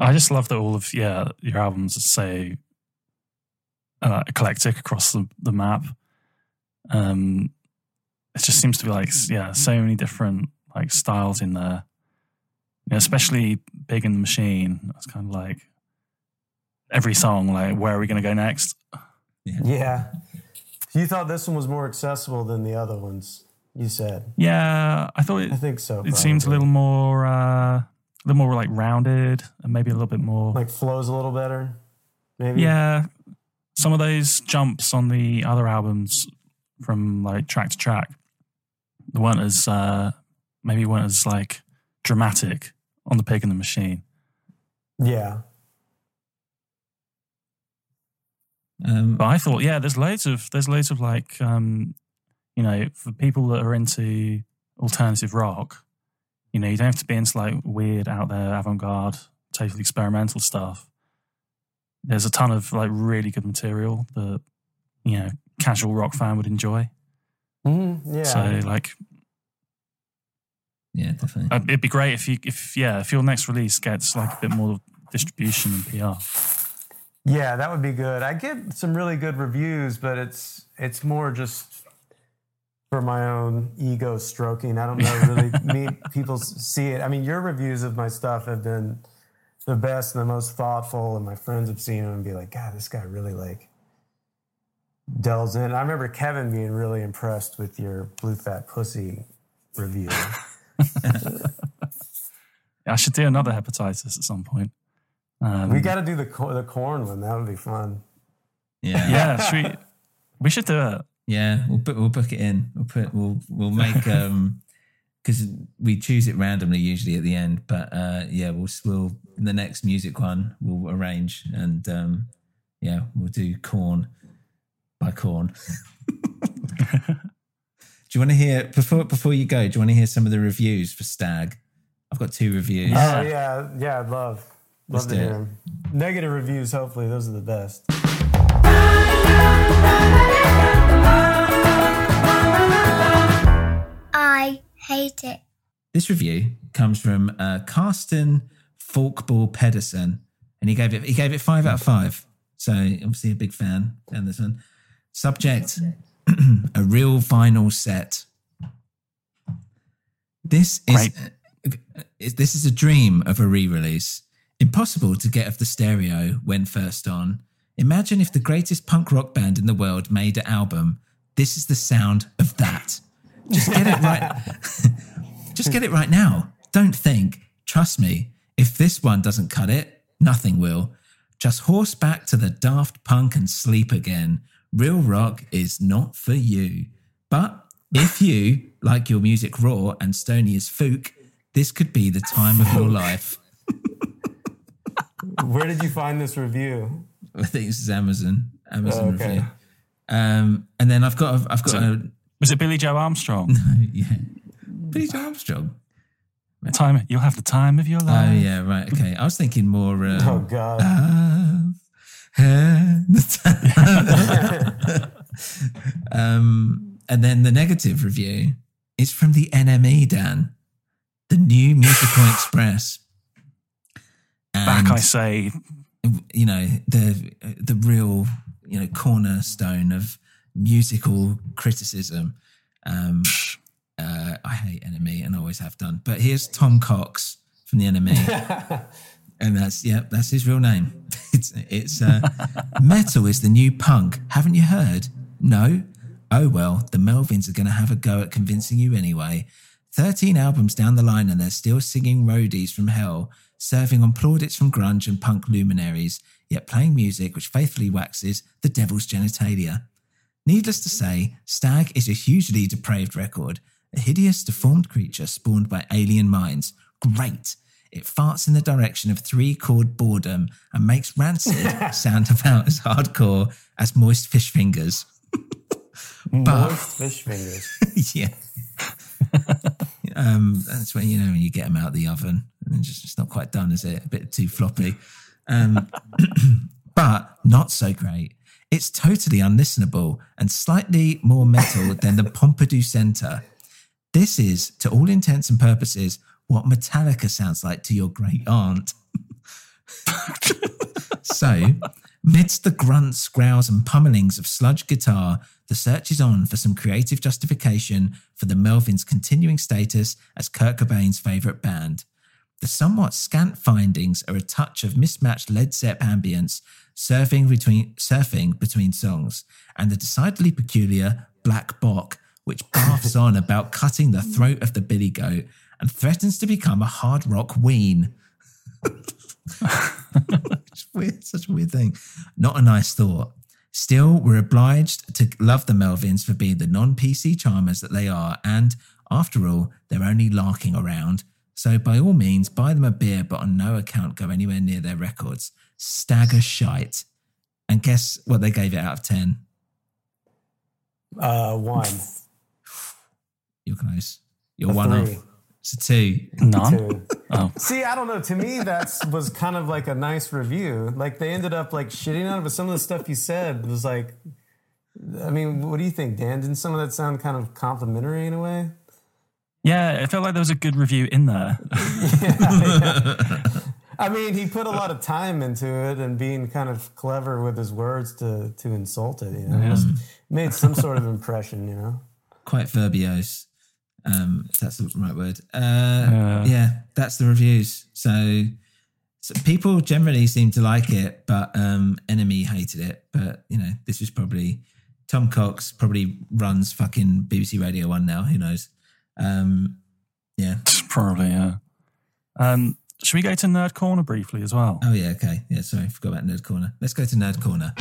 I just love that all of yeah your albums are so uh, eclectic across the, the map. Um, it just seems to be like yeah, so many different like styles in there. You know, especially Pig and the Machine. It's kind of like every song, like where are we going to go next? Yeah. You thought this one was more accessible than the other ones, you said. Yeah, I thought it. I think so. It seems a little more, uh, a little more like rounded, and maybe a little bit more like flows a little better, maybe. Yeah, some of those jumps on the other albums from like track to track, they weren't as uh, maybe weren't as like dramatic on the Pig and the Machine. Yeah. Um, But I thought, yeah, there's loads of there's loads of like, um, you know, for people that are into alternative rock, you know, you don't have to be into like weird out there avant garde, totally experimental stuff. There's a ton of like really good material that you know casual rock fan would enjoy. Mhm, yeah. So like, yeah, definitely. uh, it'd be great if you if yeah if your next release gets like a bit more distribution and PR. Yeah, that would be good. I get some really good reviews, but it's it's more just for my own ego stroking. I don't know really me people see it. I mean, your reviews of my stuff have been the best and the most thoughtful, and my friends have seen them and be like, "God, this guy really like delves in." I remember Kevin being really impressed with your Blue Fat Pussy review. I should do another hepatitis at some point. Um, we got to do the the Korn one. That would be fun. Yeah. yeah, should we, we should do it. Yeah, we'll book, we'll book it in. We'll put we'll we'll make um because we choose it randomly usually at the end. But uh yeah, we'll we'll the next music one we'll arrange and um yeah we'll do Korn by Korn. do you want to hear before before you go? Do you want to hear some of the reviews for Stag? I've got two reviews. Oh yeah, yeah, I'd love Let's love to hear them. Negative reviews, hopefully, those are the best. I hate it. This review comes from uh, Carsten Falkball Pedersen, and he gave it he gave it five out of five. So obviously a big fan. And this one, subject: a real vinyl set. This is is- this is a dream of a re-release. Impossible to get off the stereo when first on. Imagine if the greatest punk rock band in the world made an album. This is the sound of that. Just get it right. Just get it right now. Don't think. Trust me. If this one doesn't cut it, nothing will. Just horse back to the daft punk and sleep again. Real rock is not for you. But if you like your music raw and stony as fook, this could be the time of your life. Where did you find this review? I think this is Amazon. Amazon Oh, okay. review. Um, and then I've got I've got So- a Was it Billie Joe Armstrong? No, yeah, Billie Joe Armstrong. Time you'll have the time of your life. Oh yeah, right. Okay, I was thinking more. Um, Oh God. I've had the time. um, and then the negative review is from the NME, Dan, the New Musical Express. Back, I say, you know, the the real you know cornerstone of musical criticism. Um, uh, I hate NME and always have done. But here's Tom Cox from the NME. And that's yeah, that's his real name. It's it's uh, metal is the new punk. Haven't you heard? No. Oh well, the Melvins are going to have a go at convincing you anyway. Thirteen albums down the line, and they're still singing roadies from hell, serving on plaudits from grunge and punk luminaries, yet playing music which faithfully waxes the devil's genitalia. Needless to say, Stag is a hugely depraved record, a hideous, deformed creature spawned by alien minds. Great! It farts in the direction of three chord boredom and makes Rancid sound about as hardcore as Moist Fish Fingers. But- Moist fish fingers. yeah. um, that's when you know when you get them out of the oven and it's just it's not quite done, is it? A bit too floppy. Um, but not so great. It's totally unlistenable and slightly more metal than the Pompidou Center. This is, to all intents and purposes, what Metallica sounds like to your great aunt. so, midst the grunts, growls, and pummelings of sludge guitar, the search is on for some creative justification for the Melvins' continuing status as Kurt Cobain's favourite band. The somewhat scant findings are a touch of mismatched Led Zepp ambience surfing between, surfing between songs, and the decidedly peculiar Black Bock, which baths on about cutting the throat of the billy goat and threatens to become a hard rock ween. it's weird, such a weird thing. Not a nice thought. Still, we're obliged to love the Melvins for being the non PC charmers that they are, and after all, they're only larking around. So, by all means, buy them a beer, but on no account go anywhere near their records. Stagger shite. And guess what they gave it out of 10? Uh, one. You're close. You're A one three. off. It's a two. None? Two. Oh. See, I don't know. To me, that was kind of like a nice review. Like they ended up like shitting on it, but some of the stuff you said was like, I mean, what do you think, Dan? Didn't some of that sound kind of complimentary in a way? Yeah, it felt like there was a good review in there. I mean, he put a lot of time into it and being kind of clever with his words to to insult it. You know, Yeah. Must- made some sort of impression. You know. Quite verbiose, um, if that's the right word. Uh, Yeah. yeah, that's the reviews. So, so people generally seem to like it, but um, NME hated it. But, you know, this was probably Tom Cox probably runs fucking BBC Radio 1 now. Who knows? Um, yeah. Probably, yeah. Um, should we go to Nerd Corner briefly as well? Oh, yeah, okay. Yeah, sorry, forgot about Nerd Corner. Let's go to Nerd Corner.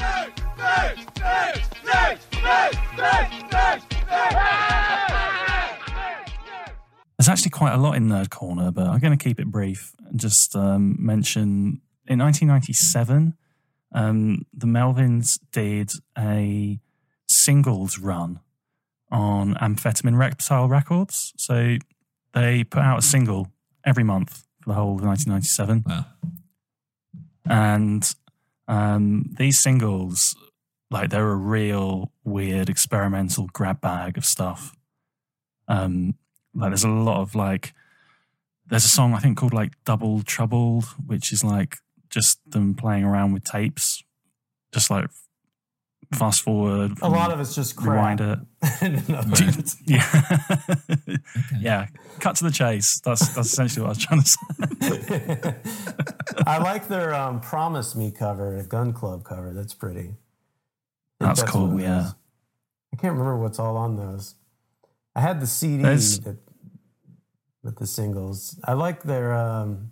There's actually quite a lot in Nerd Corner, but I'm going to keep it brief and just um, mention in 1997, um, the Melvins did a singles run on Amphetamine Reptile Records. So they put out a single every month for the whole of 1997. Wow. And um, these singles, like, they're a real weird experimental grab bag of stuff. Um, like, there's a lot of like, there's a song I think called like Double Troubled, which is like just them playing around with tapes, just like fast forward. A lot of it's just crap. rewind it. In other words. Yeah, yeah. Cut to the chase. That's that's essentially what I was trying to say. I like their um, "Promise Me" cover, the Gun Club cover. That's pretty. I think That's cool, yeah. is. I can't remember what's all on those. I had the CD that, with the singles. I like their. Um,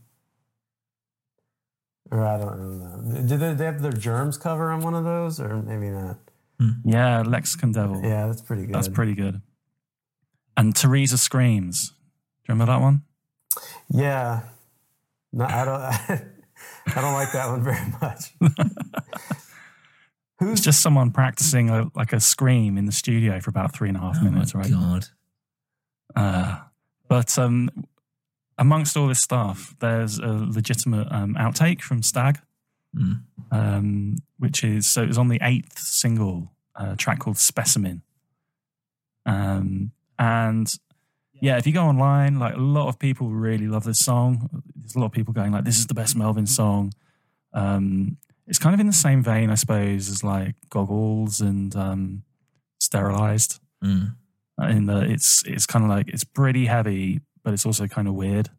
or I don't know. Did they, they have their Germs cover on one of those, or maybe not? Yeah, Lexicon Devil. Yeah, that's pretty good. That's pretty good. And Teresa Screams. Do you remember that one? Yeah. No, I don't. I don't like that one very much. It's just someone practicing a, like a scream in the studio for about three and a half Oh minutes, right? God. Uh, but um, amongst all this stuff, there's a legitimate um, outtake from Stag, Mm. um, which is so it was on the eighth single, uh, track called Specimen. Um, and yeah, if you go online, like a lot of people really love this song. There's a lot of people going like, "This is the best Melvin song." Um, it's kind of in the same vein, I suppose, as like Goggles and um, Sterilized. Mm. In the it's it's kind of like it's pretty heavy, but it's also kind of weird.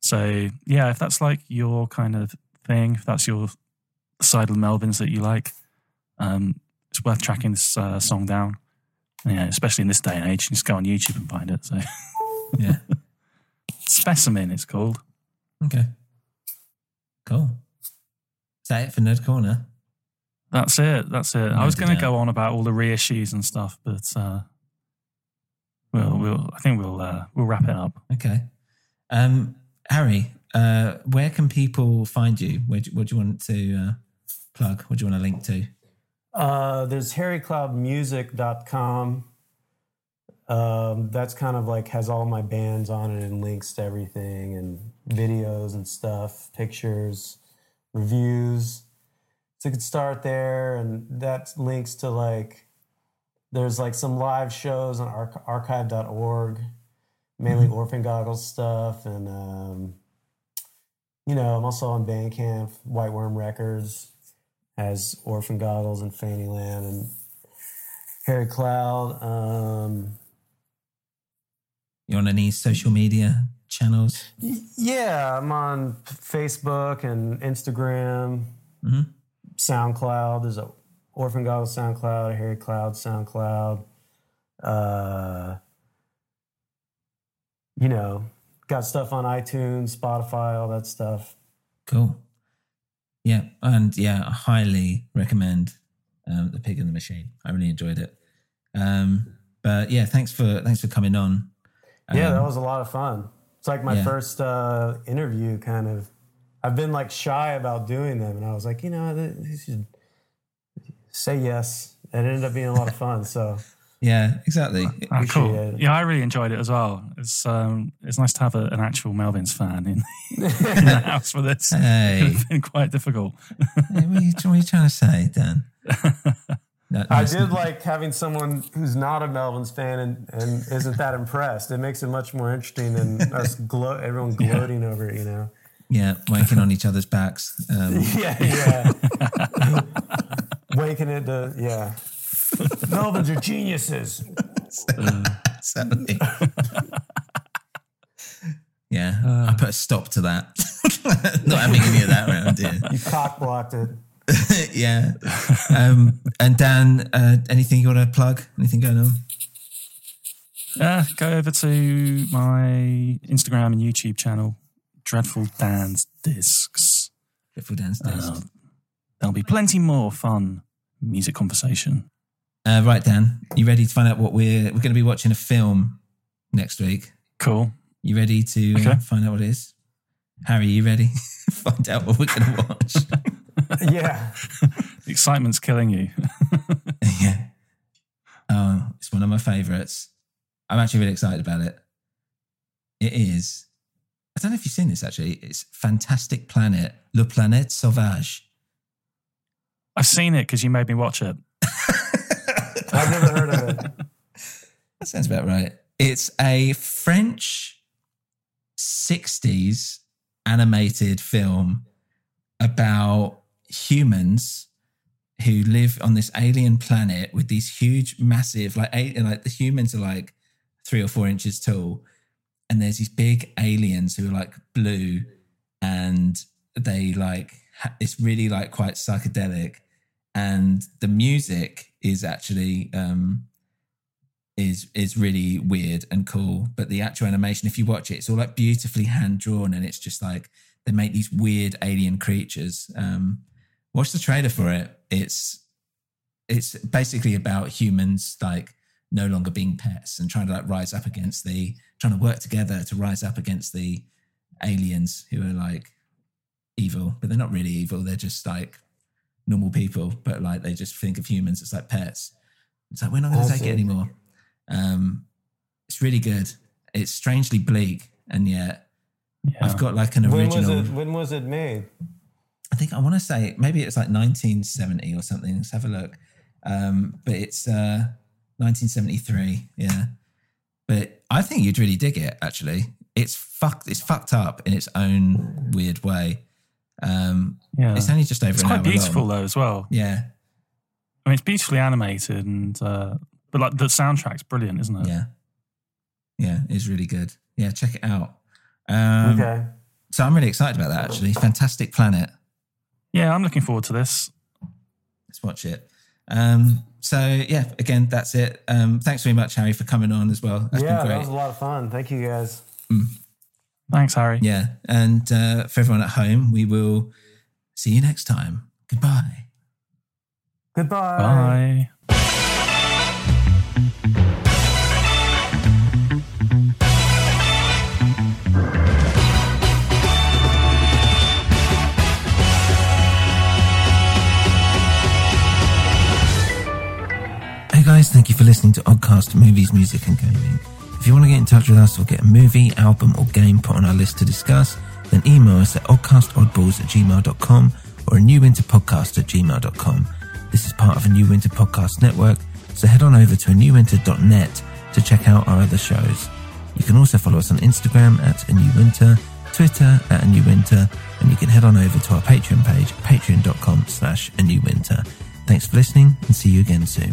So yeah, if that's like your kind of thing, if that's your side of Melvins that you like, um, it's worth tracking this uh, song down. Yeah, especially in this day and age, you just go on YouTube and find it. So Yeah. Specimen, it's called. Okay. Cool. Is that it for Nerd Corner? That's it. That's it. I was going to go on about all the reissues and stuff, but uh, we'll, we'll. I think we'll uh, we'll wrap it up. Okay. Um, Harry, uh, where can people find you? Where do, what do you want to uh, plug? What do you want to link to? Uh, there's harrycloudmusic.com. Um, that's kind of like has all my bands on it and links to everything and videos and stuff, pictures, reviews. So you could start there, and that links to like there's like some live shows on arch- archive.org, mainly Orphan Goggles stuff, and um, you know I'm also on Bandcamp, White Worm Records has Orphan Goggles and Fannyland and Harry Cloud. Um, You on any social media channels? yeah, I'm on Facebook and Instagram, Mhm. SoundCloud. There's a Orphan Goggles SoundCloud, Harry Cloud SoundCloud. Uh, you know, got stuff on iTunes, Spotify, all that stuff. Cool. Yeah, and yeah, I highly recommend um, the Pig and the Machine. I really enjoyed it. Um, but yeah, thanks for thanks for coming on. Yeah, Um, that was a lot of fun. It's like my yeah. first uh, interview, kind of. I've been like shy about doing them, and I was like, you know, you should say yes. And it ended up being a lot of fun. So yeah, exactly. Ah, cool. It. Yeah, I really enjoyed it as well. It's um, it's nice to have a, an actual Melvins fan in, in the house for this. Hey. It's been quite difficult. Hey, what, are you, what are you trying to say, Dan? I did like having someone who's not a Melvins fan and, and isn't that impressed. It makes it much more interesting than us glo- everyone gloating over it, you know? Yeah, wanking on each other's backs. Um, Yeah, yeah. Waking it to, yeah. Melvins are geniuses. Exactly. yeah, I put a stop to that. Not having any of that around here. You cock blocked it. yeah. Um, and Dan, uh, anything you want to plug? Anything going on? Yeah, go over to my Instagram and YouTube channel, Dreadful Dan's Discs. Dreadful Dan's Discs. Uh, there'll be plenty more fun music conversation. Uh, right, Dan, you ready to find out what we're we're going to be watching a film next week? Cool. You ready to uh, Okay. find out what it is? Harry, you ready? find out what we're going to watch. Yeah. The excitement's killing you. yeah. Oh, it's one of my favorites. I'm actually really excited about it. It is. I don't know if you've seen this actually. It's Fantastic Planet, Le Planète Sauvage. I've seen it because you made me watch it. I've never heard of it. That sounds about right. It's a French 60s animated film about humans who live on this alien planet with these huge, massive, like, a- like the humans are like three or four inches tall. And there's these big aliens who are like blue and they like, it's really like quite psychedelic. And the music is actually, um, is is really weird and cool. But the actual animation, if you watch it, it's all like beautifully hand drawn, and it's just like they make these weird alien creatures. Um, watch the trailer for it. It's it's basically about humans like no longer being pets and trying to like rise up against the trying to work together to rise up against the aliens who are like evil, but they're not really evil. They're just like normal people, but like they just think of humans as like pets. It's like we're not going to take it anymore. Um, it's really good. It's strangely bleak, and yet I've got like an When was original. it? When was it made? I think I want to say maybe it's like 1970 or something. Let's have a look. Um, but it's uh, 1973. Yeah, but I think you'd really dig it. Actually, it's fucked. It's fucked up in its own weird way. Um, Yeah. it's only just over. It's an quite hour beautiful long. though as well. Yeah, I mean, it's beautifully animated, and uh, but like the soundtrack's brilliant, isn't it? yeah, yeah. It's really good. Yeah, check it out. Um, okay. So I'm really excited about that. Actually, Fantastic Planet. Yeah, I'm looking forward to this. Let's watch it. Um, so yeah, again, that's it. Um, thanks very much, Harry, for coming on as well. That's yeah, been great. that was a lot of fun. Thank you guys. Thanks, Harry. Yeah. And uh, for everyone at home, we will see you next time. Goodbye. Goodbye. Bye. Guys, thank you for listening to Oddcast Movies, Music and Gaming. If you want to get in touch with us or get a movie, album, or game put on our list to discuss, then email us at oddcastoddballs at gmail.com or a new winter podcast at gmail.com. This is part of a New Winter Podcast Network, so head on over to a newwinter.net to check out our other shows. You can also follow us on Instagram at a new winter, Twitter at a new winter, and you can head on over to our Patreon page, patreon.com slash a new winter. Thanks for listening and see you again soon.